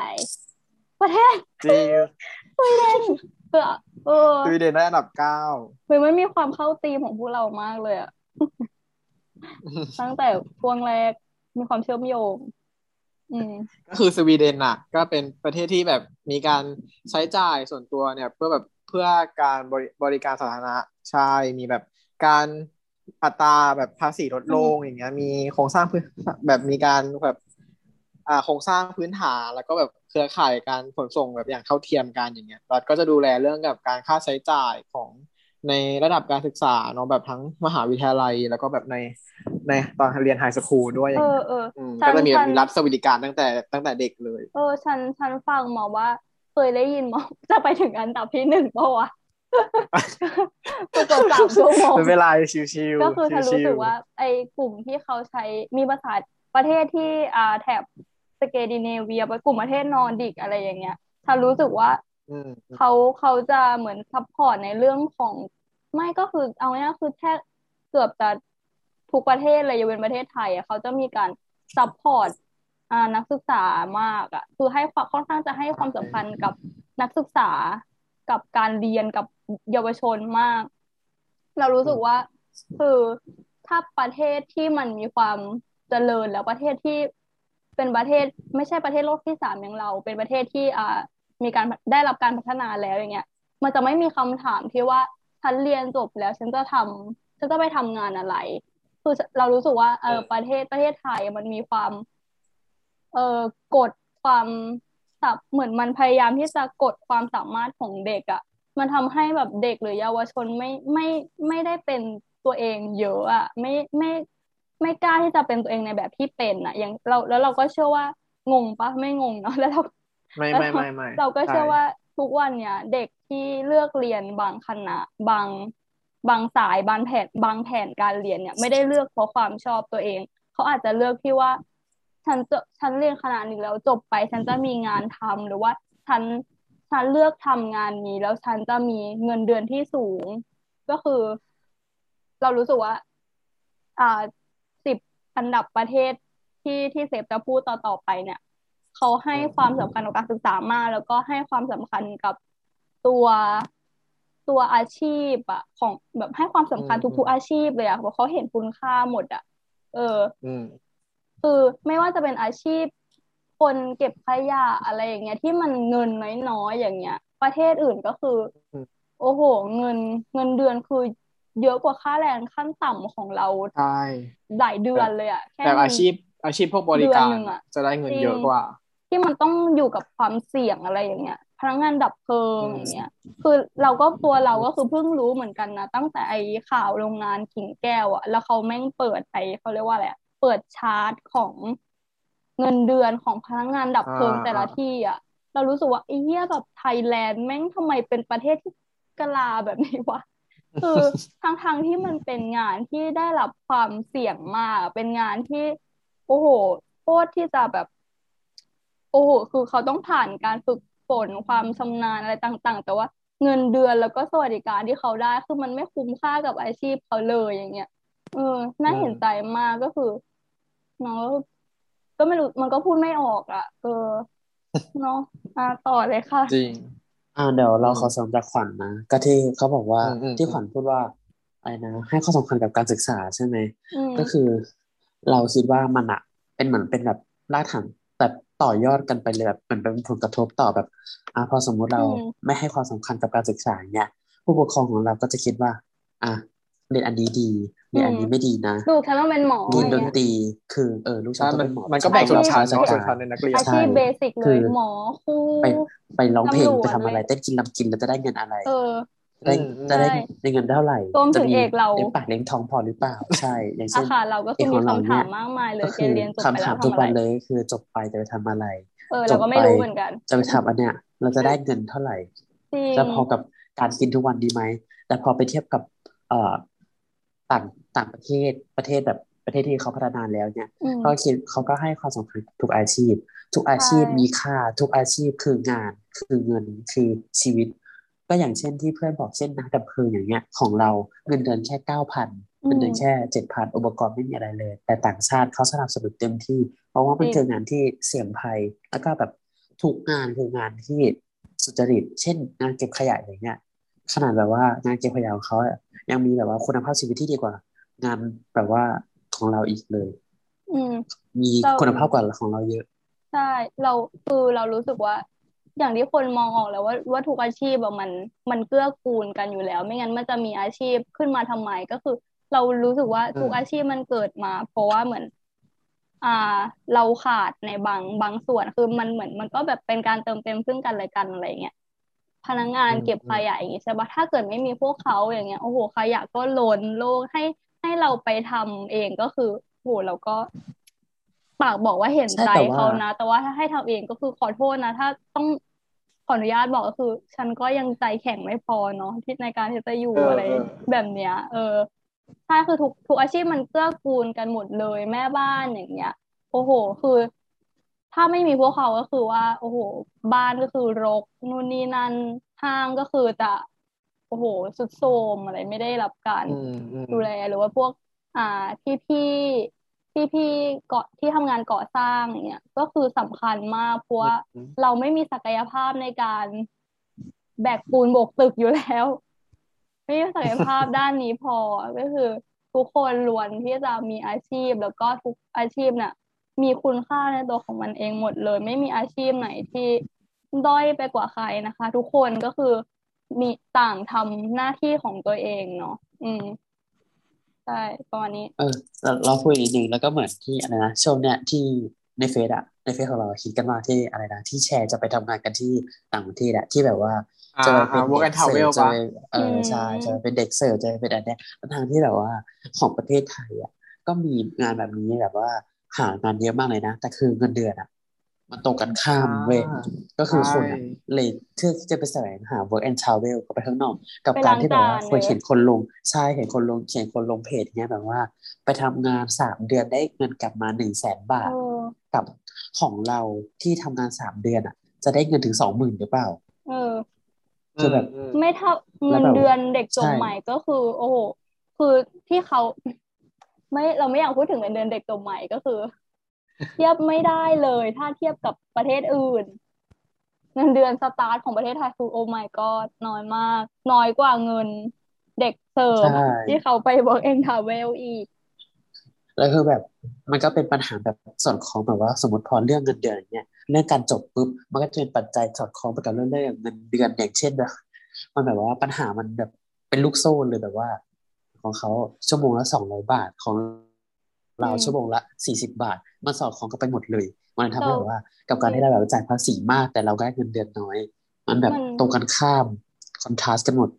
ประเทศจริงสวีเดนเออเออสวีเดนได้อันดับเก้ามันไม่มีความเข้าตีมของพวกเรามากเลยอะตั้งแต่ช่วงแรกมีความเชื่อมโยงอืม ก็คือสวีเดนน่ะ ก็เป็นประเทศที่แบบมีการใช้จ่ายส่วนตัวเนี่ย เพื่อแบบเพื่อการบริบริการสาธารณะใช่มีแบบการอัตราแบบภาษีลดลงอย่างเงี้ย มีโครงสร้างพื้นแบบมีการแบบอ่าโครงสร้างพื้นฐานแล้วก็แบบเครือข่ายการขนส่งแบบอย่างเท่าเทียมกันอย่างเงี้ยรัฐก็จะดูแลเรื่องกับการค่าใช้จ่ายของ ในระดับการศึกษาเนาะแบบทั้งมหาวิทยาลัย แล้วก็แบบในในตอนเรียนไฮสคูลด้วยอเอย่างอเงี้ยเอออืมฉัก็นจะมีฉันมีรัฐสวัสดิการตั้งแต่ตั้งแต่เด็กเลย เออฉันฉันฟังมาว่าเคยได้ยินมาจะไปถึงอันดับที่หนึ่งเปล่าวะก็เกือบสามชั่วโมงเป็นเวลาชิวๆก็คือฉันรู้ชิสึวกว่า ไอ้กลุ่มที่เขาใช้มีภาษาประเทศที่อ่าแถบสแกนดิเนเวียกลุ่มประเทศนอร์ดิกอะไรอย่างเงี้ยฉันรู้สึกว่าๆอืม เขาเขาจะเหมือน support ในเรื่องของ ไม่ก็คือเอาง่ายๆคือแทบเกือบจะทุกประเทศเลยยกเว้นประเทศไทยอะเขาจะมีการ support นักศึกษามากอะคือให้ความค่อนข้างจะให้ความสำคัญกับนักศึกษากับการเรียนกับเยาวชนมาก เรารู้สึกว่าคือถ้าประเทศที่มันมีความเจริญแล้วประเทศที่เป็นประเทศไม่ใช่ประเทศโลกที่สามอย่างเรา เป็นประเทศที่อ่า มีการได้รับการพัฒนาแล้วอย่างเงี้ย มันจะไม่มีคำถามที่ว่าฉันเรียนจบแล้วฉันจะทำฉันจะไปทำงานอะไรคือเรารู้สึกว่าเออประเทศประเทศไทยมันมีความ เออกดความสับเหมือนมันพยายามที่จะกดความสามารถของเด็กอะ่ะ มันทำให้แบบเด็กหรือเยาวชนไม่ไม่ไม่ได้เป็นตัวเองเยอะอะ่ะ ไม่ไม่ไม่กล้าที่จะเป็นตัวเองในแบบที่เป็นอะ่ะ อย่างเราแล้วเราก็เชื่อว่างงปะไม่งงเนาะแล้วเรา ไม่ไม่ไม่ไม่เราก็เชื่อใว่าทุกวันเนี่ยเด็กที่เลือกเรียนบางคณะบางบางสายบางแผนบางแผนการเรียนเนี่ย ไม่ได้เลือกเพราะความชอบตัวเอง เขาอาจจะเลือกที่ว่า ฉันจะฉันเรียนขนาดนี้แล้วจบไป ฉันจะมีงานทำหรือว่าฉันฉันเลือกทำงานนี้ แล้วฉันจะมีเงินเดือนที่สูง ก็คือ เรารู้สึกว่า อ่าสิบอันดับประเทศที่ที่เซฟจะพูดต่อต่อไปเนี่ย เขาให้ความสำคัญกับการศึกษามาก แล้วก็ให้ความสำคัญกับตัวตัวอาชีพอะของแบบให้ความสำคัญอืมทุกๆอาชีพเลยอะเพราะเขาเห็นคุณค่าหมดอะเอออืมคือไม่ว่าจะเป็นอาชีพ คนเก็บขยะอะไรอย่างเงี้ย ที่มันเงินน้อยๆอย่างเงี้ย ประเทศอื่นก็คืออืมโอ้โห เงินเงินเดือนคือเยอะกว่าค่าแรงขั้นต่ำของเราใช่หลายเดือนเลยอะแค่แต่หนึ่งอาชีพอาชีพพวกบริการเดือนหนึ่งอะจะได้เงินจริงเยอะกว่า ที่มันต้องอยู่กับความเสี่ยงอะไรอย่างเงี้ยพนักงานดับเพลิงอืมอย่างเงี้ยคือเราก็ตัวเราก็คือเพิ่งรู้เหมือนกันนะตั้งแต่ไอ้ข่าวโรงงานกิ่งแก้วอะแล้วเขาแม่งเปิดไอ้เขาเรียกว่าอะไรอะเปิดชาร์ตของเงินเดือนของพนักงานดับเพลิงอ่าแต่ละที่อะเรารู้สึกว่าไอ้เหี้ยแบบไทยแลนด์แม่งทำไมเป็นประเทศที่กะลาแบบนี้วะคือทางทางๆที่มันเป็นงานที่ได้รับความเสี่ยงมากเป็นงานที่ โอ้โหโคตรที่จะแบบ โอ้โหคือเขาต้องผ่านการฝึกฝนความชำนาญอะไรต่าง ๆ แต่ว่าเงินเดือนแล้วก็สวัสดิการที่เขาได้คือมันไม่คุ้มค่ากับอาชีพเขาเลยอย่างเงี้ยเออน่าอืมเห็นใจมากก็คือเนาะก็ไม่รู้มันก็พูดไม่ออกอะ เออเนาะอ่าต่อเลยค่ะ จริง อ่าเดี๋ยวเราอืมขอเสริมจากขวัญนะก็ที่เขาบอกว่าอืมอืมที่ขวัญพูดว่าอะไรนะให้ข้อสำคัญกับการศึกษาใช่ไหมอืมก็คือ เราคิดว่ามันอะเป็นเหมือนเป็นแบบรากฐาน แบบต่อยอดกันไปเลยแบบเหมือนเป็นผลกระทบต่อแบบอ่าพอสมมุติเราอืมไม่ให้ความสำคัญกับการศึกษาเนี่ยผู้ปกครองของเราก็จะคิดว่า อะเรียนอันนี้ดีเรียนอันนี้ไม่ดีนะลูกฉันต้องเป็นหมอเรียนอดย่างนเงี้ยตรีคือเออลูกฉัใช่นต้องมันเป็นหมอมันก็แบ่งชนชั้นอาชีเนาะพชนชั้นในนักเรียนอาชีพเบสิกเลคืยอหมอครูไปไปร้องเพลงตำรวจไปทำอะไรเลยเต้นกินลำกินแล้วจะได้เงินอะไร เออจะ ได้อืมจะได้ใช่ได้เงินเท่าไหร่รวมถึจะงมีเอกเราเลี้ยงปากเลี้ยงท้องพอหรือเปล่า ใช่อย่างอาเช่นคารเราก็คือมีคำถามมากมายเลยก็เจคืนอเรียนจบไปคำแล้ถาวมทำทุกอะไรวันเลยคือจบไปจะไปทำอะไรเออเราก็ไม่รู้เหมือนกัน จะไปทำอันเนี้ยเราจะได้เงินเท่าไหร่จริงจะพอกับการกินทุกวันดีไหมแต่พอไปเทียบกับ เอ่อต่างต่างประเทศประเทศแบบประเทศที่เขาพัฒนาแล้วเนี่ยอืมเขาคิดเขาก็ให้ความสำคัญกับทุกอาชีพ ทุกอาชีพใช่มีค่า ทุกอาชีพคืองานคือเงินคือชีวิต ก็อย่างเช่นที่เพื่อนบอกเช่นนักดับเพลิงอย่างเงี้ยของเราเงินเดือนแค่เก้าพันเงินเดือนแค่เจ็ดพันอุปกรณ์ไม่มีอะไรเลย แต่ต่างชาติเขาสนับสนุนเต็มที่ เพราะว่ามันคืองานที่เสี่ยงภัย แล้วก็แบบทุกงานคืองานที่สุจริต เช่น งานเก็บขยะอย่างเงี้ยขนาดแบบว่างานเก็บขยะของเขาอะยังมีแบบว่าคุณภาพชีวิตที่ดีกว่า งานแบบว่าของเราอีกเลยอืมมีเราคุณภาพกว่าของเราเยอะใช่เราคือเรารู้สึกว่า อย่างที่คนมองออกแล้วว่าว่าทุกอาชีพอะมันมันเกื้อกูลกันอยู่แล้ว ไม่งั้นมันจะมีอาชีพขึ้นมาทำไมก็คือ เรารู้สึกว่าทุกอืมอาชีพมันเกิดมา เพราะว่าเหมือน อ่า เราขาดในบางบางส่วนคือมันเหมือนมันก็แบบเป็นการเติมเต็มซึ่งกันและกันอะไรเงี้ยพนักงานอืมเก็บอืมขยะอย่างงี้ใช่ปะถ้าเกิดไม่มีพวกเขาอย่างเงี้ยโอ้โหขยะก็ล้นโลกให้ให้เราไปทำเองก็คือโหเราก็ ปากบอกว่าเห็นใช่ใจแต่ว่าเขานะ แต่ว่าถ้าให้ทำเองก็คือขอโทษนะ ถ้าต้องขออนุญาตบอกก็คือ ฉันก็ยังใจแข็งไม่พอเนาะที่ในการที่จะอยู่เอออะไรเออแบบเนี้ย เออใช่คือทุกทุกอาชีพมันเกื้อกูลกันหมดเลยแม่บ้านอย่างเงี้ย โอ้โห คือ ถ้าไม่มีพวกเขาก็คือว่า โอ้โห บ้านก็คือรกนู่นนี่นั่นห้างก็คือจะโอ้โหสุดโทรมอะไรไม่ได้รับการอืมอืมดูแลหรือว่าพวก อ่าพี่พี่ พี่พี่เกาะที่ทำงานก่อสร้างเนี่ยก็คือสำคัญมากเพราะว่าเราไม่มีศักยภาพในการแบกปูนโบกตึกอยู่แล้ว ไม่มีศักยภาพด้านนี้พอก็คือ ทุกคนล้วนที่จะมีอาชีพ แล้วก็ทุกอาชีพน่ะ มีคุณค่าในตัวของมันเองหมดเลย ไม่มีอาชีพไหนที่ด้อยไปกว่าใครนะคะ ทุกคนก็คือมีต่างทำหน้าที่ของตัวเองเนาะอืม ใช่ประมาณนี้ เออเราเราพูดอีกนิดนึงแล้วก็เหมือนที่อะไรนะช่วงเนี้ยที่ในเฟซอะในเฟซของเราคิดกันมาที่อะไรนะที่แชร์จะไปทำงานกันที่ต่างประเทศอะที่แบบว่าอ่าจะไปเป็อ่าน work เด็ and กเสิร์ travel ฟจะไปปะเออใช่อืมจะไปเป็นเด็กเสิร์ฟจะไปเป็นอะไรเนี่ยทางที่แบบว่าของประเทศไทยอะก็มีงานแบบนี้แบบว่าหางานเยอะมากเลยนะ แต่คือเงินเดือนอะ มันตรงกันข้ามเว้ยอ่าก็คือคนอะใช่เลยเพื่อที่จะไปแสวงหา work and travel ก็ไปข้างนอก กับไปการล้างที่แบบว่าจานเคยเลยเห็นคนลงใช่เห็นคนลงเขียนคนลงเพจเนี้ยแบบว่า ไปทำงานสามเดือนได้เงินกลับมาหนึ่งแสนบาเอทอกับของเราที่ทำงานสามเดือนอะ จะได้เงินถึงสองหมื่นหรือเปล่า เออคือแบบอืมไม่เท่าแล้เงิวนแบบเดือนเด็กจบใช่ใหม่ก็คือ โอ้โหคือที่เขาไม่เราไม่อยากพูดถึงเงินเดือนเด็กจบใหม่ก็คือ เทียบไม่ได้เลย ถ้าเทียบกับประเทศอื่นเงินเดือนสตาร์ทของประเทศไทยคือโอ้ my god น้อยมาก น้อยกว่าเงินเด็กเสิร์ฟใช่ที่เขาไป work and travel อีก แล้วคือแบบ มันก็เป็นปัญหาแบบส่วนของแบบว่า สมมติพอเรื่องเงินเดือนอย่างเงี้ยเรื่องการจบปุ๊บมันก็จะเป็นปัจจัยสอดคล้องไปกับเรื่องเรื่องเงินเดือนอย่างเช่นแบบมันแบบว่าปัญหามันแบบเป็นลูกโซ่เลยแบบว่า ของเขาชั่วโมงละสองร้อยบาทของ เราอืมชั่วโมงละสี่สิบบาท มันสอดคล้องกันไปหมดเลยมันทำให้เราแบบว่า กับการที่เราแบบจ่ายภาษีมาก แต่เราก็ได้เงินเดือนน้อย มันแบบมันตรงกันข้ามคอนทราสต์กันหมด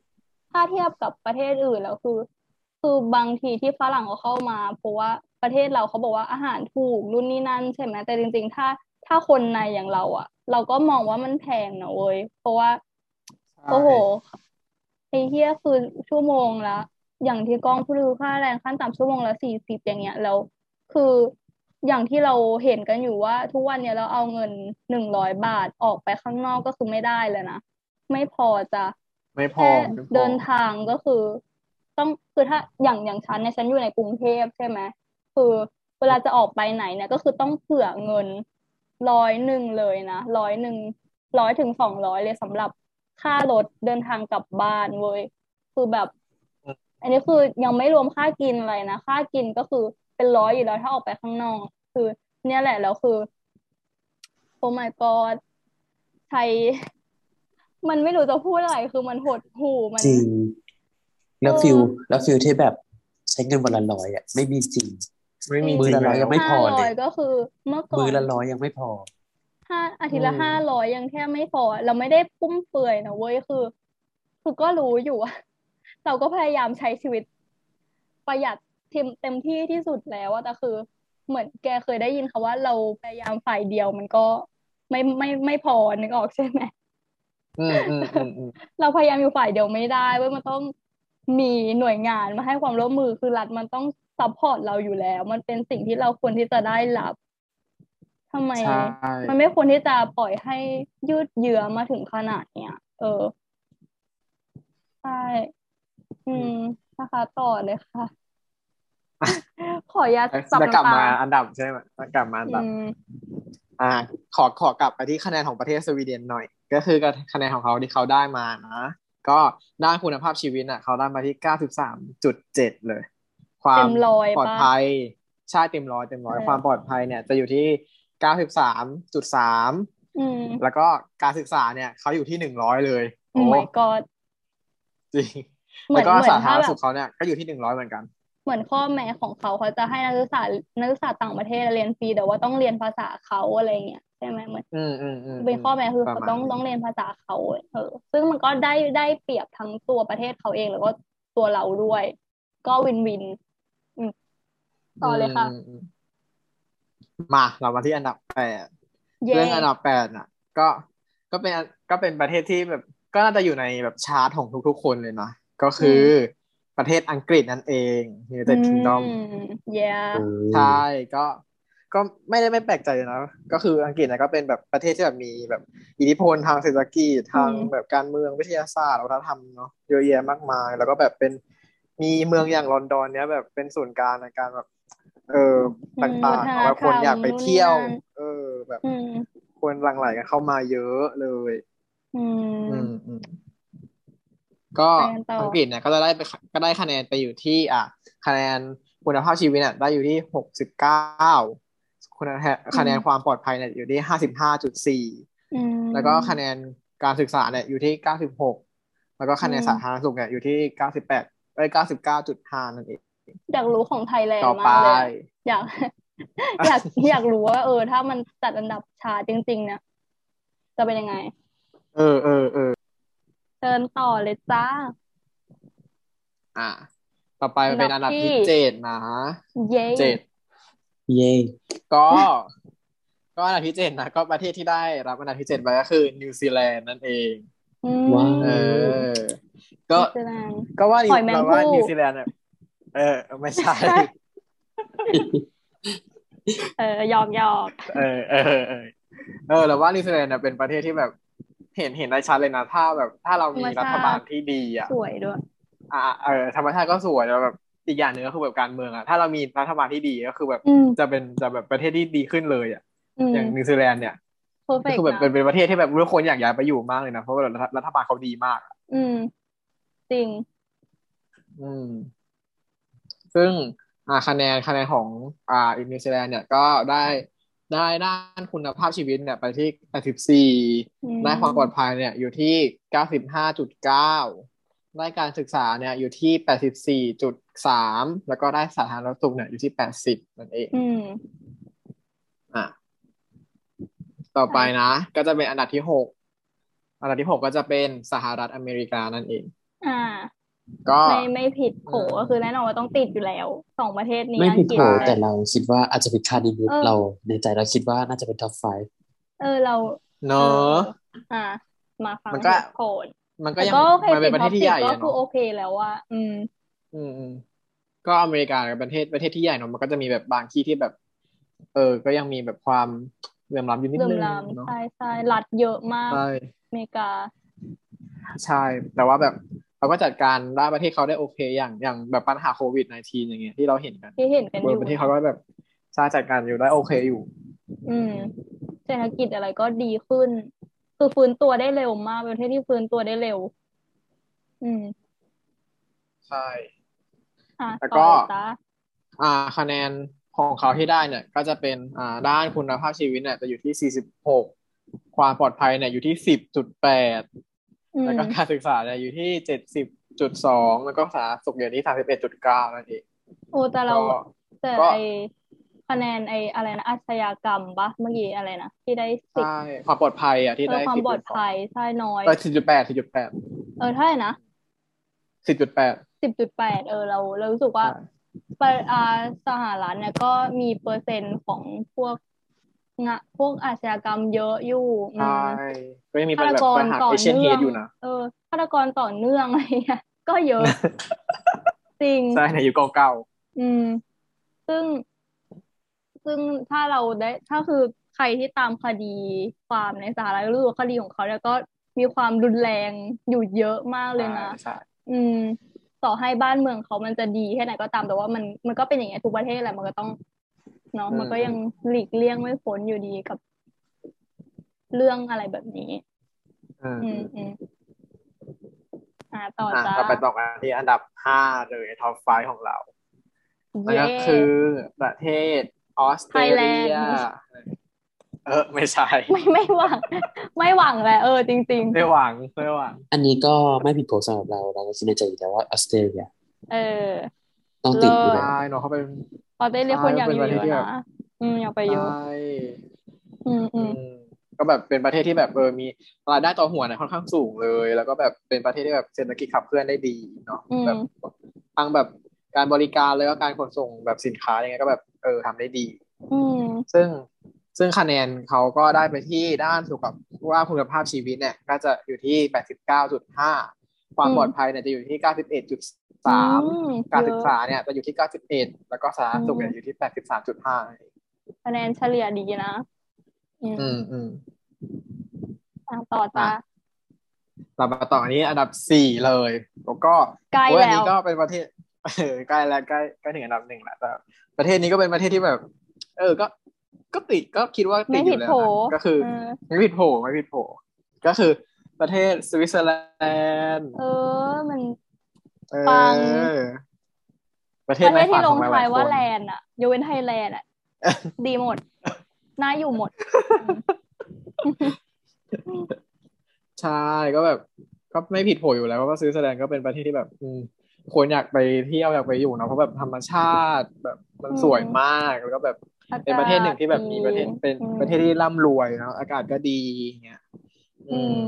ถ้าเทียบกับประเทศอื่นแล้วคือ คือบางทีที่ฝรั่งเขาเข้ามา เพราะว่าประเทศเราเขาบอกว่าอาหารถูกรุ่นนี้นั่นใช่ไหมแต่จริง ๆ ถ้าถ้าคนในอย่างเราอะเราก็มองว่ามันแพงนะเว้ยเพราะว่า โอ้โหไอ้เฮียคือชั่วโมงละ อย่างที่กองพูดคือค่าแรงขั้นต่ำชั่วโมงละสี่สิบอย่างเงี้ยแล้วคืออย่างที่เราเห็นกันอยู่ว่าทุกวันเนี้ยเราเอาเงินหนึ่งร้อยบาทออกไปข้างนอกก็คือไม่ได้เลยนะไม่พอจะไม่พอแค่ไม่พอเดินทางก็คือ ต้องคือถ้าอย่างอย่างฉันเนี่ยฉันอยู่ในกรุงเทพใช่ไหมคือเวลาจะออกไปไหนเนี่ยก็คือต้องเผื่อเงินร้อยหนึ่งเลยนะร้อยหนึ่งร้อยถึงสองร้อยเลยสำหรับค่ารถเดินทางกลับบ้านเว้ยคือแบบ อันนี้คือยังไม่รวมค่ากินอะไรนะ ค่ากินก็คือเป็นร้อยอยู่แล้วถ้าออกไปข้างนอก คือ เนี่ยแหละแล้วคือ oh my god ใช้มันไม่รู้จะพูดอะไร คือมันหดหู่มันจริง แล้วเออ feel แล้ว feel ที่แบบใช้เงินวันละร้อยอะไม่มีจริงไม่มีมือละจริร้อยยังไม่พอเลยห้าร้อยก็คือ เมื่อก่อนมือละร้อยยังไม่พอห้าอาทิตย์ละอืมห้าร้อยยังแค่ไม่พอ เราไม่ได้ฟุ่มเฟือยนะเว้ยคือ คือก็รู้อยู่ว่า เราก็พยายามใช้ชีวิต ประหยัดเต็มเต็มที่ที่สุดแล้วอะแต่คือ เหมือนแกเคยได้ยินคาว่าเราพยายามฝ่ายเดียวมันก็ไม่ไม่ไม่พอนึกออกใช่ไหมอืมอืมอืมอืมเราพยายามอยู่ฝ่ายเดียวไม่ได้เว้ยมันต้องมีหน่วยงานมาให้ความร่วมมือคือรัฐมันต้อง support เราอยู่แล้ว มันเป็นสิ่งที่เราควรที่จะได้รับทำไมใช่มันไม่ควรที่จะปล่อยให้ยืดเยื้อมาถึงขนาดเนี้ยเออใช่ อืมนะคะต่อเลยค่ะ ขออนุญาตซับจะกลับน้ำตามาอันดับใช่ไหมจะกลับมาอันดับอืมอ่า ขอขอกลับไปที่คะแนนของประเทศสวีเดนหน่อย ก็คือคะแนนของเขาที่เขาได้มานะก็ด้านคุณภาพชีวิตอะ เขาได้มาที่เก้าสิบสามจุดเจ็ดเลย ความเต็มร้อยปลอดปะภัยใช่เต็มร้อยเต็มร้อยเออความปลอดภัยเนี่ย จะอยู่ที่เก้าสิบสามจุดสามอืมแล้วก็การศึกษาเนี่ย เขาอยู่ที่หนึ่งร้อยเลย โอ้ my god จริงเหมื แล้อนวก็เหมือนสาธารณถ้าแบบสุขเขาเนี่ยก็อยู่ที่หนึ่งร้อยเหมือนกัน เหมือนข้อแม้ของเขาเขาจะให้นักศึกษานักศึกษาต่างประเทศเรียนฟรีแต่ว่าต้องเรียนภาษาเขาอะไรเงี้ยใช่ไหมเหมือนอืมอืมอืมเป็นข้อแม้คือประเขามาณต้องนั้นต้องเรียนภาษาเขาเออ ซึ่งมันก็ได้ได้เปรียบทั้งตัวประเทศเขาเองแล้วก็ตัวเราด้วย ก็วินวินอืมต่อเลยค่ะมอืมมาเรามาที่อันดับแปดเย่เรื่องอันดับแปดน่ะ ก็ก็เป็นก็เป็นประเทศที่แบบก็น่าจะอยู่ในแบบชาร์ตของทุกๆคนเลยนะ ก็คือประเทศอังกฤษนั่นเอง United Kingdom อืมเย่ใช่ก็ก็ไม่ได้ไม่แปลกใจนะก็คืออังกฤษนะก็เป็นแบบประเทศที่แบบมีแบบอิทธิพลทางเศรษฐกิจทางแบบการเมืองวิทยาศาสตร์วัฒนธรรมเนาะเยอะแยะมากมาย แล้วก็แบบเป็นมีเมืองอย่างลอนดอนเนี้ยแบบเป็นศูนย์กลางในการแบบ เออต่างๆเอาไว้คนอยากไปเที่ยว เออ แบบอืมคนหลั่งไหลกันเข้ามาเยอะเลย อืมอืมอืม ก็ไปกันต่ออัอังกฤษเนี่ยก็จะได้ไปก็ได้คะแนนไปอยู่ที่ อะคะแนนคุณภาพชีวิตเนี่ยได้อยู่ที่หกสิบเก้าคุณภาพคะแนนความปลอดภัยเนี่ยอยู่ที่ห้าสิบห้าจุดสี่อืมแล้วก็คะแนนการศึกษาเนี่ยอยู่ที่เก้าสิบหกแล้วก็คะแนนอืมสาธารณสุขเนี่ยอยู่ที่เก้าสิบแปดเอ้ยเก้าสิบเก้าจุดห้านั่นเองอยากรู้ของไทยแลนต่อด์ไปมากเลยอะอยากอยากอยากรู้ว่า เออ ถ้ามันจัดอันดับชาร์ตจริง ๆ เนี่ยจะเป็นยังไง เออเออเออเชิญต่อเลยจ้า อะ ต่อไปเป็นอัอันนดัดับบที่ที่เจ็ดนะเย้เจ็ดเย่ก็ ก็อันดับที่เจ็ดนะก็ประเทศที่ได้รับอันดับที่เจ็ดไปก็คือนิวซีแลนด์นั่นเองอืมว้าเอวอก็นิวซีแลนด์ก็ว่านิวหอยแมงเราว่าภู่นิวซีแลนด์เนี่ยเออ ไม่ใช่ เออหยอกหยอกเออเออเออเออเราว่านิวซีแลนด์เนี่ยเป็นประเทศที่แบบ เห็นเห็นได้ชัดเลยนะถ้าแบบ ถ้าเรามีรัฐบาลที่ดีอะสวยด้วย อ่าเออธรรมชาติก็สวยแล้วแบบอีกอย่างหนึ่งก็คือแบบการเมืองอะถ้าเรามีรัฐบาลที่ดีก็คือแบบอืมจะเป็นจะแบบประเทศที่ดีขึ้นเลยอะอืมอย่างนิวซีแลนด์เนี่ย perfect ก็คือแบบนะเป็นเป็นประเทศที่แบบทุกคนอยากย้ายไปอยู่มากเลยนะเพราะว่ารัฐรัฐบาลเขาดีมากอะอืม จริง อืม ซึ่งอ่าคะแนนคะแนนของ อ่านิวซีแลนด์เนี่ยก็ได้ ได้ด้านคุณภาพชีวิตเนี่ยไปที่แปดสิบสี่อืมได้ความปลอดภัยเนี่ยอยู่ที่เก้าสิบห้าจุดเก้าได้การศึกษาเนี่ยอยู่ที่แปดสิบสี่จุดสามแล้วก็ได้สาธารณสุขเนี่ยอยู่ที่แปดสิบนั่นเองอืมอะต่อไปนะ ก็จะเป็นอันดับที่หกอันดับที่หกก็จะเป็นสหรัฐอเมริกานั่นเอง อ่า ก็ไม่ไม่ผิดโผอืมก็คือแน่นอนว่าต้องติดอยู่แล้วสองประเทศนี้ไม่อังผิดกฤษโผแต่เราคิดว่าอาจจะผิดคาดนิมิตเออเราในใจเราคิดว่าน่าจะเป็นท็อปไฟเออเราเนอะอ่า มาฟังมันก็เหตุผลมันก็แต่ยังก็โอเคมันเป็นประเทศที่ใหญ่ก็อะคือเนาะโอเคแล้วว่าอืม อืมอืมก็อเมริกาเป็นประเทศประเทศที่ใหญ่เนาะมันก็จะมีแบบบางที่ที่แบบ เออ ก็ยังมีแบบความเหลื่อมล้ำอยู่นิดเริ่มนึงลามเนาะใช่ใช่รัฐเยอะมากใช่อเมริกา ใช่ แต่ว่าแบบ เราก็จัดการด้านประเทศเขาได้โอเค อย่างอย่างแบบปัญหาโควิด -19 อย่างเงี้ยที่เราเห็นกันที่เห็นกันอเออยู่ประเทศเขาก็แบบใช่จัดการอยู่ได้โอเคอยู่ อืมเศรษฐกิจอะไรก็ดีขึ้น คือฟื้นตัวได้เร็วมากเป็นประเทศที่ฟื้นตัวได้เร็ว อืมใช่อะแล้วต่ก็อเลยจ้าอ่า คะแนนของเขาที่ได้เนี่ย ก็จะเป็นอ่าด้านคุณภาพชีวิตเนี่ยจะอยู่ที่ 46 ความปลอดภัยเนี่ยอยู่ที่ 10.8อืม แล้วก็การศึกษาเนี่ยอยู่ที่70.2แล้วก็สาธารณสุขอยู่ที่31.9นั่นเองโอ้แต่เราก็แต่ก็ไอคะแนนไออะไรนะอาชญากรรมปะเมื่อกี้อะไรนะที่ได้สิบใช่ความปลอดภัยอะที่เอได้อความปลอดภัยใช่น้อยเออ10.8 10.8เออเท่าไหร่นะ10.8สิบจุดแปดเออเราเรารู้สึกว่าใช่ปะอ่าสหรัฐเนี่ยก็มีเปอร์เซ็นต์ของพวก งะพวกอาชญากรรมเยอะอยู่อืใช่มก็ยังมีฆาปัญตแบบกรปัญหาต่อเอเชียนเนื่เฮองดอยู่นะเออฆาตกรต่อเนื่องอะไรเงี้ยก็เยอะจริงใช่ในยุคเก่าอืม ซึ่ง ซึ่งถ้าเราได้ ถ้าคือใครที่ตามคดีความในสหรัฐรู้สึกว่าคดีของเขาเนี่ยก็มีความรุนแรงอยู่เยอะมากๆเลยนะใช่อืม ต่อให้บ้านเมืองเขามันจะดีแค่ไหนก็ตามแต่ว่ามันมันก็เป็นอย่างเงี้ยทุกประเทศแหละมันก็ต้อง เนาะมันก็ยังหลีกเลี่ยงไม่พ้นอยู่ดีกับเรื่องอะไรแบบนี้ อืมอืมอืมอ่าต่ออะจ้าเราไปต่อกันที่อันดับห้าเลยท็อปไฟของเรานั่นเย้ก็คือประเทศออสเตรเลีย Thailand เออ ไม่ใช่ ไม่ไม่หวัง ไม่หวังแหละเออจริงไม่หวังไม่หวัง อันนี้ก็ไม่ผิดโผสำหรับเราเราก็คิดในใจอยู่แล้วว่าออสเตรเลียๆเออ ต้องติดอยู่เลิแล้ศวใช่เนาะเขาเป็นออสเตรเลียคนอยากอยู่เป็นประเยเทศที่อะแบบนะอืมอยากไปเยอะใช่อืมอือืมมก็แบบเป็นประเทศที่แบบเออมีรายได้ต่อหัวเนี่ยค่อนข้างสูงเลย แล้วก็แบบเป็นประเทศที่แบบเศรษฐกิจขับเคลื่อนได้ดีเนาะอืมแบบทั้งแบบการบริการแล้วก็การขนส่งแบบสินค้ายังไงก็แบบเออทำได้ดี อืมซึ่งซึ่งคะแนนเขาก็ได้ไปที่ด้านสุขภาพว่าคุณภาพชีวิตเนี่ย ก็จะอยู่ที่89.5ความอืมปลอดภัยเนี่ยจะอยู่ที่อื 91.3มการเยศึกอะษาเนี่ยจะอยู่ที่91แล้วก็สาธารณสุขเนี่ยอยู่ที่83.5คะแนนเฉลี่ยดีนะ อืมอืมอืมอะต่อจ้าอะเรามาต่ออันนี้อันดับสี่เลย แล้วก็ใกล้โอ้ยอันแล้วนี้ก็เป็นประเทศเออใกล้แล้วใกล้ใกล้ถึงอันดับหนึ่งแล้วแต่ประเทศนี้ก็เป็นประเทศที่แบบ เออ ก็ก็ติดก็คิดว่าติไม่ดอผิดยู่แล้วโผนะก็คือเออไม่ผิดโผไม่ผิดโผก็คือประเทศสวิตเซอร์แลนด์ เออ มันเอ ปังอประเทปศระเทในศฝัที่นลของงหท้าลายยๆคว่านแลนด์อะยกเว้นไทยแลนด์อะ ดีหมดน่าอยู่หมด ใช่ก็แบบ ก็ไม่ผิดโผอยู่แล้วเพราะว่าสวิตเซอร์แลนด์ก็เป็นประเทศที่แบบอืมคนอยากไปเที่ยวอยากไปอยู่เนอะเพราะแบบธรรมชาติแบบมันอืมสวยมากแล้วก็แบบอากาศเป็นประเทศหนึ่งที่แบบมีประเทศเป็นอืมประเทศที่ร่ำรวยเนาะอากาศก็ดีเงี้ย อืม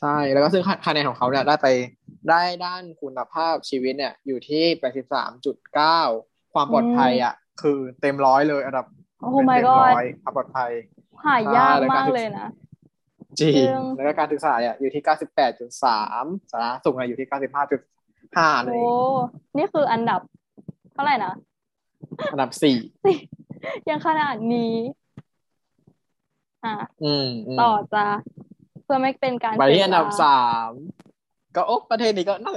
ใช่แล้วก็ซึ่งคะคะแนนของเขาเนี่ยได้ไป ได้ด้านคุณภาพชีวิตเนี่ย อยู่ที่แปดสิบสามจุดเก้าความปลอดภัยอะ คือเต็มร้อยเลยอันดับโอ้เป็น my เต็ม god ร้อยความปลอดภัย หายากใช่แล้วมากการศึกเลยนะจริงจริงแล้วก็การศึกษาเนี่ยอยู่ที่เก้าสิบแปดจุดสามสาธารณสุขเนี่ยอยู่ที่เก้าสิบห้าจุดห้าเลโอ้ยนี่คืออันดับเท่าไหร่นะอันดับสี่ยังขนาดนี้อะอืมอืมต่อจ้าเพื่อไม่เป็นการไปที่เสียอันดับเวลาสาม ก็โอ้ประเทศนี้ก็น่า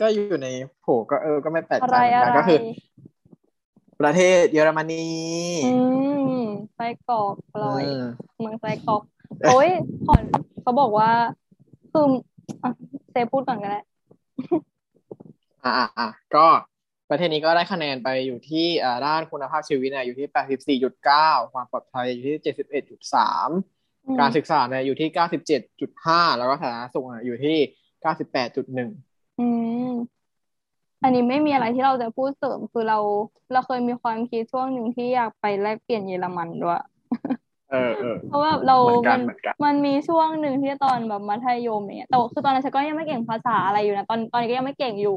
ก็อยู่ในโผก็เออ ก็ไม่แปลกใจนะก็คือ ประเทศเยอรมนีไส้กรอกลอยเมืองไส้กรอกโอ้ยขอนเขาบอกว่าคือเซพูดก่อนก็ได้อ่าอ่าก็ประเทศนี้ก็ได้คะแนนไปอยู่ที่ด้านคุณภาพชีวิตเนี่ยอยู่ที่ 84.9 ความปลอดภัยอยู่ที่ 71.3 การศึกษาเนี่ยอยู่ที่เก้าสิบเจ็ดจุดห้าแล้วก็สาธารณสุขเนี่ยอยู่ที่เก้าสิบแปดจุดหนึ่งอืมอันนี้ไม่มีอะไรที่เราจะพูดเสริมคือเรา เราเคยมีความคิดช่วงหนึ่งที่อยากไปแลกเปลี่ยนเยอรมันด้วยเออเออเพราะว่าเราเหมือนกัมันนเหมือนกันมันมีช่วงหนึ่งที่ตอนแบบมัธยมอย่างเงี้ยแต่ว่าคือตอนนั้นฉันก็ยังไม่เก่งภาษาอะไรอยู่นะตอนตอนนี้ก็ยังไม่เก่งอยู่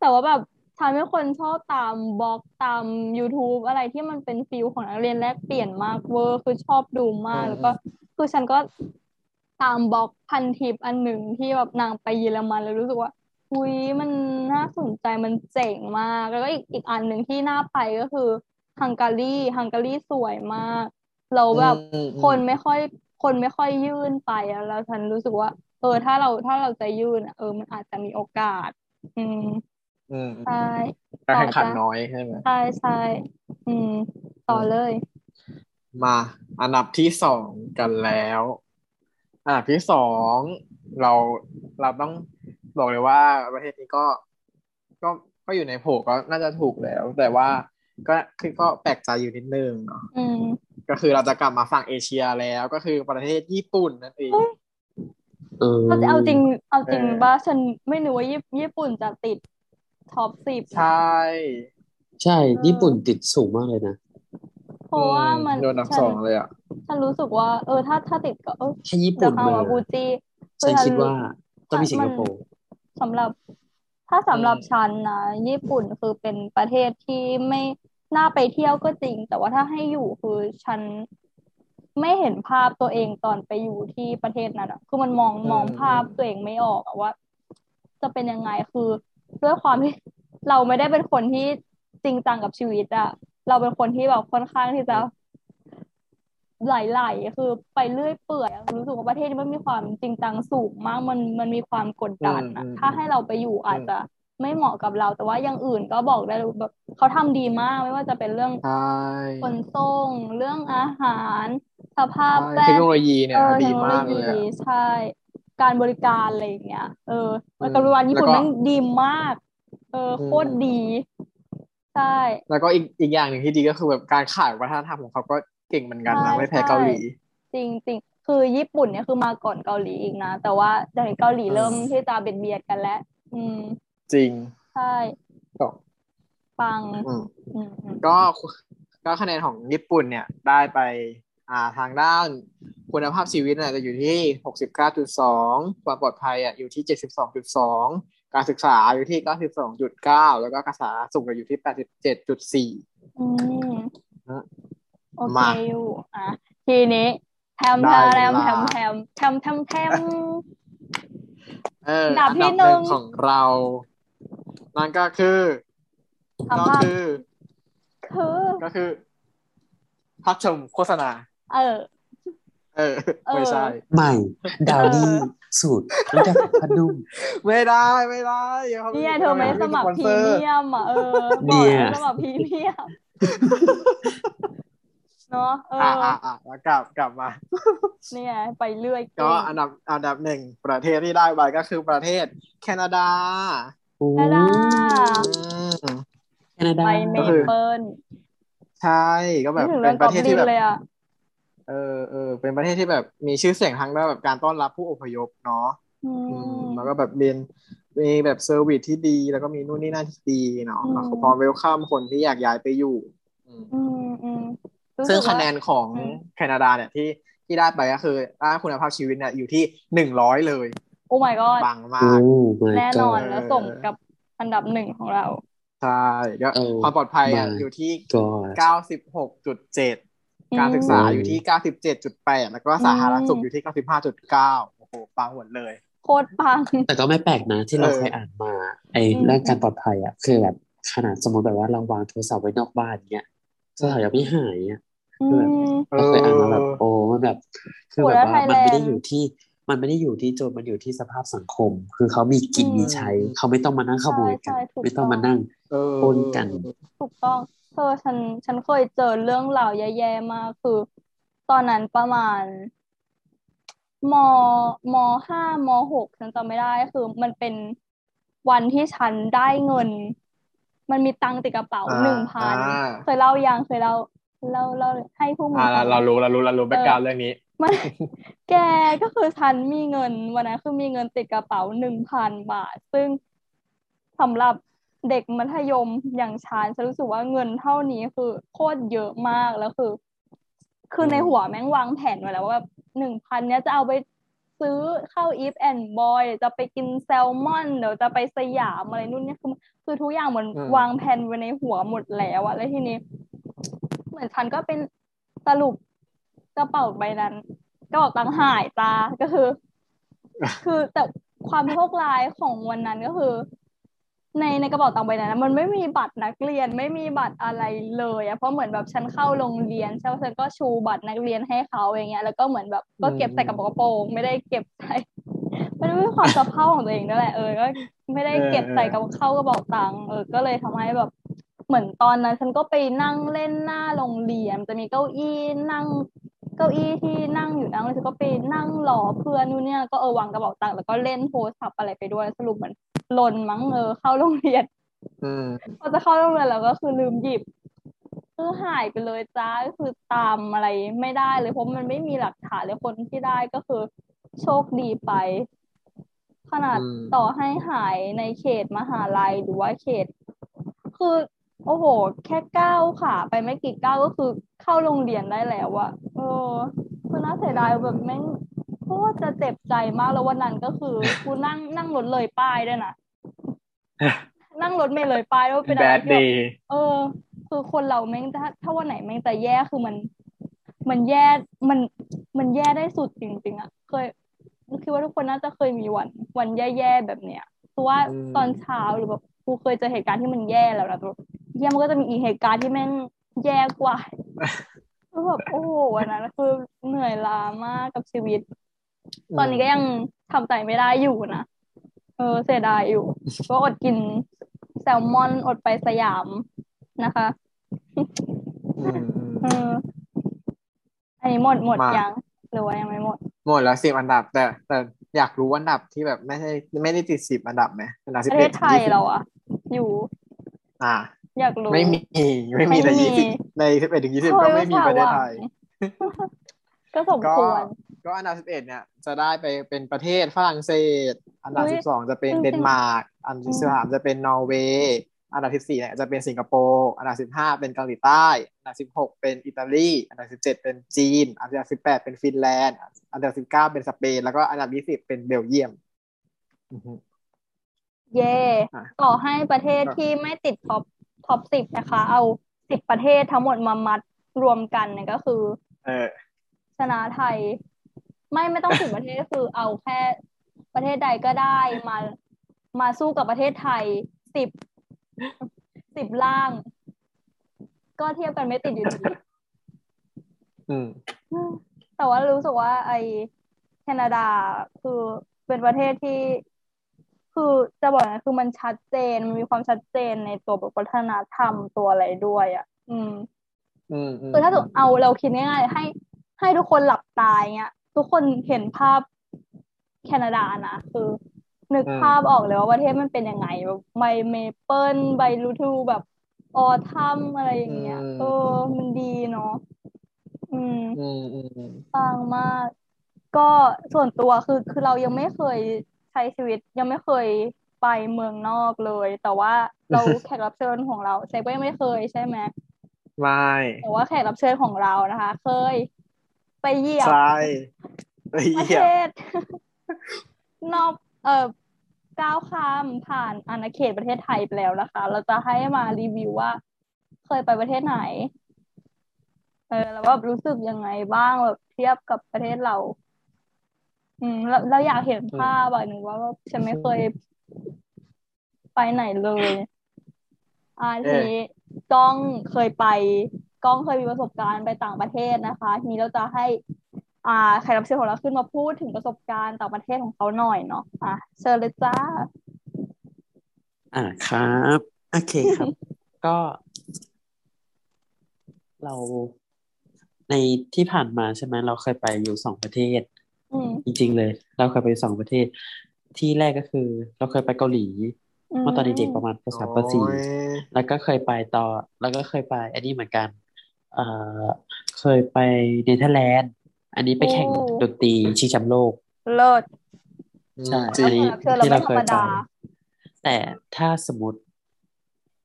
แต่ว่าแบบ ฉันเป็นคนชอบตามบล็อกตาม YouTube อะไรที่มันเป็นฟิลของนักเรียนแลกเปลี่ยนมากเวอร์คือชอบดูมากอืมแล้วก็คือฉันก็ตามบล็อกพันทิปอันหนึ่งที่แบบนางไปเยอรมันแล้วรู้สึกว่าอุ้ยมันน่าสนใจมันเจ๋งมาก แล้วก็อีกอีกอันหนึ่งที่น่าไปก็คือฮังการีฮังการีสวยมาก เราแบบอืมอืมคนไม่ค่อยคนไม่ค่อยยื่นไปอะแล้วฉันรู้สึกว่า เออถ้าเราถ้าเราจะยื่นอะเออมันอาจจะมีโอกาส อืม อืมใช่การแข่งขันต่อจ้ะน้อยใช่ไหมใช่ใช่อืม ต่อเลย มาอันดับที่สองกันแล้วอันดับที่สองเราเราต้องบอกเลยว่าประเทศนี้ก็ก็ก็อยู่ในโผก็น่าจะถูกแล้ว แต่ว่าก็คือก็แปลกใจอยู่นิดนึงเนาะอืมก็คือเราจะกลับมาฝั่งเอเชียแล้วก็คือประเทศญี่ปุ่นนั่นเองเฮ้ยเออเอาเอาจริงเอาจริงเออว่าฉันไม่นึกว่าญี่ญี่ปุ่นจะติด ท็อปสิบใช่ ใช่ ญี่ปุ่นติดสูงมากเลยนะ เพราะว่ามันโดนอันดับฉัสองเลยอะ ฉันรู้สึกว่า เออ ถ้าถ้าติดก็เออถ้าญี่เดี๋ยปุ่วนคำมาว่าบูจีฉันคิดว่าต้องมีสิงคโปร์สำหรับ ถ้าสำหรับอืมฉันนะ ญี่ปุ่นคือเป็นประเทศที่ไม่น่าไปเที่ยวก็จริง แต่ว่าถ้าให้อยู่คือฉันไม่เห็นภาพตัวเองตอนไปอยู่ที่ประเทศนั้นอะคือมันมองมองภาพตัวเองไม่ออกอะว่า จะเป็นยังไงคือ ด้วยความที่เราไม่ได้เป็นคนที่จริงจังกับชีวิตอะเราเป็นคนที่แบบค่อนข้างที่จะไหลๆคือไปเรื่อยเปื่อยอะรู้สึกว่าประเทศนี้มันมีความจริงจังสูงมากมันมันมีความกดดันอะอืมถ้าให้เราไปอยู่อาจจะไม่เหมาะกับเรา แต่ว่าอย่างอื่นก็บอกได้เลยแบบเขาทำดีมากไม่ว่าจะเป็นเรื่องใช่ขนส่งเรื่องอาหาร สภาพแวเทคดโนโลยีเนี่ยเออดีเทคโนโลมากเลยยีอะใช่ การบริการอะไรอย่างเงี้ย เอออืมการบริการญี่ปุ่นแล้วก็แม่งดีมาก เอออืมโคตรดี ใช่ แล้วก็อีกอีกอย่างหนึ่งที่ดีก็คือแบบการขายวัฒนธรรมของเขาก็เก่งเหมือนกันใช่นะไม่แพ้ใช่เกาหลี จริงจริงคือญี่ปุ่นเนี่ยคือมาก่อนเกาหลีอีกนะ แต่ว่าเดี๋ยวนี้เกาหลีอืมเริ่มที่จะเบียดเบียดกันแล้ว อืม จริง ใช่ก็ปังอืมอืมอืมก็ก็คะแนนของญี่ปุ่นเนี่ยได้ไป อ่าทางด้านคุณภาพชีวิตเนี่ยจะอยู่ที่หกสิบเก้าจุดสองความปลอดภัยอะอยู่ที่เจ็ดสิบสองจุดสองการศึกษาอยู่ที่เก้าสิบสองจุดเก้าแล้วก็การสาธารณสุขอยู่ที่แปดสิบเจ็ดจุดสี่อืมอะโอเคมาอยู่อะทีนี้แทมได้แทมเวแทลามแทมแทมแทมแทมเออดับอันที่ดับหนึ่งหนึ่งของเรา นั่นก็คือทำก็ภาพคือ คือก็คือภาพชมโฆษณา เออเออ เออ ไม่ใช่ ใหม่ ดาวนี่สูตรน้ำยาปรับผ้านุ่มไม่ได้ไม่ได้ดี๋วขาเนี่ยเธอไม่สมัครพรีเมียมอะเออเนี่บอกยให้สมัครพรีเมียมเนาะเออ่าออ่าอ่าแล้วกลับกลับมา เนี่ยไปเรื่อยก็เงอันดับอันดับหนึ่งประเทศที่ได้ไปก็คือประเทศ แคนาดาโอ้แคนาดาอืมแคนาดาไปเมก็คือเปิลใช่ก็แบบนึกถึงเป็เรื่อนงปกอระบเทศลิที่นแบบ เลยอะเออเออเป็นประเทศที่แบบมีชื่อเสียงทางด้านแบบการต้อนรับผู้อพยพเนาะอือืมมแล้วก็แบบเรียนมีแบบเซอร์วิสที่ดี แล้วก็มีนู่นนี่นั่นที่ดีเนาะอืมแล้วก็พร้อมเวลคัมคนที่อยากย้ายไปอยู่อืมอืมอืมรู้สึซึ่งกว่าคะแนนของอืมแคนาดาเนี่ยที่ที่ได้ไปก็คือด้านคุณภาพชีวิตเนี่ยอยู่ที่หนึ่งร้อยเลย โอ้ my god ปังมาโอ้ก my แน่นอน god แล้วสมกับอันดับหนึ่งของเรา ใช่ก็เออความปลอดภัยอะ my อยู่ที่ god เก้าสิบหกจุดเจ็ด การศึกษาอยู่ที่เก้าสิบเจ็ดจุดแปดแล้วก็สาธารณสุขอยู่ที่เก้าสิบห้าจุดเก้าโอ้โห ปังหมดเลย โคตรปัง แต่ก็ไม่แปลกนะที่เราเออเคยอ่านมา ไอ้อืมเรื่องการปลอดภัยอะ คือแบบขนาดสมมติแบบว่าเราวางโทรศัพท์ไว้นอกบ้านเงี้ยโทรศัพท์ยังไม่หายอะอืมเราเคยอ่านมาแบบโอ้มันแบบ คือโหแบบแล้วว่ามันไม่ได้ Thailand อยู่ที่ มันไม่ได้อยู่ที่โจรมันอยู่ที่สภาพสังคม คือเขามีกินอืมมีใช้ เขาไม่ต้องมานั่งขโมยกันใช่ใช่ถูกไม่ต้องต้องมานั่งเออปล้นกัน ถูกต้องเธอฉันฉันเคยเจอเรื่องราวแย่ๆมากคือ ตอนนั้นประมาณมมห้ามหกฉันจำไม่ได้คือมันเป็นวันที่ฉันได้เงิน มันมีตังค์ติดกระเป๋าอ่าหนึ่งพันอ่าเคยเล่ายังเคยเล่าเล่าเล่าให้ผู้มึงอ่าฟังเรารู้เรารู้เรารู้แบ็กกราวด์เรื่องนี้ มันแกก็คือฉันมีเงินวันนั้นคือมีเงินติดกระเป๋าหนึ่งพันบาท ซึ่งสำหรับเด็กมัธยมอย่างฉันฉันรู้สึกว่าเงินเท่านี้คือโคตรเยอะมากแล้วคือ คือในอืมหัวแม่งวางแผนไว้แล้วว่าแบบหนึ่งพันเนี้ยจะเอาไปซื้อเข้าอีฟแอนด์บอยเดี๋ยวจะไปกินแซลมอนเดี๋ยวจะไปสยามอะไรนู่นเนี่ยคือคือทุกอย่างเหมือนอืมวางแผนไว้ในหัวหมดแล้วอะแล้วทีนี้ เหมือนฉันก็เป็นสรุป กระเป๋าใบนั้นกระเป๋าตังหายจ้าก็คือ คือแต่ความโชคร้ายของวันนั้นก็คือ ในในกระเป๋าตังใบนั้นมันไม่มีบัตรนักเรียนไม่มีบัตรอะไรเลยอะเพราะเหมือนแบบฉันเข้าโรงเรียนใช่ไหมฉันก็ชูบัตรนักเรียนให้เขาอย่างเงี้ยแล้วก็เหมือนแบบก็เก็บใส่กระเป๋ากระโปรงไม่ได้เก็บใส่ไม่ได้เป็นความสะเพร่าของตัวเองนั่นแหละเออก็ไม่ได้เก็บใส่กระเข้ากระเป๋าตังค์เออก็เลยทำให้แบบเหมือนตอนนั้นฉันก็ไปนั่งเล่นหน้าโรงเรียนจะมีเก้าอี้นั่ง เก้าอี้ที่นั่งอยู่นั่งแล้วฉันก็ไปนั่งรอเพื่อนนู่นเนี่ยก็เออวางกระเป๋าตังค์แล้วก็เล่นโทรศัพท์อะไรไปด้วยสรุปเหมือนหล่นมั้งเออเข้าโรงเรียนอืมพอจะเข้าโรงเรียนแล้วก็คือลืมหยิบคือหายไปเลยจ้าก็คือตามอะไรไม่ได้เลยเพราะมันไม่มีหลักฐานเลยคนที่ได้ก็คือโชคดีไป ขนาดอืมต่อให้หายในเขตมหาลัยหรือว่าเขต คือ โอ้โห แค่ก้าวขาไปไม่กี่ก้าวก็คือเข้าโรงเรียนได้แล้วอะเออคือน่าเสียดายแบบแม่งโคตรจะเจ็บใจมากแล้ววันนั้นก็คือกูนั่งนั่งรถเลยป้ายด้วยนะนั่งรถเมล์เลยป้ายแล้วเป็นอะไร bad ที่แบบ day เออ คือคนเราแม่งถ้าถ้าวันไหนแม่งจะแย่คือมัน มันแย่มันมันแย่ได้สุดจริงๆอะเคยคิดว่าทุกคนน่าจะเคยมีวัน วันแย่ๆแบบเนี้ยคือว่าอืมตอนเช้าหรือแบบ กูเคยเจอเหตุการณ์ที่มันแย่แล้วนะแต่แบบแย่มันก็จะมีอีกเหตุการณ์ที่แม่งแย่กว่าคือแบบโอ้โหวันนั้นคือเหนื่อยล้ามากกับชีวิต ตอนนี้ก็ยังทำใจไม่ได้อยู่นะเออเสียดายอยู่ก็อดกินแซลมอนอดไปสยามนะคะอืมอืมเอออันนี้หมดหมดมายัยังหรือว่ายังไม่หมด หมดแล้วสิบอันดับแต่แต่ อยากรู้อันดับที่แบบไม่ใช่ไม่ได้ติดสิบอันดับไหมอันดับปสิบระเทเอ็ดศไทยเราอะอยู่ อ่า อยากรู้ ไม่มีไม่มีในไม่มี ยี่สิบในสิบเอ็ดถึงยี่สิบเฮ้ก็ยไม่มีอุตส่าห์ประเทศไทยหวังก็สมก็ควร ก็อันดับสิบเอ็ดเนี่ยจะได้ไปเป็นประเทศฝรั่งเศส อันดับอุ๊ยสิบสองจะเป็นจริงๆ เดนมาร์ก อันดับอืมสิบสามจะเป็นนอร์เวย์ อันดับสิบสี่เนี่ยจะเป็นสิงคโปร์อันดับสิบห้าเป็นเกาหลีใต้ อันดับสิบหกเป็นอิตาลี อันดับสิบเจ็ดเป็นจีน อันดับสิบแปดเป็นฟินแลนด์ อันดับสิบเก้าเป็นสเปน แล้วก็อันดับยี่สิบเป็นเบลเยียมอือฮึเย่อะต่อให้ประเทศก็ที่ไม่ติด top top สิบนะคะ เอาสิบประเทศทั้งหมดมามัดรวมกันเนี่ยก็คือ เออชนะไทย ไม่ไม่ต้องถึงประเทศคือเอาแค่ประเทศใดก็ได้มามาสู้กับประเทศไทยสิบ สิบล่าง ก็เทียบกันไม่ติดอยู่ดีอืมแต่ว่ารู้สึกว่า ไอแคนาดาคือเป็นประเทศที่ คือจะบอกนะคือมันชัดเจนมันมีความชัดเจนในตัวแบบวัฒนธรรมตัวอะไรด้วยอะ อืมอืมอืมคือถ้าสมมติเอาเราคิดง่ายๆให้ ให้ทุกคนหลับตาอย่างเงี้ย ทุกคนเห็นภาพแคนาดานะคือ นึกภาพออกเลยว่าประเทศมันเป็นยังไงแบบใบเมเปิลใบลูทูแบบออทัมอะไรอย่างเงี้ยเออมันดีเนาะอืมอืมอืมอืมปังมาก ก็ส่วนตัวคือคือเรายังไม่เคยใช้ชีวิต ยังไม่เคยไปเมืองนอกเลย แต่ว่าเราแขกรับเชิญของเราเซฟก็ยังไม่เคยใช่ไหมไม่แต่ว่าแขกรับเชิญของเรานะคะ เคย ไปเหยียบใช่ไปประเหยีเทยบศนอก เอ่อก้าวข้ามผ่านอาณาเขตประเทศไทยไปแล้วนะคะ เราจะให้มารีวิวว่า เคยไปประเทศไหน เออแล้วแบบรู้สึกยังไงบ้างแบบเทียบกับประเทศเรา อืมเราเราอยากเห็นภาพอะหนึ่งว่าแบบฉันไม่เคยไปไหนเลยอาทีนี้กล้องเคยไป กล้องเคยมีประสบการณ์ไปต่างประเทศนะคะ ทีนี้เราจะให้ อ่าแขกรับเชิญของเราขึ้นมาพูดถึงประสบการณ์ต่างประเทศของเขาหน่อยเนาะอะเชิญเลยจ้า อ่าครับโอเคครับ ก็ เราในที่ผ่านมาใช่ไหมเราเคยไปอยู่สองประเทศอืมจริงๆเลย เราเคยไปสองประเทศ ที่แรกก็คือ เราเคยไปเกาหลีอืมเมื่อตอนเด็กๆประมาณปสามปสี่โอ้ยแล้วก็เคยไปต่อ แล้วก็เคยไปอันนี้เหมือนกัน เอ่อเคยไปเนเธอร์แลนด์ อันนี้ไปแข่งดนตรีชิงแชมป์โลก เลิศใช่จริอังนนี้แขกรับเชิญเราที่ไม่เราธรเครยมไปดาแต่ถ้าสมมติ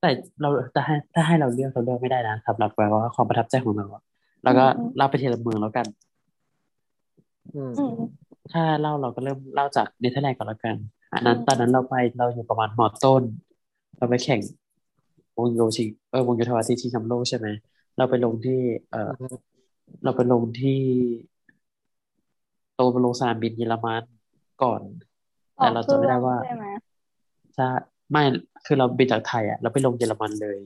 แต่เราถ้าให้ถ้าให้เราเลือกเราเลือกไม่ได้นะสำหรับแบบว่าความประทับใจของเราอะแล้วก็อืมเล่าไปทีละเมืองแล้วกันอืมอืมถ้าเล่าเราก็เริ่มเล่าจากเนเธอร์แลนด์ก่อนแล้วกัน อันนั้นอืมตอนนั้นเราไปเราอยู่ประมาณมอต้น เราไปแข่งวงโยชิเออวงโยธวาทิตชิงแชมป์โลกใช่ไหมเราไปลงที่ เออเราไปลงที่ เราไปลงสนามบินเยอรมันก่อน แต่เราจะไม่ได้ว่าใช่ไหมจะไม่คือเราบินจากไทยอะเราไปลงเยอรมันเลย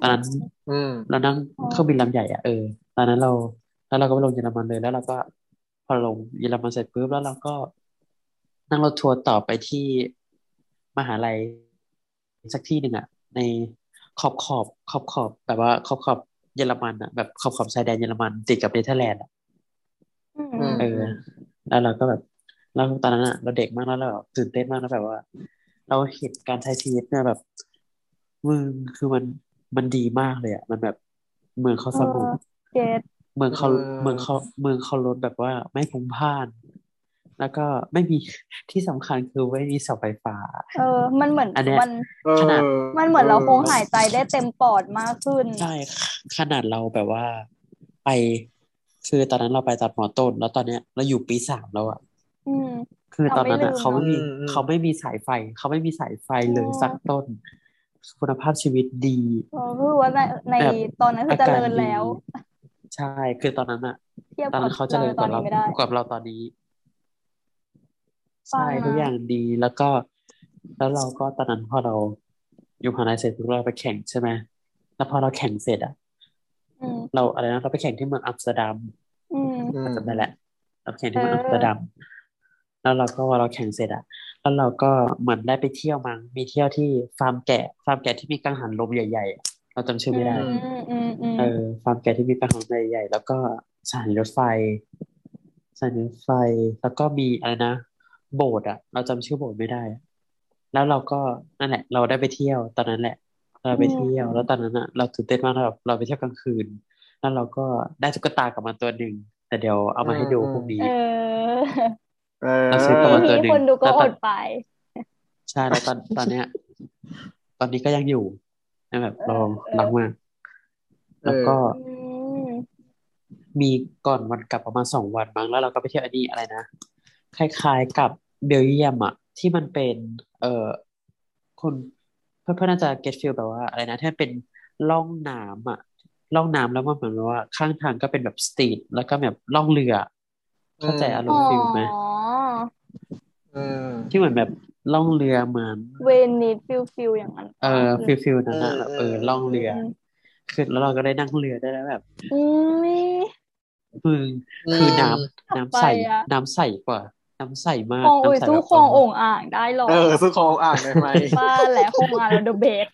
ตอนนั้นอืมเรานั่งอ๋อเครื่องบินลำใหญ่อะเออตอนนั้นเราแล้วเราก็ไปลงเยอรมันเลยแล้วเราก็พอลงเยอรมันเสร็จปุ๊บแล้วเราก็นั่งรถทัวร์ต่อไปที่มหาลัยสักที่หนึ่งอะ ในขอบขอบขอบขอบแบบว่าขอบขอบเยอรมันอะแบบขอบขอบชายแดนเยอรมันติดกับเนเธอร์แลนด์อะอืมอืมเออ แล้วเราก็แบบเราตอนนั้นอะเราเด็กมากแล้วเราแบบตื่นเต้นมากแล้วแบบว่า เราเห็นการใช้ชีวิตเนี่ยแบบมึงคือมันมันดีมากเลยอะมันแบบเมืองเขาสงบเกตเมืองเขาเออเมืองเขาเมืองเขารถแบบว่าไม่พลุกพล่าน แล้วก็ไม่มีที่สำคัญคือไม่มีเสาไฟฟ้า เออ มันเหมือนอันเนี้ยมันเออขนาดมันเหมือนเราคงหายใจได้เต็มปอดมากขึ้น ใช่ ขนาดเราแบบว่า ไป คือตอนนั้นเราไปตอนมอต้น แล้วตอนเนี้ยเราอยู่ปีสามแล้วอะอืมคือตอนนั้นเราอะไม่ลืมเขาไม่มีอืมอืมเขาไม่มีสายไฟ เขาไม่มีสายไฟเลยอ๋อสักต้น คุณภาพชีวิตดีเออคือว่าในในแบบตอนนั้นคือเจริญดีแล้ว ใช่ คือตอนนั้นอะเทียบตอนกันั้บนเขาเจริญกว่าเราเราในตอนนี้ไม่ได้กว่าเราตอนนี้ใช่ฟังมาทุกอย่างดีแล้วก็ แล้วเราก็ตอนนั้นพอเราอยู่มหาลัยเสร็จปุ๊บเราไปแข่งใช่ไหมแล้วพอเราแข่งเสร็จอะอืม เราอะไรนะเราไปแข่งที่เมืองอัมสเตอร์ดัมอืมอืมจำได้แหละเราแข่งที่เมืองเอออัมสเตอร์ดัมแล้วเราก็พอเราแข่งเสร็จอะแล้วเราก็เหมือนได้ไปเที่ยวมั้งมีเที่ยวที่ฟาร์มแกะ ฟาร์มแกะที่มีกังหันลมใหญ่ๆอะเราจำชื่อไม่ได้อืมอืมอืมเออฟาร์มแกะที่มีกังหันลมใหญ่ๆแล้วก็สถานีรถไฟสถานีรถไฟแล้วก็มีอะไรนะโบสถ์อะเราจำชื่อโบสถ์ไม่ได้อะแล้วเราก็นั่นแหละ เราได้ไปเที่ยวตอนนั้นแหละ เราไปเที่ยวแล้วตอนนั้นอะเราตื่นเต้นมากเราเราไปเที่ยวกลางคืน แล้วเราก็ได้ตุ๊กตากลับมาตัวหนึ่งแต่เดี๋ยวเอามาให้ดูพรุ่งนี้เออเออเราซื้อกลับมาตัวหนึ่งทีนี้คนดูก็แล้วอตอนดไปใช่แล้วตอนตอนเนี้ย ตอนนี้ก็ยังอยู่แบบลองรักมากแล้วก็อืมมีก่อนวันกลับประมาณสองวันมั้งแล้วเราก็ไปเที่ยวอันนี้อะไรนะคล้ายๆกับเบลเยียมอะที่มันเป็น เอ่อคน เพื่อนๆน่าจะ get feel แบบว่าอะไรนะที่มันเป็นล่องน้ำอะล่องน้ำแล้วมันเหมือนว่าข้างทางก็เป็นแบบ street แล้วก็แบบล่องเรือเข้าใจอารมณ์ feel ไหมอืมที่เหมือนแบบล่องเรือเหมือนเวนิส feel feel อย่างนั้นเออ feel feel นั้นนะแบบเออล่องเรืออืมคือแล้วเราก็ได้นั่งเรือได้แล้วแบบอืมมึงคือน้ำน้ำใสไปอะน้ำใสกว่า น้ำใสมากคลองอุ้ยน้ำใสสู้แบบคลองโอ่งอ่างได้หรอเออซื้อของอ่างได้ไหมบ้าแหละคลองอ่างแล้วเดอะเบก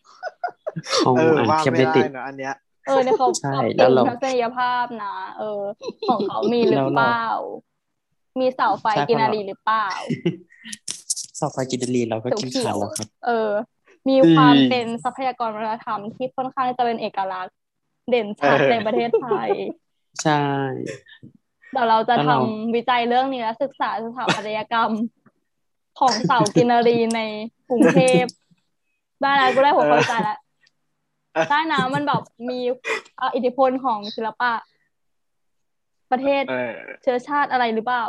ของเอออ่างว่าเค็มไม่ไม่ได้ติดนะอันเนี้ยเออเนี่ยเขาใช่เขาแล้วเก่งเราทัศนียภาพนะเออ ของเขามีหรือแล้วเราเปล่า มีเสาไฟใช่กินเพราะนาเรารีหรือเปล่าสอบไฟกินนารีเราก็กินเขีขายววแล้วครับๆเออ มีความเป็นทรัพยากรวัฒนธรรมที่ค่อนข้างจะเป็นเอกลักษณ์ เด่นชัดเออในประเทศไทย ใช่ เดี๋ยวเราจะแล้วทำเราวิจัยเรื่องนี้และศึกษาสถาปัตยกรรม ของเสากินนารีในกรุงเทพได้แล้วกูได้หัวข้อวิจัยแล้วได้นะมันแบบมีอะอิทธิพลของศิลปะ ประเทศเออเชื้อชาติอะไรหรือเปล่า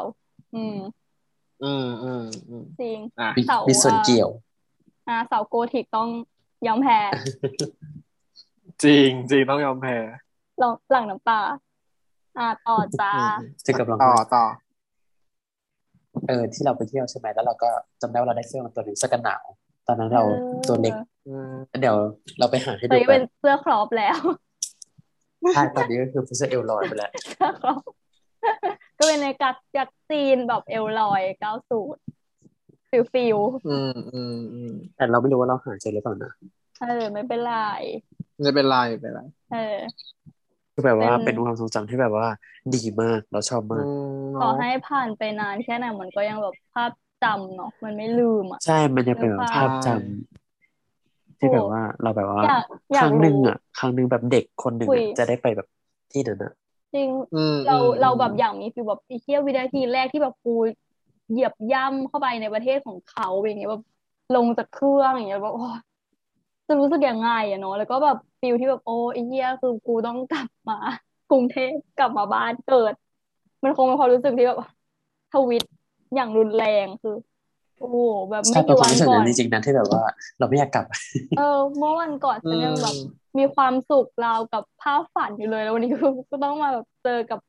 อืม อืมอืมอืมจริงอะมีเสามีส่วนอ่าเกี่ยว อ่า เสาโกธิกต้องยอมแพ้ จริงจริงต้องยอมแพ้หลังหลังน้ำตา อ่าต่อจ้าอืมซึ่งกำลังต่อต่อ เออ ที่เราไปเที่ยวใช่ไหมแล้วเราก็จำได้ว่าเราได้เสื้อมาตัวหนึ่งเสื้อกันหนาว ตอนนั้นเราเออตัวเล็กอืมเดี๋ยวเราไปหาให้ตอนดูนี้กัเป็นนเสื้อครอปแล้วใช่ตอนนี้ก็คือเสื้อเอลลอยไปแล้วเสื้อครอปก็เป็นในกัดยักษ์จีนแบบเอลลอยเก้าสูตรฟิลฟิลอืมอืมอืมแต่เราไม่รู้ว่าเราหาเจอหรือเปล่านะเออไม่เป็นไรไม่เป็นไรไม่เป็นไรเออ คือแบบว่าเป็นเป็นความทรงจำที่แบบว่า ดีมากเราชอบอืมากมต่อเนาะให้ผ่านไปนานแค่ไหนมันก็ยังแบบภาพจำเนาะมันไม่ลืมอะใช่มันจะเป็นแบบภาพจำที่แบบว่าเราแบบว่าอยากอคยากรั้งหนึ่งรู้อะ ครั้งหนึ่งแบบเด็กคนหนึ่งคุยอะจะได้ไปแบบที่นั้นอะจริงอืมเราอืมเราแบบอยากมีฟีลแบบไอ้เที่ยววินาทีแรกที่แบบกูเหยียบย่ำเข้าไปในประเทศของเขาอย่างเงี้ยแบบลงจากเครื่องอย่างเงี้ยแบบโอ้ย จะรู้สึกยังไงอะเนาะแล้วก็แบบฟีลที่แบบโอ้ไอ้เหี้ยคือกูต้องกลับมากรุงเทพกลับมาบ้านเกิด มันคงเป็นความรู้สึกที่แบบทวิตอย่างรุนแรงคือโอ้โหแบบใช่ไม่เป็นกี่ควาวัมนรู้สึกก่อนั้นนจริงๆนะที่แบบว่า เราไม่อยากกลับ เออเมื่อวันก่อนฉันยังแบบอืมมีความสุขราวกับภาพฝันอยู่เลย แล้ววันนี้ก็ก็ต้องมาแบบเจอกับ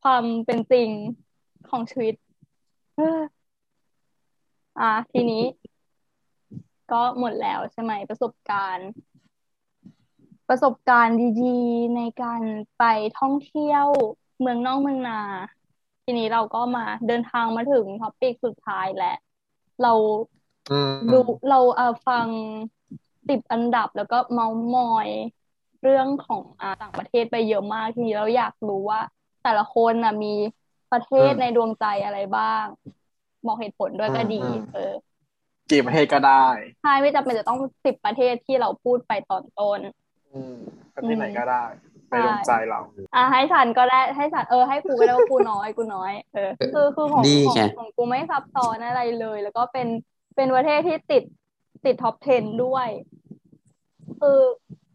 ความเป็นจริงของชีวิตเอออะทีนี้ ก็หมดแล้วใช่ไหมประสบการณ์ ประสบการณ์ดีๆ ในการไปท่องเที่ยวเมืองนอกเมืองนา ทีนี้เราก็มาเดินทางมาถึงท็อปิกสุดท้ายแล้วเราอืมดูเราเอ่อฟังสิบอันดับแล้วก็เมาส์มอยเรื่องของอ่าต่างประเทศไปเยอะมากทีนี้เราอยากรู้ว่า แต่ละคนน่ะมีประเทศในดวงใจอะไรบ้าง บอกเหตุผลด้วยก็ดี เออ กี่ประเทศก็ได้ใช่ไม่จำเป็นจะต้องสิบประเทศที่เราพูดไปตอนต้น อืมประเทศไหนก็ได้ใช่ในดวงใจเรา อะให้ฉันก็ได้ให้ฉันเออให้กูก็ได้ว่ากูน้อยกูน้อย เออคือคือของนี่ของไงของกูไม่ซับซ้อนอะไรเลย แล้วก็เป็นเป็นประเทศที่ติดติดท็อป 10 ด้วยคือ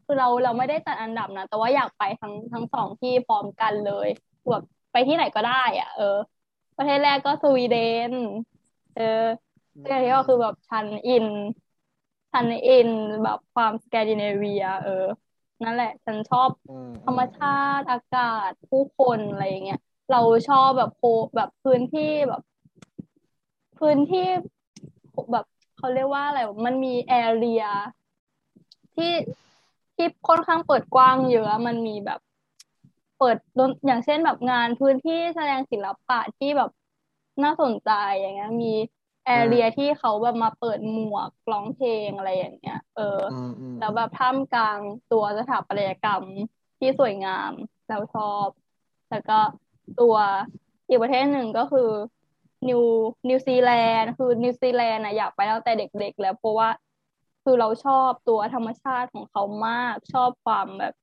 คือเราเราไม่ได้จัดอันดับนะ แต่ว่าอยากไปทั้งทั้งสองที่พร้อมกันเลยแบบไปที่ไหนก็ได้ อะ เออ ประเทศแรกก็สวีเดน เออ ประเทศที่ก็คือแบบฉันอินฉันอินแบบความสแกนดิเนเวีย เออ นั่นแหละ ฉันชอบอืมธรรมชาติอากาศผู้คนอะไรอย่างเงี้ยเราชอบแบบโคตรแบบพื้นที่แบบ พื้นที่แบบเขาเรียกว่าอะไร มันมีแอเรียที่ที่ค่อนข้างเปิดกว้างเยอะมันมีแบบ เปิดดนอย่างเช่นแบบงานพื้นที่แสดงศิลปะที่แบบน่าสนใจอย่างเงี้ย มี แอเรียที่เขาแบบมาเปิดหมวกร้องเพลงอะไรอย่างเงี้ย เอออืมอืมแล้วแบบท่ามกลางตัวสถาปัตยกรรมที่สวยงามเราชอบ แล้วก็ตัวอีกประเทศหนึ่งก็คือนิวนิวซีแลนด์คือนิวซีแลนด์นะอยากไปตั้งแต่เด็กๆ แล้วเพราะว่าคือเราชอบตัวธรรมชาติของเขามากชอบความแบบ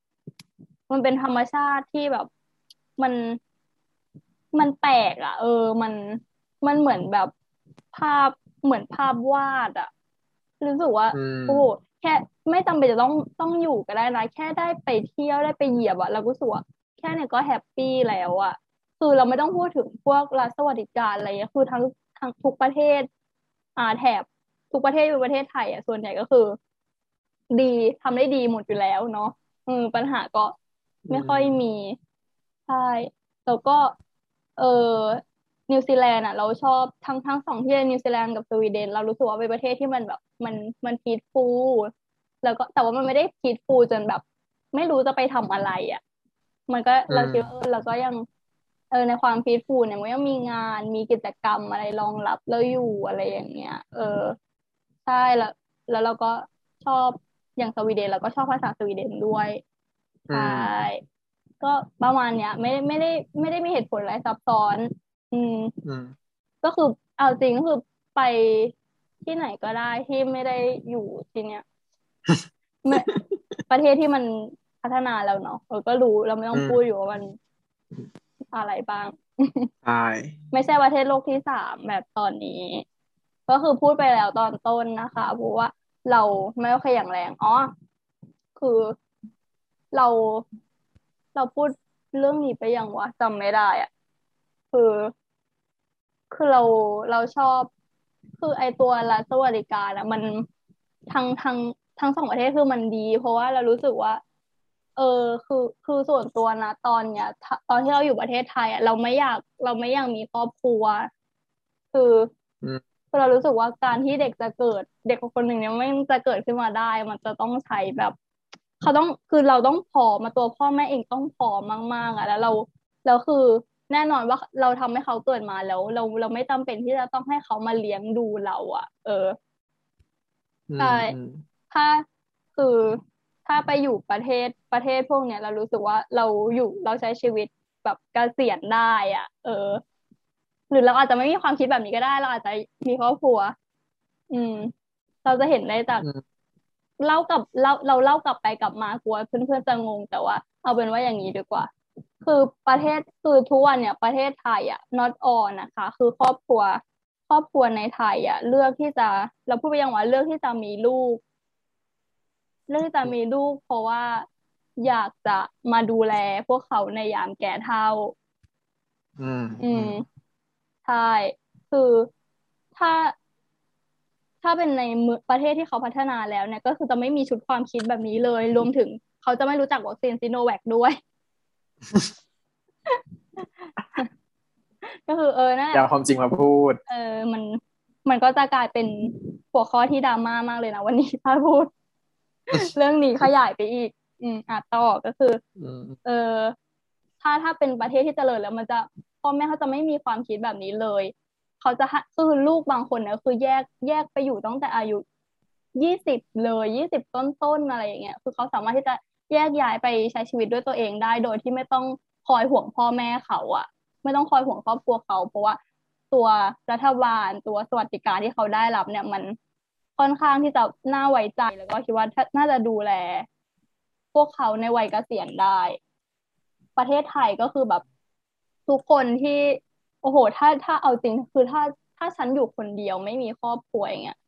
มันเป็นธรรมชาติที่แบบมันมันแปลกอะ เออ มันมันเหมือนแบบ ภาพเหมือนภาพวาดอะรู้สึกว่าอืมโอ้โหแค่ไม่จำเป็นจะต้องต้องอยู่ก็ได้นะแค่ได้ไปเที่ยวได้ไปเหยียบอะเราก็รู้สึกว่าแค่เนี่ยก็ happy แล้วอะคือเราไม่ต้องพูดถึงพวกรัฐสวัสดิการอะไรเงี้ยคือทั้งทั้งทุกประเทศ อ่าแถบทุกประเทศในประเทศไทยอะส่วนใหญ่ก็คือ ดีทำได้ดีหมดอยู่แล้วเนาะอืมปัญหาก็ไม่ค่อยมีใช่แล้วก็ เออ นิวซีแลนด์อะเราชอบทั้งทั้งสองที่นิวซีแลนด์กับสวีเดน เรารู้สึกว่าเป็นประเทศที่มันแบบมันมัน peacefulแล้วก็แต่ว่ามันไม่ได้พีทฟูลจนแบบ ไม่รู้จะไปทำอะไรอะ มันก็เราคิดว่าเออเราก็ยังเออในความพีทฟูลเนี่ยมันยังมีงานมีกิจกรรมอะไรรองรับแล้วอยู่อะไรอย่างเงี้ย เออใช่แล้ว แล้วเราก็ชอบอย่างสวีเดนเราก็ชอบภาษาสวีเดนด้วยอืใช่มก็ประมาณเนี้ย ไม่ไม่ได้ไม่ได้มีเหตุผลอะไรซับซ้อน อืมอืมก็คือเอาจริงก็คือไปที่ไหนก็ได้ที่ไม่ได้อยู่ที่เนี้ยไม่ประเทศที่มันพัฒนาแล้วเนาะเออก็รู้เราไม่ต้องอืมพูดอยู่ว่ามันอะไรบ้างใช่ไม่ใช่ประเทศโลกที่สามแบบตอนนี้ ก็คือพูดไปแล้วตอนต้นนะคะเพราะว่าเราไม่โอเคอย่างแรงอ๋อคือเราเราพูดเรื่องนี้ไปยังวะจำไม่ได้อะคือ คือเราเราชอบ คือไอตัวรัฐสวัสดิการอะมันทั้งทั้งทั้งสองประเทศคือมันดี เพราะว่าเรารู้สึกว่า เออคือคือส่วนตัวนะตอนเนี้ยถ้าตอนที่เราอยู่ประเทศไทยอะเราไม่อยากเราไม่อยากมีครอบครัว คืออมคือเรารู้สึกว่าการที่เด็กจะเกิด เด็กคนหนึ่งเนี่ยไม่จะเกิดขึ้นมาได้ มันจะต้องใช้แบบเขาต้องคือเราต้องพร้อมมาตัวพ่อแม่เองต้องพร้อมมากๆอะแล้วเราแล้วคือ แน่นอนว่าเราทำให้เขาเกิดมาแล้ว เราเราไม่จำเป็นที่จะต้องให้เขามาเลี้ยงดูเราอะ เอออืมใช่อืมถ้าคือถ้าไปอยู่ประเทศประเทศพวกเนี้ยเรารู้สึกว่าเราอยู่เราใช้ชีวิตแบบเกษียณได้อะ เออ หรือเราอาจจะไม่มีความคิดแบบนี้ก็ได้ เราอาจจะมีครอบครัว อืม เราจะเห็นได้จากอืมเล่ากับเล่าเราเล่ากลับไปกลับมากลัวเพื่อนๆจะงงแต่ว่า เอาเป็นว่าอย่างนี้ดีกว่า คือประเทศคือทุกวันเนี่ยประเทศไทยอะ not all นะคะ คือครอบครัวครอบครัวในไทยอะเลือกที่จะเราพูดไปยังว่าเลือกที่จะมีลูก เลือกที่จะมีลูก เพราะว่าอยากจะมาดูแลพวกเขาในยามแก่เฒ่า อืม อืมใช่คือถ้าถ้าเป็นในเมืองประเทศที่เขาพัฒนาแล้วเนี่ย ก็คือจะไม่มีชุดความคิดแบบนี้เลย รวมถึงเขาจะไม่รู้จักวัคซีนซิโนแวคด้วย ก็คือเออนั่นแหอย่าละเอาความจริงมาพูด เออ มัน มันก็จะกลายเป็นหัวข้อที่ดราม่ามากเลยนะวันนี้ถ้าพูด เรื่องนี้ขยายไปอีก อืมอะต่อก็คืออืมเออ ถ้าถ้าเป็นประเทศที่เจริญแล้วมันจะพ่อแม่เขาจะไม่มีความคิดแบบนี้เลย เขาจะให้คือลูกบางคนเนี่ยคือแยกแยกไปอยู่ตั้งแต่อายุยี่สิบเลยยี่สิบต้นๆอะไรอย่างเงี้ยคือเขาสามารถที่จะ แยกย้ายไปใช้ชีวิตด้วยตัวเองได้ โดยที่ไม่ต้องคอยห่วงพ่อแม่เขาอะไม่ต้องคอยห่วงครอบครัวเขา เพราะว่าตัวรัฐบาลตัวสวัสดิการที่เขาได้รับเนี่ยมันค่อนข้างที่จะน่าไว้ใจแล้วก็คิดว่าน่าจะดูแล พวกเขาในวัยเกษียณได้ ประเทศไทยก็คือแบบทุกคนที่ โอ้โห ถ้าถ้าเอาจริงคือถ้าถ้าฉันอยู่คนเดียวไม่มีครอบครัวอย่างเงี้ย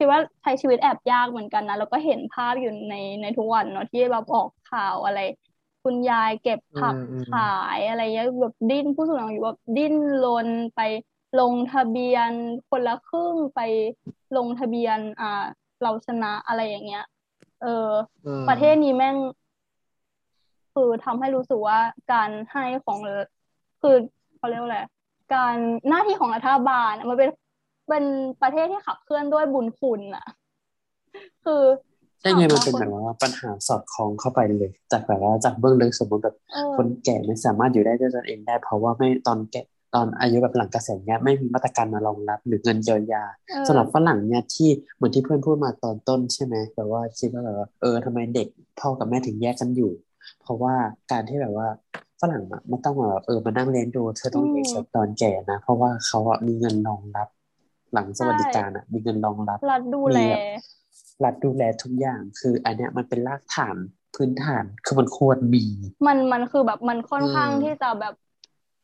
คิดว่าใช้ชีวิตแอบยากเหมือนกันนะแล้วก็เห็นภาพอยู่ในในทุกวันเนาะที่แบบออกข่าวอะไร คุณยายเก็บผักอืมอืมขายอะไรเงี้ยแบบดิ้นผู้สูงอายุแบบดิ้นรนไปลงทะเบียนคนละครึ่งไปลงทะเบียน อ่า เราชนะอะไรอย่างเงี้ย เอออืมประเทศนี้แม่ง คือทำให้รู้สึกว่าการให้ของคือเขาเรียกว่าอะไรการหน้าที่ของรัฐบาลอะมันเป็น เป็นประเทศที่ขับเคลื่อนด้วยบุญคุณอะคือใช่ไงมันถาเป็นว่าแบบว่าปัญหาสอดคล้องเข้าไปเลย จากแบบว่าจากเบื้องลึกสมมติแบบเออคนแก่ไม่สามารถอยู่ได้ด้วยตนเองได้ เพราะว่าไม่ตอนแก่ตอนอายุแบบหลังเกษียณเนี้ยไม่มีมาตรการมารองรับหรือเงินเยียวยาเออสำหรับฝรั่งเนี่ยที่เหมือนที่เพื่อนพูดมาตอนต้นใช่ไหมแบบว่าคิดว่าแบบว่าเออทำไมเด็กพ่อกับแม่ถึงแยกกันอยู่ เพราะว่าการที่แบบว่าฝรั่งอะไม่ต้องมาแบบเออมานั่งเลี้ยงดูเธอต้องเลี้ยงฉันตอนแก่นะ เพราะว่าเขาอะมีเงินรองรับ หลังสวัสดิการอะมีเงินรองรับรัฐดูแลมีแบบรัฐดูแลทุกอย่างคืออันเนี้ยมันเป็นรากฐานพื้นฐานคือมันควรมีมันมันคือแบบมันค่อนข้างอืมที่จะแบบ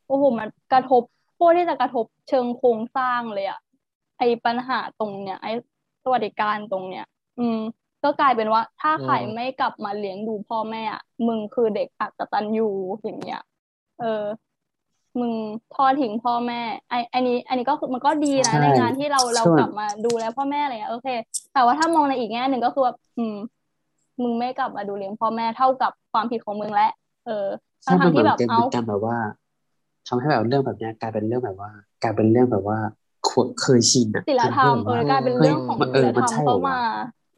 โอ้โหมันกระทบโคตรที่จะกระทบเชิงโครงสร้างเลยอะไอปัญหาตรงเนี้ยไอสวัสดิการตรงเนี้ย อืม ก็กลายเป็นว่า ถ้าใครอืมไม่กลับมาเลี้ยงดูพ่อแม่อะมึงคือเด็กอักตันยูอย่างเงี้ย เออ มึงทอดทิ้งพ่อแม่ไอไอันนี้ อันนี้ก็คือมันก็ดีนะใช่ในงานที่เราเราส่วนกลับมาดูแลพ่อแม่อะไรเงี้ยโอเค แต่ว่าถ้ามองในอีกแง่หนึ่งก็คือว่าอืม มึงไม่กลับมาดูเลี้ยงพ่อแม่เท่ากับความผิดของมึงและเออใช่ทั้งมันทเหมืที่อนแบบเป็นเอาการแบบว่าทำให้แบบเรื่องแบบเนี้ยกลายเป็นเรื่องแบบว่ากลายเป็นเรื่องแบบว่าเคยเคยชินอะศีลธรรมทำเอให้อแบบกลายเป็นเฮ้ยเรื่องของมันศีเอลอธมันรรมใช่เหรเข้าอวะมา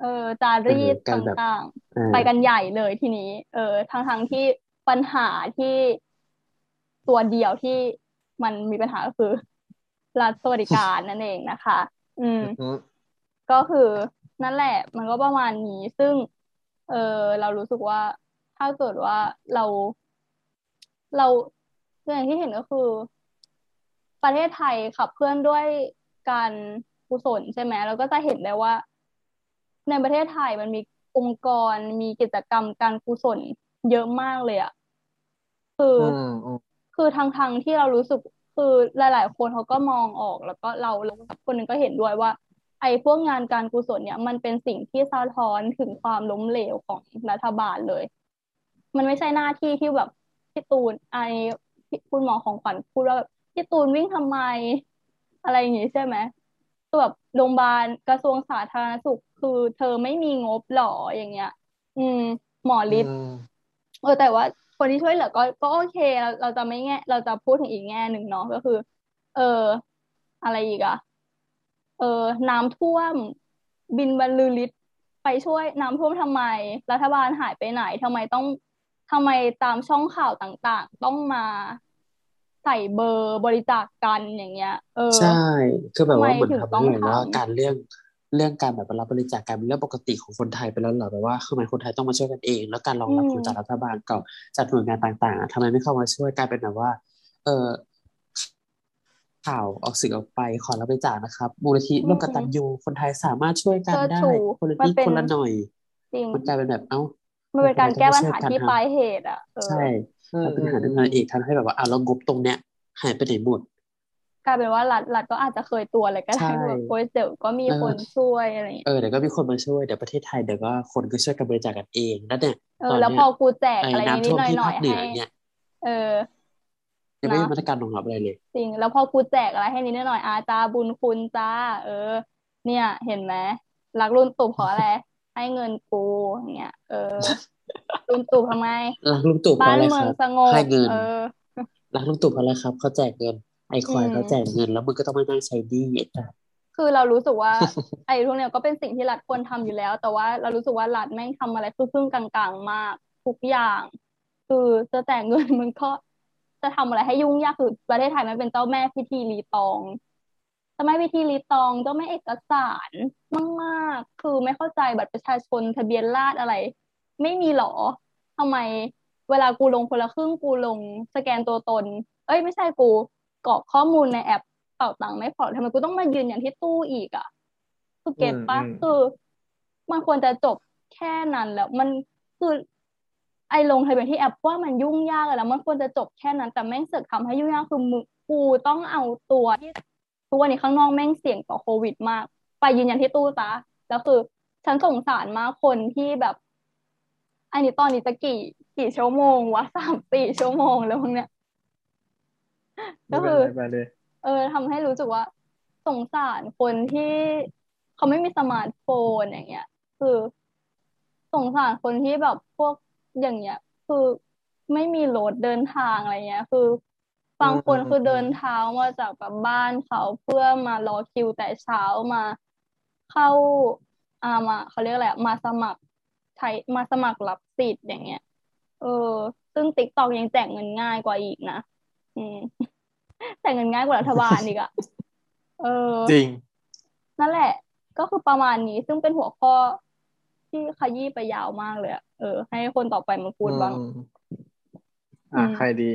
เออจารีตเออการแบบต่างเออๆไปกันใหญ่เลยทีนี้ เออทั้งทั้งที่ปัญหาที่ ตัวเดียวที่มันมีปัญหาก็คือ รัฐสวัสดิการนั่นเองนะคะอืมอืม ก็คือนั่นแหละ มันก็ประมาณนี้ ซึ่ง เออเรารู้สึกว่าถ้าเกิดว่าเรา เราอย่างที่เห็นก็คือ ประเทศไทยขับเคลื่อนด้วยการกุศลใช่ไหมเราก็จะเห็นได้ว่า ในประเทศไทยมันมีองค์กรมีกิจกรรมการกุศลเยอะมากเลยอะคือออืมอืม คือทางทางที่เรารู้สึกคือหลาย ๆ คนเขาก็มองออกแล้วก็เราแล้วคนหนึ่งก็เห็นด้วยว่า ไอ้พวกงานการกุศลเนี่ย มันเป็นสิ่งที่สะท้อนถึงความล้มเหลวของรัฐบาลเลย มันไม่ใช่หน้าที่ที่แบบพี่ตูนไอพี่คุณหมอของขวัญพูดว่าแบบพี่ตูนวิ่งทำไม อะไรอย่างงี้ใช่ไหมคือแบบโรงพยาบาลกระทรวงสาธารณสุข คือเธอไม่มีงบหรออย่างเงี้ย อืม หมอฤทธิ์อืมเออแต่ว่า คนที่ช่วยเหลือก็ก็โอเคเราเราจะไม่แง่ เราจะพูดถึงอีกแง่หนึ่งเนาะก็คือ เออ อะไรอีกอะเออ น้ำท่วม บินบรรลือฤทธิ์ไปช่วยน้ำท่วมทำไม รัฐบาลหายไปไหนทำไมต้องทำไมตามช่องข่าวต่างๆ ต้องมาใส่เบอร์บริจาคกันอย่างเงี้ย เออใช่คือแบบว่าเหมือนทำไมถึงทำต้อให้งแบบว่าทำการเรื่อง เรื่องการแบบรับบริจาคกลายเป็นเรื่องปกติของคนไทยไปแล้วเหรอแบบว่าคือหมายคนไทยต้องมาช่วยกันเอง แล้วการรองรับอืมของจากรัฐบาลกับจากหน่วยงานต่างๆอะทำไมไม่เข้ามาช่วยกลายเป็นแบบว่า เออข่าวออกสื่อออกไปขอรับบริจาคนะครับมูลนิธิร่วมกตัญญูคนไทยสามารถช่วยกันเชิดได้ชูคนละมันนิดเป็นคนละหน่อยจริงมันกลายเป็นแบบเอ้ามันเป็นการแก้ปัญหาคนไทยต้องมาช่วยกันที่ทำปลายเหตุอะเออใช่อืมมันเป็นอืปัญหามที่อืมามเอกทำให้แบบว่าอะแล้วงบตรงเนี้ยหายไปไหนหมด กลายเป็นว่ารัฐรัฐก็อาจจะเคยตัวอะไรก็ได้ใช่แบบโอ้ยเดี๋ยวก็มีเออคนช่วยอะไรอย่างเงี้ยเออเดี๋ยวก็มีคนมาช่วยเดี๋ยวประเทศไทยเดี๋ยวก็คนก็ช่วยกันบริจาคกันเองแล้วเนี่ยเอตออนแล้วเนี้พยอกูแจกไอ้อะไรนิน้ำดท่วมๆหน่ที่อภายคๆเหนืให้อเนี่ยเออยังไม่นะมีมาตรการรองรับอะไรเลยจริงแล้วพอกูแจกอะไรให้นิดหน่อยอาจาบุญคุณจ้า เออ เนี่ย เห็นไหมรักรุ่นตู่เพราะอะไรให้เงินกูอย่างเงี้ยเออรุ่นตู่ทำไมรักลุงตู่เพราะบ้านอะไรเมืคองรับสงบให้เงินเออรักลุงตู่เพราะอะไรครับ เขาแจกเงิน ไอ้ควายอืมเขาแจกเงินแล้วมึงก็ต้องมานั่งใช้หนี้ไอ้จ้ะคือเรารู้สึกว่า ไอ้พวกเนี้ยก็เป็นสิ่งที่รัฐควรทำอยู่แล้ว แต่ว่าเรารู้สึกว่ารัฐแม่งทำอะไรครึ่งๆกลางๆมาก ทุกอย่าง คือจะแจกเงินมันก็จะทำอะไรให้ยุ่งยากคือประเทศไทยมันเป็นเจ้าแม่พิธีรีตองเจ้าแม่พิธีรีตองเจ้าแม่เอกสารมากๆคือไม่เข้าใจบัตรประชาชนทะเบียนราษฎร์อะไร ไม่มีหรอทำไมเวลากูลงคนละครึ่งกูลงสแกนตัวตน เอ้ยไม่ใช่กู กรอกข้อมูลในแอปเป่าตังค์ไม่พอทำไมกูต้องมายืนอย่างที่ตู้อีกอะคือเก็ตปะอืมอืมคือมันควรจะจบแค่นั้นแล้ว มันคือไอ้ลงทะเบียนที่แอปว่ามันยุ่งยากอะแล้ว มันควรจะจบแค่นั้น แต่แม่งเสือกทำให้ยุ่งยากคือมึงกูต้องเอาตัวที่ทุกวันนี้ข้างนอกแม่งเสี่ยงต่อโควิดมาก ไปยืนยันที่ตู้ซะแล้วคือ ฉันสงสารมากคนที่แบบอันนี้ตอนนี้จะกี่กี่ชั่วโมงวะสามสี่ชั่วโมงแล้วมั้งเนี่ย ก็คือไม่เป็นไรไปเลยเออทำให้รู้สึกว่า สงสารคนที่เขาไม่มีสมาร์ทโฟนอย่างเงี้ย คือ สงสารคนที่แบบพวกอย่างเงี้ย คือไม่มีรถเดินทางอะไรเงี้ย คือบางคนคือเดินเท้ามาจากแบบบ้านเขาเพื่อมารอคิวแต่เช้ามาเข้าอ่ามาเขาเรียกอะไรอะมาสมัครใช้มาสมัครรับสิทธิ์อย่างเงี้ย เออ ซึ่ง TikTok ยังแจกเงินง่ายกว่าอีกนะอืม แต่เงินง่ายกว่ารัฐบาลอีกอะเออ จริง นั่นแหละ ก็คือประมาณนี้ซึ่งเป็นหัวข้อที่ขยี้ไปยาวมากเลยอะเออ ให้คนต่อไปมาพูดบ้างอืมอะอืมใครดี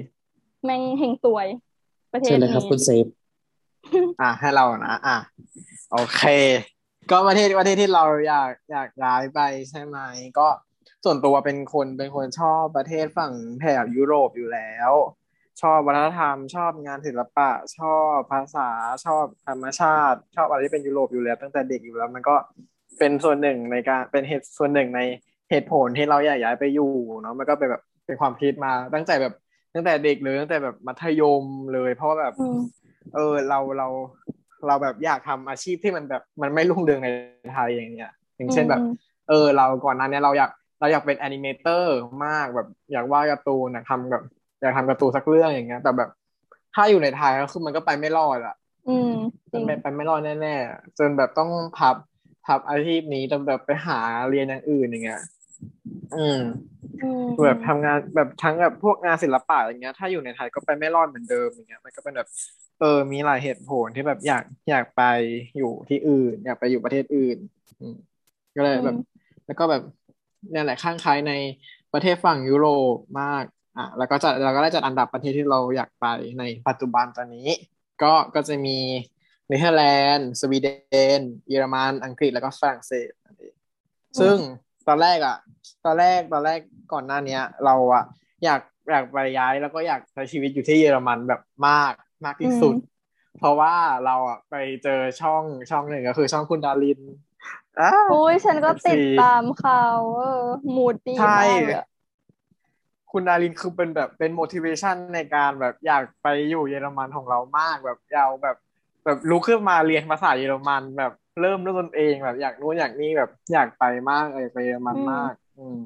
แม่งเฮงซวย ประเทเชิศญเลยครับนี้คุณเซฟอะให้เรานะอะโอเค ก็ประเทศประเทศที่เราอยากอยากย้ายไปใช่ไหมก็ส่วนตัวเป็นคนเป็นคนชอบประเทศฝั่งแถบยุโรปอยู่แล้ว ชอบวัฒนธรรม ชอบงานศิลปะ ชอบภาษาชอบธรรมชาติ ชอบอะไรที่เป็นยุโรปอยู่แล้วตั้งแต่เด็กอยู่แล้ว มันก็เป็นส่วนหนึ่งในการเป็นเหตุส่วนหนึ่งในเหตุผลที่เราอยากย้ายไปอยู่เนาะมันก็เป็นแบบเป็นความคิดมาตั้งแต่แบบตั้งแต่เด็กเลยตั้งแต่แบบมัธยมเลย เพราะว่าแบบอืมเออเราเราเราแบบอยากทำอาชีพที่มันแบบมันไม่รุ่งเรืองในไทยอย่างเงี้ย อย่างเช่นแบบอืมเออ เราก่อนหน้านี้เราอยากเราอยากเป็นแอนิเมเตอร์มากแบบอยากวาดการ์ตูนอยากทำแบบ อยากทำการ์ตูนสักเรื่องอย่างเงี้ย แต่แบบถ้าอยู่ในไทยก็คือมันก็ไปไม่รอดอะอืมจมัรินงไปไปไม่รอดแน่ๆจนแบบต้องพับพับอาชีพนี้จนแบบไปหาเรียนอย่างอื่นอย่างเงี้ยอืมอืมแบบทำงานแบบทั้งแบบพวกงานศิลปะอย่างเงี้ย ถ้าอยู่ในไทยก็ไปไม่รอดเหมือนเดิมอย่างเงี้ย มันก็เป็นแบบ เออ มีหลายเหตุผลที่แบบอยากอยากไปอยู่ที่อื่น อยากไปอยู่ประเทศอื่นอืมก็เลยแบบ แล้วก็แบบเนี่ยแหละข้างใครในประเทศฝั่งยุโรปมาก อะแล้วก็จะเราก็ได้จัดอันดับประเทศที่เราอยากไปในปัจจุบันตอนนี้ ก็ก็จะมีเนเธอร์แลนด์สวีเดนเยอรมันอังกฤษแล้วก็ฝรั่งเศสนั่นเองซึ่งตอนแรกอะ ตอนแรกตอนแรกก่อนหน้าเนี้ย เราอะอยากอยากไปย้ายแล้วก็อยากใช้ชีวิตอยู่ที่เยอรมันแบบมากมากที่สุด เพราะว่าเราอะไปเจอช่องช่องหนึ่งก็คือช่องคุณดารินอ่าอุ้ยฉันก็ FC ติดตามเขาเออมูดดีใช่มากเลยอะ คุณดารินคือเป็นแบบเป็น motivation ในการแบบอยากไปอยู่เยอรมันของเรามากแบบอยากแบบแบบลุกขึ้นมาเรียนภาษาเยอรมันแบบเริ่มด้วยตนเองแบบอยากนู้อยากนี่แบบอยากไปมากอยากไปเยอรมันมาก อืม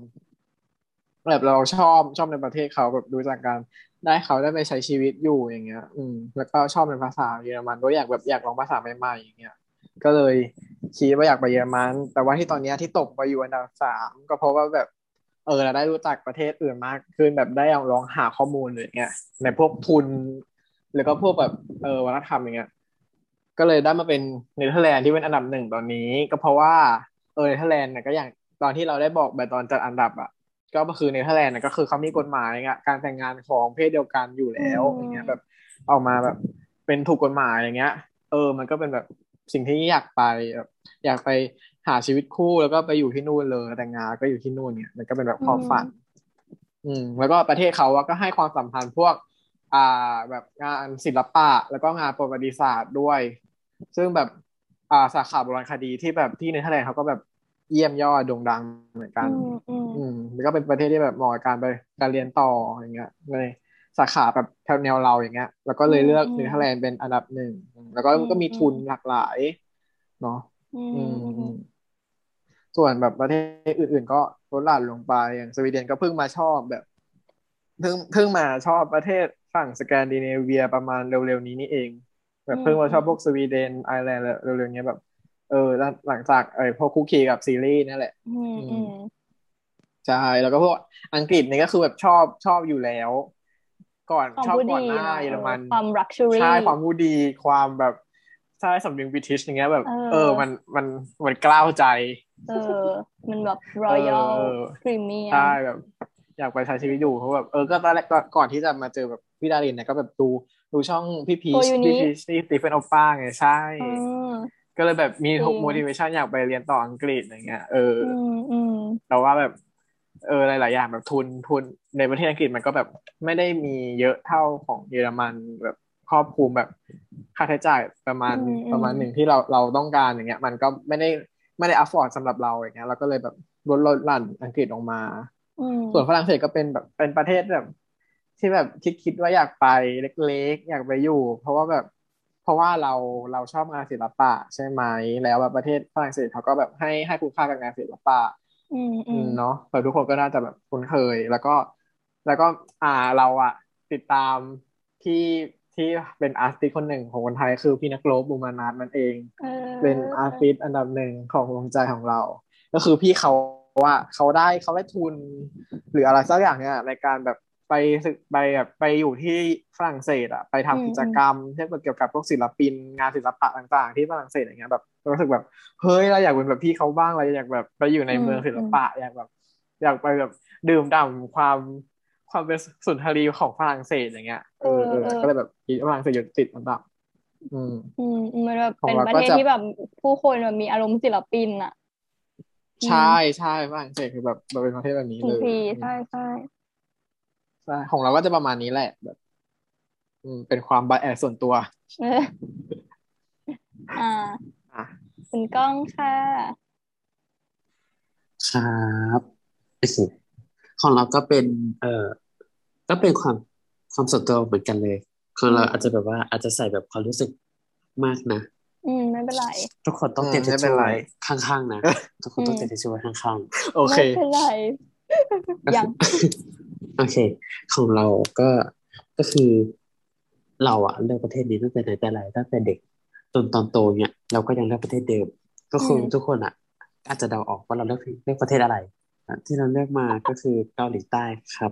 แบบเราชอบชอบในประเทศเขาแบบดูจากการได้เขาได้ไปใช้ชีวิตอยู่อย่างเงี้ย อืม แล้วก็ชอบในภาษาเยอรมันด้วยอยากแบบอยากลองภาษาใหม่ๆอย่างเงี้ย ก็เลยคิดว่าอยากไปเยอรมัน แต่ว่าที่ตอนเนี้ยที่ตกไปอยู่อันดับสามก็เพราะว่าแบบ เออเราได้รู้จักประเทศอื่นมากขึ้นแบบได้ลองหาข้อมูลเลยเงี้ยในพวกทุนแล้วก็พวกแบบเออวัฒนธรรมอย่างเงี้ยก็เลยได้มาเป็นเนเธอร์แลนด์ที่เป็นอันดับหนึ่งตอนนี้ ก็เพราะว่าเออเนเธอร์แลนด์เนี่ยก็อย่างตอนที่เราได้บอกแบบตอนจัดอันดับอะก็คือเนเธอร์แลนด์เนี่ยก็คือเขามีกฎหมายอะการแต่งงานของเพศเดียวกันอยู่แล้วอย่างเงี้ยแบบออกมาแบบเป็นถูกกฎหมายอย่างเงี้ย เออ มันก็เป็นแบบสิ่งที่อยากไปแบบอยากไป หาชีวิตคู่แล้วก็ไปอยู่ที่นู่นเลยแต่งงานก็อยู่ที่นู่นเนี่ยมันก็เป็นแบบความฝัน อืม แล้วก็ประเทศเขาอะก็ให้ความสำคัญพวก อ่า แบบงานศิลปะ แล้วก็งานประวัติศาสตร์ด้วย ซึ่งแบบอ่าสาขาโบราณคดีที่แบบที่เนเธอร์แลนด์เขาก็แบบเยี่ยมยอดโด่งดังเหมือนกัน อืมอืมอืมมันก็เป็นประเทศที่แบบเหมาะกับการไปการเรียนต่ออย่างเงี้ยในสาขาแบบแถวแนวเราอย่างเงี้ย แล้วก็เลยเลือกเนเธอร์แลนด์เป็นอันดับหนึ่ง แล้วก็ก็มีทุนหลากหลาย เนาะ อือืมมอือืมม ส่วนแบบประเทศอื่น ๆ ก็ลดหลั่นลงไปอย่างสวีเดนก็เพิ่งมาชอบแบบเพิ่งเพิ่งมาชอบประเทศฝั่งสแกนดิเนเวียประมาณเร็ว ๆ นี้นี่เอง แบบเพิ่งมาชอบพวกสวีเดนไอร์แลนด์เร็วๆนี้แบบ เออแล้วหลังจากเออพวกคุกคีกับซีรีส์นั่นแหละอืมอืมใช่แล้วก็พวกอังกฤษนี่ก็คือแบบชอบชอบอยู่แล้ว ก่อนความชอบผู้ก่อนดีหน้าเนอะเยอรมันความ luxury ใช่ความผู้ดีความแบบ ใช่สำเนียงบริติชอย่างเงี้ยแบบเออเออมันมันมันกล้าวใจ เออ มันแบบ royal เออ premium ใช่แบบ อยากไปใช้ชีวิตอยู่เพราะแบบเออก็ตอนแรกก่อนก่อนที่จะมาเจอแบบพี่ดารินเนี่ยก็แบบดูดูช่องพี่พีโอ้ชยูนิพี่พีชที่ตีเฟนโอป้าไงใช่อืมก็เลยแบบมีจริง motivation อยากไปเรียนต่ออังกฤษอย่างเงี้ยเออออืมอืมแต่ว่าแบบเออหลาย ๆ อย่างแบบทุนทุนในประเทศอังกฤษมันก็แบบไม่ได้มีเยอะเท่าของเยอรมันแบบ ครอบคลุมแบบค่าใช้จ่ายประมาณอืมอืมประมาณหนึ่งที่เราเราต้องการอย่างเงี้ย มันก็ไม่ได้ไม่ได้ afford สำหรับเราอย่างเงี้ยเราก็เลยแบบลดลดหลั่นอังกฤษออกมาอืมส่วนฝรั่งเศสก็เป็นแบบเป็นประเทศแบบ ที่แบบคิดคิดว่าอยากไปเล็กๆ อยากไปอยู่ เพราะว่าแบบ เพราะว่าเราเราชอบงานศิลปะใช่ไหมแล้วแบบประเทศฝรั่งเศสเขาก็แบบให้ให้คุณค่ากับงานศิลปะอืมอือืมมเนาะแต่ทุกคนก็น่าจะแบบคุ้นเคย แล้วก็ แล้วก็อ่าเราอะติดตามที่ ที่เป็นอาร์ติสคนหนึ่งของคนไทยคือพี่นักโลบบูมานาทนั่นเองเออเป็นอาร์ติสอันดับหนึ่งของดวงใจของเรา ก็คือพี่เขาว่าเขาได้เขาได้ทุน หรืออะไรสักอย่างเนี่ยในการแบบไปศึกไปแบบไปอยู่ที่ฝรั่งเศสอะไปทำกิจกรรมที่เกี่ยวกับพวกศิลปิน งานศิลปะต่างๆ ที่ฝรั่งเศสอย่างเงี้ยแบบรู้สึกแบบเฮ้ยเราอยากเป็นแบบพี่เขาบ้างเราอยากแบบไปอยู่ในเมืองศิลปะอยากแบบ อยากไปแบบดื่มด่ำความ ความเป็นสุนทรีของฝรั่งเศสอย่างเงี้ยเออเออก็เลยแบบคิดว่าฝรั่งเศสอยู่ติดอันดับอืมอืมมันแบบของเป็นเราประก็เทศจะที่แบบผู้คนแบบมีอารมณ์ศิลปินอะใช่ใช่ฝรั่งเศสคือแบบเราเป็นประเทศแบบนี้ทุเลกยทีใช่ใช่ใช่ของเราก็จะประมาณนี้แหละแบบ อืม เป็นความบาแอส่วนตัวเอออ่าอะคุณก้องค่ะครับโอเค ของเราก็เป็น เอ่อก็เป็นความความส่วนตัวเหมือนกันเลยของเราอาจจะแบบว่าอาจจะใส่แบบความรู้สึกมากนะอืมไม่เป็นไร ทุกคนต้องเตรียมอืมทิชไม่เป็นชู่ไรไว้ข้างๆนะทุกคนต้องเตรียมทิชชู่ไว้ข้างโอเคไม่เป็นไรๆยังโอเค ของเราก็ก็คือเราอะเลือกประเทศนี้ตั้งแต่ไหนแต่ไรตั้งแต่เด็กจนตอนโตเนี่ยเราก็ยังเลือกประเทศเดิม ก็คือทุกคนอะอาจจะเดาออกว่าเราเลือกเลือกประเทศอะไรอะ ที่เราเลือกมาก็คือเกาหลีใต้ครับ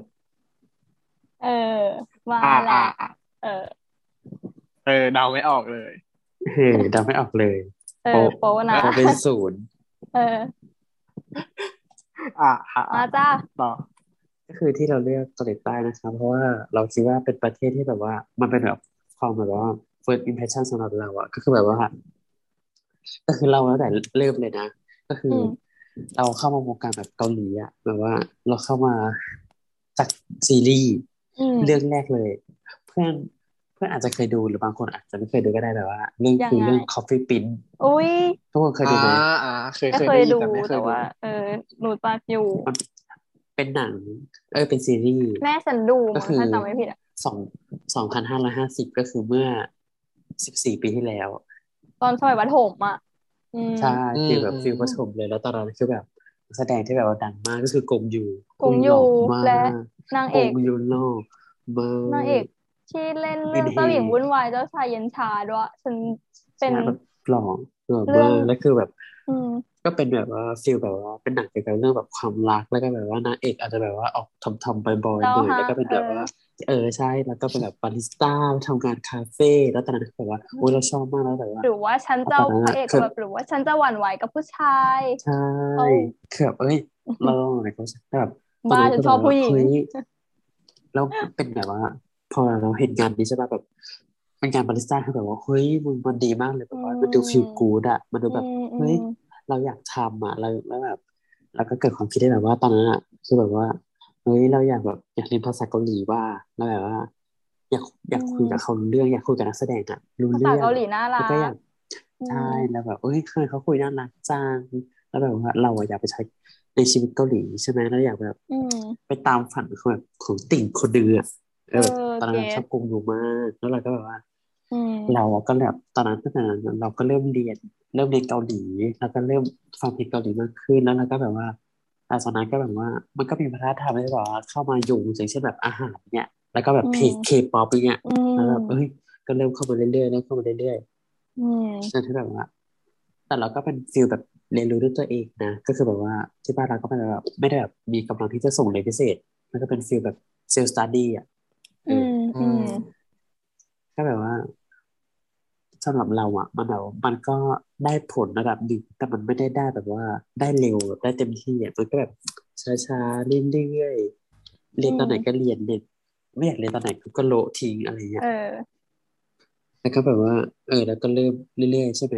เออมาอ่าแหอ่าละอ่าเออ เออเดาไม่ออกเลยเฮ้ยเดาไม่ออกเลย เออโปนะเพราะเป็นศูนย์เออ อ่าอ่ามาจ้าต่อก็คือที่เราเลือกเกาหลีใต้นะครับ เพราะว่าเราคิดว่าเป็นประเทศที่แบบว่า มันเป็นแบบความแบบว่า first impression สำหรับเราอะก็คือแบบว่า ก็คือเราตั้งแต่เริ่มเลยนะ ก็คืออม เราเข้ามาวงการแบบเกาหลีอะแบบว่าเราเข้ามาจากซีรีส์อืมเรื่องแรกเลย เพื่อนเพื่อนอาจจะเคยดูหรือบางคนอาจจะไม่เคยดูก็ได้แบบว่าเรื่องยังคือไงเรื่อง Coffee Prince อุ้ยทุกคนเคยดูไหมอ่าอ่าเคยไม่เคยเคได้ยยินดูแต่ไม่เคยแต่ดูว่า เออหนูปากอยู่เป็นหนัง เออเป็นซีรีส์แม่ฉันดูก็มั้งคือถ้าจำไม่ผิดอะสองสองพันห้าร้อยห้าสิบก็คือเมื่อสิบสี่ปีที่แล้ว ตอนสมัยประถมอะอืม ใช่อืมคือแบบอืมฟิลประถมเลยแล้วตอนนั้นคือแบบนักแสดงที่แบบว่าดังมากก็คือกงยูกงยูหล่อมากและนางเอกกงยูโล่มากนางเอกที่เล่นเรื่องเป็นเฮเจ้าหญิงวุ่นวายเจ้าชายเย็นชาด้วยฉันเป็นใช่แบบหล่อหล่อเรื่มาองกแล้วคือแบบอืมก็เป็นแบบว่าฟิลแบบว่าเป็นหนังเกี่ยวกับเรื่องแบบความรักแล้วก็แบบว่านางเอกอาจจะแบบว่าออกทำทำบอยๆหเจ้าน่อยฮะแล้วก็เป็นแบบเออว่า เออใช่แล้วก็เป็นแบบบาริสต้าทำงานคาเฟ่แล้วตอนนั้นคือแบบว่าโอ้ยเราชอบมากแล้วแบบว่าหรือว่าฉันจะตอนนั้นพอะระเอกคือแบบหรือว่าฉันจะหวั่นไหวกับผู้ชายใช่โอ้คือแบบเอ้ยเราอะไรก็แบบตอนบ้านั้นฉันชอบก็แบบผู้ว่าหญิงเฮ้ยแล้วเป็นแบบว่า พอเราเห็นงานนี้ใช่ป่ะแบบเป็นงานบาริสต้าคือแบบว่าเฮ้ยมึงมันดีมากเลยแบบว่ามันดูฟีลกู๊ดอะมันดูแบบอืมอืเฮ้ยมเราอยากทำอะเราแล้วแบบเราก็เกิดความคิดได้แบบว่าตอนนั้นอะคือแบบว่า เฮ้ยเราอยากแบบอยากเรียนภาษาเกาหลีว่าแล้วแบบว่า อยากอยากคุยกับเขารู้เรื่องอยากคุยกับนักแสดงอะรู้ภาเรื่ษาองเกาหลีน่ารัแล้วกก็อยากอืมใช่แล้วแบบเอ้ยเคยเขาคุยน่ารักจังแล้วแบบว่าเราอะอยากไปใช้ในชีวิตเกาหลีใช่ไหมแล้วอยากแบบอืมไปตามฝันของแบบของติ่งคนเดือะเออเออตอนนั้นเก็ตชอบกงอยู่มากแล้วเราก็แบบว่าอืมเราอะก็แบบตอนนั้นตั้งแต่นั้นเราก็เริ่มเรียน เริ่มเรียนเกาหลี แล้วก็เริ่มฟังเพลงเกาหลีมากขึ้นแล้วเราก็แบบว่า หลังจากนั้นก็แบบว่า มันก็มีวัฒนธรรมที่แบบว่าเข้ามาอยู่อย่างเช่นแบบอาหารเนี่ย แล้วก็แบบเพลงเคป๊อปเนี่ยอืมแล้วแบบเอ้ยก็เริ่มเข้ามาเรื่อยๆเริ่มเข้ามาเรื่อยอืมๆจนที่แบบว่า แต่เราก็เป็น feel แบบเรียนรู้ด้วยตัวเองนะ ก็คือแบบว่าที่บ้านเราก็เป็นแบบไม่ได้แบบมีกำลังที่จะส่งเรียนพิเศษ มันก็เป็น feel แบบ self-study อะเออือมอืมก็แบบว่า สำหรับเราอะมันแบบมันก็ได้ผลระดับหนึ่งแต่มันไม่ได้ได้แบบว่าได้เร็วแบบได้เต็มที่อะมันก็แบบช้าๆเรื่อยๆเรียนตอนไหนก็เรียนเรียนไม่อยากเรียนตอนไหนก็โละทิ้งอะไรเงี้ยเออแล้วก็แบบว่า เออ แล้วก็เริ่มเรื่อยๆใช่ไหม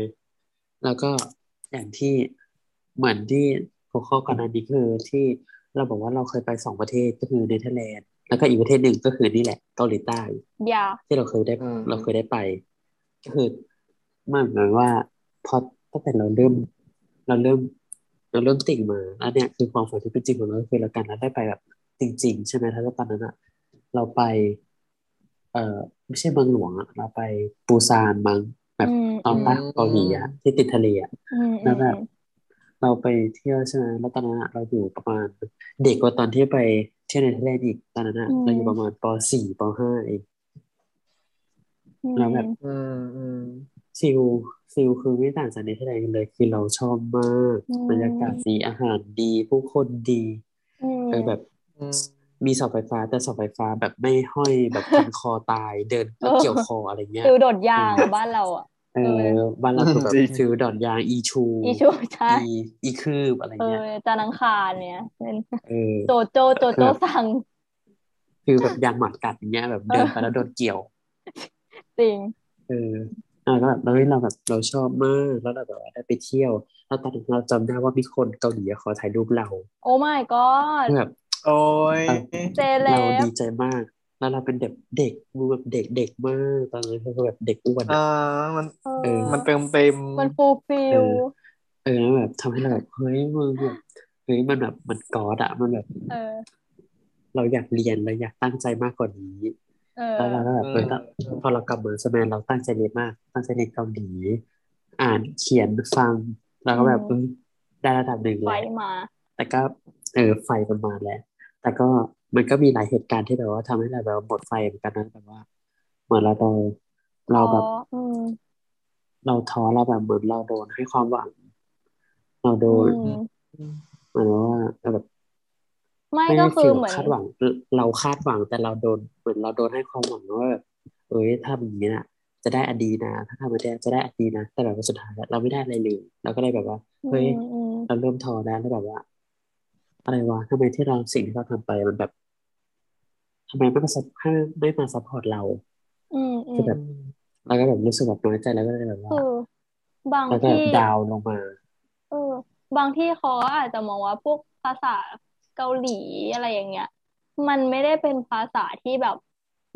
แล้วก็อย่างที่เหมือนที่หัวข้อก่อนหน้านี้คือที่เราบอกว่าเราเคยไปสองประเทศก็คือเนเธอร์แลนด์แล้วก็อีกประเทศหนึ่งก็คือนี่แหละเกาหลีใต้อย่าที่เราเคยได้อืมเราเคยได้ไปก็ คือมันเหมือนว่าพอตั้งแต่เราเริ่ม เราเริ่ม เราเริ่มติ่งมาแล้วเนี่ยคือความฝันที่เป็นจริงของเราก็คือเราการเราได้ไปแบบจริง ๆ ใช่ไหมถ้าตอนนั้นอะเราไป เอ่อไม่ใช่เมืองหลวงอะเราไปปูซานมั้งแบบอืมตอนใต้ของเกาหลีอะที่ติดทะเลอะอืมอืแล้วมแบบเราไปเที่ยวใช่ไหมแล้วตอนนั้นอะเราอยู่ประมาณ เด็กกว่าตอนที่ไปเที่ยวในทะเลอีกตอนนั้นอะเราอยู่ประมาณปสี่ปห้าเองอืม แล้วแบบอืมอืมฟิลฟิลคือไม่ต่างจากในทะเลกันเลยคือเราชอบมากบรรยากาศดีอาหารดี ผู้คนดีอืมเออแบบอืมมีเสาไฟฟ้าแต่เสาไฟฟ้าแบบไม่ห้อยแบบพันคอตายเดินแล้วเกี่ยวคออะไรเงี้ยฟิลโดดยางอะบ้านเราอะเออบ้านเราคือแบบจริงฟิลดอนยางอีชูอีชูใช่อีอีคืบอะไรเอเงี้ยอจานังคารเนี่ยเป็นเออโจโจโจโจสั่งฟิลแบบยางหมัดกัดอย่างเงี้ยแบบเดินไปแล้วโดนเกี่ยว จริง เอออ่าก็แบบเราเราแบบเราชอบมากแล้วเราแบบว่าได้ไปเที่ยวแล้วตอนนั้นเราจำได้ว่ามีคนเกาหลีขอถ่ายรูปเรา โอ้ my god คือแบบโอ้ยเซเลเราบดีใจมากแล้วเราเป็นแบบเด็กมือแบบเด็กเด็กมากตอนนั้นคือแบบเด็กอ้วนอ่าอะมันเออมันเติมเต็มมัน fulfillเออแล้วแบบทำให้เราแบบเฮ้ยมึงแบบเฮ้ยมันแบบมันกอดอะมันแบบเออเราอยากเรียนเราอยากตั้งใจมากกว่านี้เออ แล้วเราก็แบบเออตอนพอเรากลับมาใช่ไหมเราตั้งใจเรียนมาก ตั้งใจเรียนเกาหลีอ่านเขียนฟังเราก็แบบเออได้ระดับหนึ่งไฟแล้วมาแต่ก็เออไฟมันมาแล้วแต่ก็มันก็มีหลายเหตุการณ์ที่แบบว่าทำให้เราแบบว่าหมดไฟเหมือนกันนะแบบว่าเหมือนเราโดนเราแบบอ๋ออืมเราท้อเราแบบเหมือนเราโดนให้ความหวัง เราโดอืนมเหมือนว่าแบบ ไม่ไม่ก็ได้คืฟีอลเหมือนคาดหวัง เราคาดหวังแต่เราโดนเหมือนเราโดนให้ความหวังว่าแบบเอ้ยถ้าแบบนี้นะจะได้อันดีนะ ถ้าทำไม่ได้จะได้อันดีนะ แต่แบบว่าสุดท้ายแล้วเราไม่ได้อะไรเลยเราก็เลยแบบว่าอืเฮ้ยมอืมเราเริ่มท้อแล้วแล้วแบบว่า อะไรวะทำไมที่เราสิ่งที่เราทำไปมันแบบทำไมไม่มาซัพให้ไม่มาซัพพอร์ตเราอืมอืคือมแบบเราก็แบบรู้สึกแบบน้อยใจแล้วก็เลยแบบว่าคือบางแล้วก็แบบที่ดาวน์ลงมาเออบางที่เขาก็อาจจะมองว่าพวกภาษา เกาหลีอะไรอย่างเงี้ย มันไม่ได้เป็นภาษาที่แบบ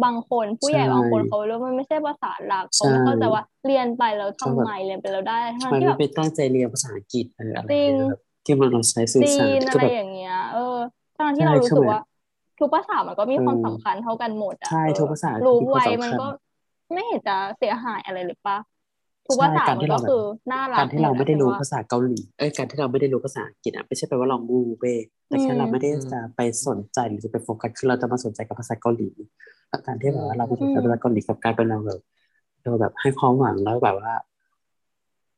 บางคนผู้ใหญ่ใช่บางคนเขาเรียกว่ามันไม่ใช่ภาษาหลักเขาใช่ไม่เข้าใจว่าเรียนไปแล้วเขาทำแบบไมเรียนไปแล้วได้ทั้งทำไมที่ไม่แบบไปตั้งใจเรียนภาษาอังกฤษเอออะไรจริงเงี้ยแบบที่มันเราใช้สื่อจีสารนอะคือไรแบบอย่างเงี้ย เออทั้งที่ใช่เรารู้คือสึกแบบว่า ทุกภาษามันก็มีเออความสำคัญเท่ากันหมดอะใช่เออทุกภาษารู้มีความไว้สำมันคัญก็ไม่เห็นจะเสียหายอะไรเลยปะ ทุกใช่ภาษาการมันที่ก็เราแบบคือน่ารัการกที่หมเราดไม่อะได้ฉันรู้ว่าภาษาเกาหลีเอ้ยการที่เราไม่ได้รู้ภาษาอังกฤษอะไม่ใช่แปลว่าเรางูเบ้แต่แค่อืมเราไม่ได้จะไปสนใจหรือจะไปโฟกัสคือเราจะมาสนใจกับภาษาเกาหลีแล้วการที่แบบว่าเราไปสนใจภาษาเกาหลีกับการเป็นเราแบบเราแบบให้ความหวังแล้วแบบว่า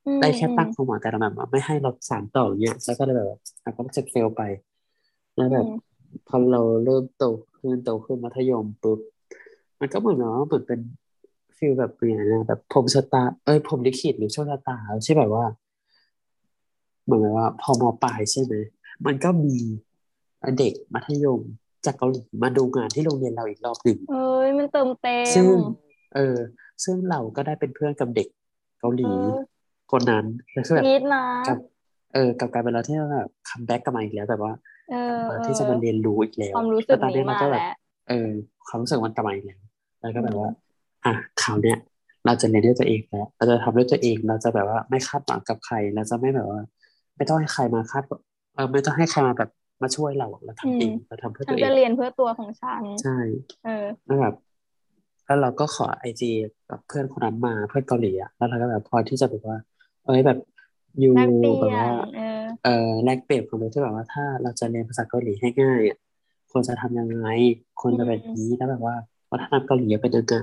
อืมได้แค่อืมตั้งความหวังแต่เราแบบว่าไม่ให้เราสานต่ออย่างเงี้ยแล้วก็เลยแบบว่าอะก็จะเฟลไปแล้วอืแบบมพอเราเริ่มโตขึ้นโตขึ้นมัธยมปุ๊บมันก็เหมือนว่าเหมือนเป็น ฟีลแบบเปลี่ยนนะแบบพรหมชะตาเอ้ยพรหมลิขิตหรือโชคชะตาใช่แบบว่าเหมือนแบบว่า พอมปลายใช่ไหมมันก็มีเด็กมัธยมจากเกาหลีมาดูงานที่โรงเรียนเราอีกรอบหนึ่งเอ้ยมันเติมเต็ซึ่งมเออ ซึ่งเราก็ได้เป็นเพื่อนกับเด็กเกาหเอลีอคนนั้นแล้วคือแบบนิดนะกับเออกับการเป็นเราที่เราแบบคัมแบ็กกลับมาอีกแล้วแบบว่าเอกลับอมาเอที่จะอมาเรียนรู้อีกแล้วความรู้สึแล้กวตอนนี้นี้เรามาก็แบแล้บวเออความรู้สึกมันกลับมาอีกแล้วแล้วก็อืแบบมว่า อะคราวเนี้ยเราจะเรียนด้วยตัวเองแล้วเราจะทำด้วยตัวเอง เราจะแบบว่าไม่คาดหวังกับใครเราจะไม่แบบว่า ไม่ต้องให้ใครมาคาดเออไม่ต้องให้ใครมาแบบมาช่วยเราเราอืทำเอมงเราทำเพื่อฉัตันวเอจะงเรียนเพื่อตัวของฉันใช่เออแล้วแบบแล้วเราก็ขอไอจีกับเพื่อนคนนั้นมาเพื่อนเกาหลีอะแล้วเราก็แบบพอที่จะแบบว่า เอ้ยแบบยูแลกเปลี่แบบยว่านเออเออแลกเปลี่ยนความรู้ที่แบบว่าถ้าเราจะเรียนภาษาเกาหลีให้ง่ายอะควรจะทำยังไงควรอืจะแบบมนี้แล้วแบบว่าวัฒนธรรมเกาหลีเป็นยังไง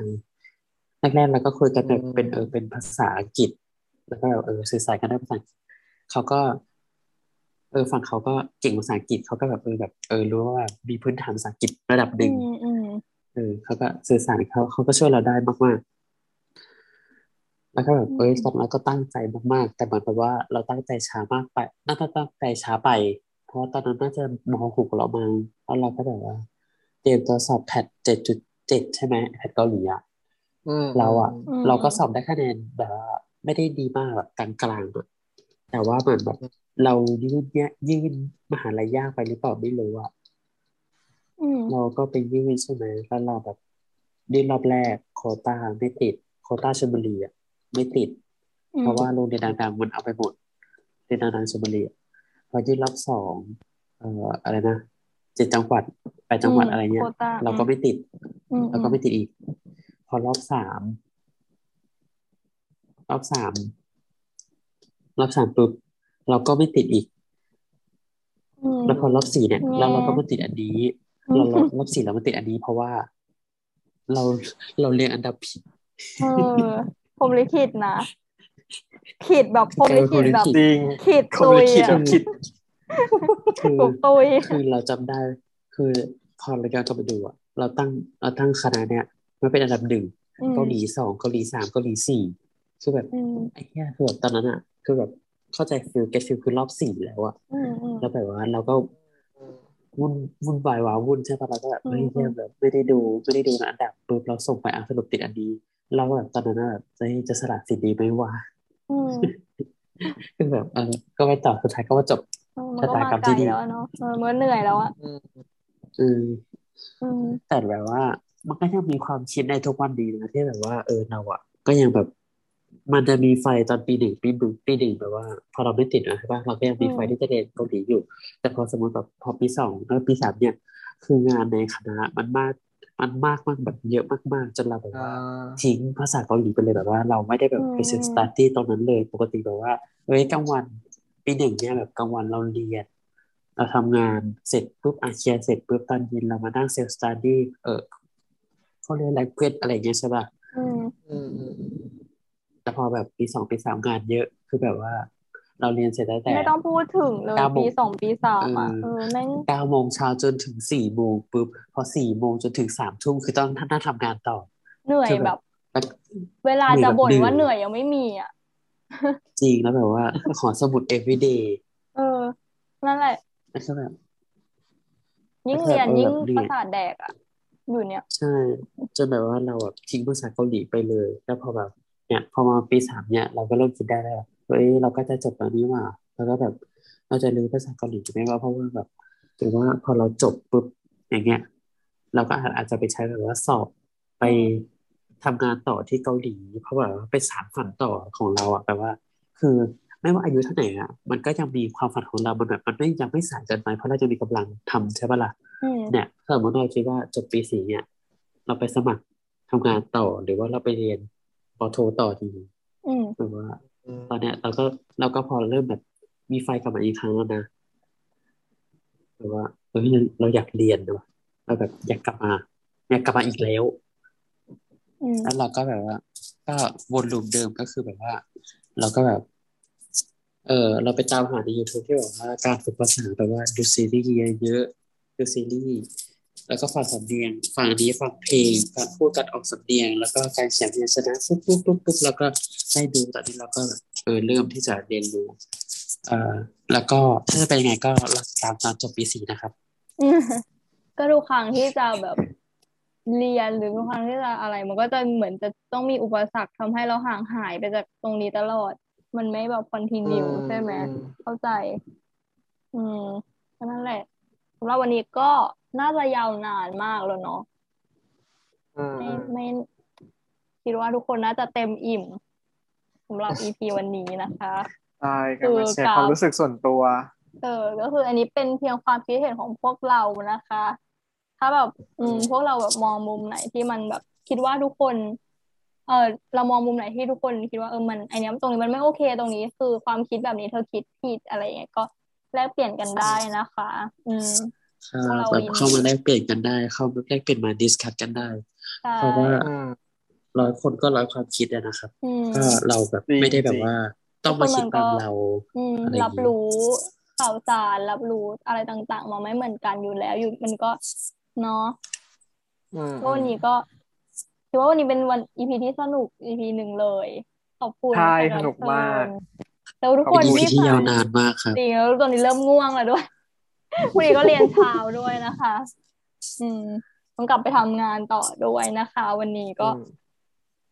แรกๆเราก็คุยกันแบบเป็นเออเป็นภาษาอังกฤษ แล้วก็แบบเออสื่อสารกันด้วยภาษาอังกฤษเขาก็ เออฝั่งเขาก็เก่งภาษาอังกฤษเขาก็แบบเออแบบเออรู้ว่าแบบมีพื้นฐานภาษาอังกฤษระดับหอืนึ่งมอืมเออเขาก็สื่อสารเขาเขาก็ช่วยเราได้มากๆแล้วก็แบบอืเอ้ยมตอนนั้นก็ตั้งใจมากๆ แต่เหมือนกับว่าเราตั้งใจช้ามากไปน่าจะตั้งใจช้าไป เพราะว่าตอนนั้นน่าจะมหกเรามาแล้วเราก็แบบว่าเตรียมตัวสอบแพทเจ็ดจุดเจ็ดใช่ไหมแพทเกาหลีอะอืม เราอะอืมเราก็อืมสอบได้คะแนนแบบว่าไม่ได้ดีมากแบบกลางๆอะแต่ว่าเหมือนแบบเรายื่นเนี่ยยื่นมหาลัยยากไปหรือเปล่าไม่รู้อะอืมเราก็ไปยื่นใช่ไหมแล้วเราแบบยื่นรอบแรกโควต้าไม่ติด โควต้าชลบุรีอะไม่ติดอืเพมราะว่าโรงเรียนดังๆมันเอาไปหมดโรงเรียนดังๆชลบุรีอะพอยื่นรอบสองเอ่ออะไรนะเจ็ดจังหวัดแปดอืจังหวัดมอะไรโคเงี้ยต้าเราอืก็มไม่ติดอืมเราอืก็มไม่ติดอีก พอรอบสามรอบสามรอบสามปุ๊บเราก็ไม่ติดอีกอืมแล้วพอรอบสี่เนี่ยแง่แล้วเราก็มาติดอันนี้อืเรามเรารอบสี่เรามาติดอันนี้ เพราะว่า เราเราเรียงอันดับผิดเออพรหมลิขิตนะขีดแบบพรหมกลายลิเป็นพรขิหตมลิแบบขิตจริงขีดคมตุลิยขิตอะแบบคิดคือถูกตุยคือเราจำได้ คือพอเราย้อนกลับไปดูอะเราตั้งเราตั้งคณะเนี่ย มาเป็นอันดับหนึ่งอืมเกาหลีสองเกาหลีสามเกาหลีสี่คือแบบอืมไอ้เหี้ยคือแบบตอนนั้นอะคือแบบเข้าใจ feel get feel คือรอบสี่แล้วอะอืมอืมแล้วแบบว่าเราก็วุ่นวุ่นวายว้าวุ่นใช่ปะเราก็แบบอืมเฮ้ยอืเนี่ยมแบบไม่ได้ดูไม่ได้ดูนะอันดับปุ๊บเราส่งไปอะสรุปติดอันนี้เราก็แบบตอนนั้นอะแบบเฮ้ยจะสละสิทธิ์ดีไหมวะอืมคือแบบเออก็ไปต่อสุดท้ายก็ว่าจบเออมันก็ชะตามากรรมไกลที่ดีแล้วอะเนาะเออมันก็เหนื่อยแล้วอะอืมอืมอืมแต่แบบว่า มันก็ยังมีความคิดในทุกวันดีนะที่แบบว่าเออเราอะก็ยังแบบ มันจะมีไฟตอนปีหนึ่งปีหนึ่งปีหนึ่งแบบว่า พอเราไม่ติดนะใช่ปะเราก็ยังมีไฟที่จะเรียนเกาหลีอยู่ แต่พอสมมติแบบพอปีสองแล้วปีสามเนี่ย คืองานในคณะมันมากมันมากมากแบบเยอะมากๆจนเราแบบอ่าว่าทิ้งภาษาเกาหลีไปเลยแบบว่า เราไม่ได้แบบไปเซ็นสตาร์ตี้ตรงนั้นเลย ปกติแบบว่าเฮ้ยกลางวันปีหนึ่งเนี่ยแบบกลางวันเราเรียนเราทำงานเสร็จปุ๊บอาเคียเสร็จปุ๊บตอนเย็นเรามานั่งเซลสตาร์ดี้เออ เขาเรียนแลงเกจอะไรอย่างเงี้ยใช่ป่ะอืมอืมอืมอืมแต่พอแบบปีสองปีสามงานเยอะคือแบบว่า เราเรียนเสร็จตั้งแต่ไม่ต้องพูดถึงเลยเก้าโมงปีสองปีสามอะเอเอออแม่งเก้าโมงเช้าจนถึงสี่โมงปุ๊บพอสี่โมงจนถึงสามทุ่มคือต้องนั่งทำงานต่อ เหนื่อยคือแบแบบบ เวลาจะบ่นเหนื่อยแบบว่าเหนื่อยยังไม่มีอะจริงแล้วแบบว่า ขอสมุด everyday เออ นั่นแหละแล้วก็แบบยิ่งแล้วก็เรียนเออยิ่งแบบเหนื่อยประสาทแดกอะ อยู่เนี่ย ใช่จนแบบว่าเราแบบทิ้งภาษาเกาหลีไปเลย แล้วพอแบบเนี่ยพอมาปีสามเนี่ย เราก็เริ่มคิดได้แล้วเฮ้ยเราก็จะจบแล้วนี่หว่าแล้วก็แบบเราจะเรียนภาษาเกาหลีไหมว่าเพราะว่าแบบถือว่าพอเราจบปุ๊บอย่างเงี้ย เราก็อาจจะไปใช้แบบว่าสอบไปทำงานต่อที่เกาหลี เพราะแบบว่าเป็นสามฝันต่อของเราอะแบบว่า คือไม่ว่าอายุเท่าไหร่อะมันก็ยังมีความฝันของเรา มันแบบมันไม่ยังไม่สายเกินไปเพราะเราจะมีกำลังทำใช่ปะล่ะอืม เนี่ยถ้าสมมติเราคิดว่าจบปีสี่เนี่ย เราไปสมัครทำงานต่อหรือว่าเราไปเรียนปอโทต่อดีอืมแบบว่าอืมตอนเนี้ยเราก็เราก็พอเริ่มแบบมีไฟกลับมาอีกครั้งแล้วนะแบบว่าเออเราอยากเรียนด้วยเราแบบอยากกลับมาอยากกลับมาอีกแล้วอืมแล้วเราก็แบบว่า ก็วนลูปเดิมก็คือแบบว่า เราก็แบบ เออเราไปตามหาใน YouTube ที่แบบว่าการฝึกภาษาแบบว่าดูซีรีส์เยอะ ๆดูซีรีส์แล้วก็ฟังสำเนียงฟังอันนี้ฟังเพลงการพูดการออกสำเนียง แล้วก็การเขียนพยัญชนะปุ๊บปุ๊บปุ๊บปุ๊บแล้วก็ได้ดูตอนนี้เราก็แบบเออเริ่มที่จะเรียนรู้เอ่อแล้วก็ถ้าจะเป็นยังไงก็รอติดตามตอนจบปีสี่นะครับอืมก็ทุกครั้งที่จะแบบเรียนหรือทุกครั้งที่จะอะไร มันก็จะเหมือนจะต้องมีอุปสรรคทำให้เราห่างหายไปจากตรงนี้ตลอด มันไม่แบบคอนติเนียใช่ไหมอืมเข้าใจ อืมก็นั่นแหละ สำหรับวันนี้ก็น่าจะยาวนานมากแล้วเนาะอืมไม่อืมไม่คิดว่าทุกคนน่าจะเต็มอิ่มสำหรับ EP วันนี้นะคะใช่ก็มาแชคือร์กับความรู้สึกส่วนตัว เออ ก็คืออันนี้เป็นเพียงความคิดเห็นของพวกเรานะคะ ถ้าแบบ อืม พวกเราแบบมองมุมไหนที่มันแบบ คิดว่าทุกคน เออเรามองมุมไหนที่ทุกคนคิดว่าเออมันไอเนี้ยตรงนี้มันไม่โอเค ตรงนี้คือความคิดแบบนี้เธอคิดผิดอะไรอย่างเงี้ยก็ แลกเปลี่ยนกันได้นะคะอืมค่ะพวกเราแบบยินดีเข้ามาแลกเปลี่ยนกันได้ เข้ามาแลกเปลี่ยนมา discuss กันได้ใช่เพราะว่าอืมร้อยคนก็ร้อยความคิดอะนะครับอืมก็เราแบบจริงไม่ได้แบจริบงว่า ต้องมาคิดตามเราอืมอะไรอย่างรับงี้รู้ข่าวสารรับรู้อะไรต่างๆ มาไม่เหมือนกันอยู่แล้วอยู่มันก็เนาะอืมก็วันนี้ก็ถือว่าวันนี้เป็นวัน EP ที่สนุก EP หนึ่งเลยขอบคุณใช่แขสนุกมากเชิญ แล้วทุกขอบคนคุณเป็นที่ที่ฟัยางวนานมากครับจริงแล้วตอนนี้เริ่มง่วงแล้วด้วยวันนี้ก็เรียนเช้าด้วยนะคะ อืมต้องกลับไปทำงานต่อด้วยนะคะ วันนี้ก็อืม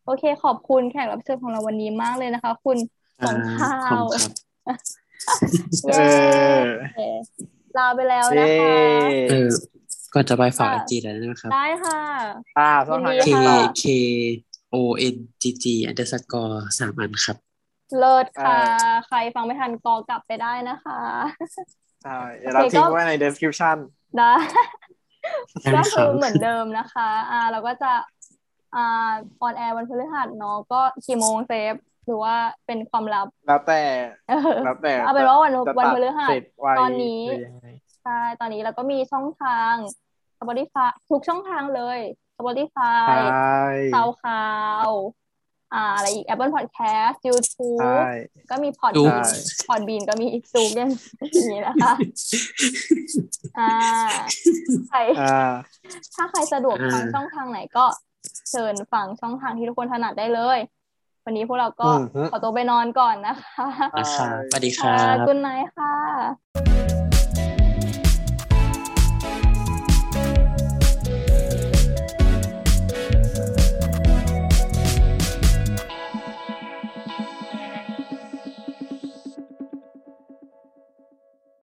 โอเค ขอบคุณแขกรับเชิญของเราวันนี้มากเลยนะคะ คุณสองข้าขอบวคุณครับเอเย้อลาไปแล้วเย้นะคะเออก่อนจะไปฝากค่ะไอจีแล้วนะครับ ได้ค่ะ อ่าช่องทางยิน K ดีการติดต่อ K O N G G underscore สามอันครับ เลิศค่ะเออใครฟังไม่ทันก็กลับไปได้นะคะใช่เดี๋ยวเราทิ้งไว้ใน description ได้ได้ก็คคืรัอบเหมือนเดิมนะคะ อ่าเราก็จะอ่า on air วันพฤหัสเนาะก็กี่โมงเซฟหรือว่าเป็นความลับ แล้วแต่เออแล้วแต่เอาเป็นว่าวันจะวันตัดพฤหัสเสร็จไวตอนนี้หรือยังไงใช่ตอนนี้เราก็มีช่องทาง Spotify ทุกช่องทางเลย Spotify ใช่ซาวคลาว อ่าอะไรอีก Apple Podcast ใช่ YouTube ก็มีพอดดูบีนใช่พอดบีนก็มีซูกยังนี้นะคะอ่าใครอ่าถ้าใครสะดวกอ่าฟังช่องทางไหนก็เชิญฟังช่องทางที่ทุกคนถนัดได้เลย วันนี้พวกเราก็อือฮึขอตัวไปนอนก่อนนะคะนะครับสวัสดีคค่ะรับกุณไนท์ค่ะ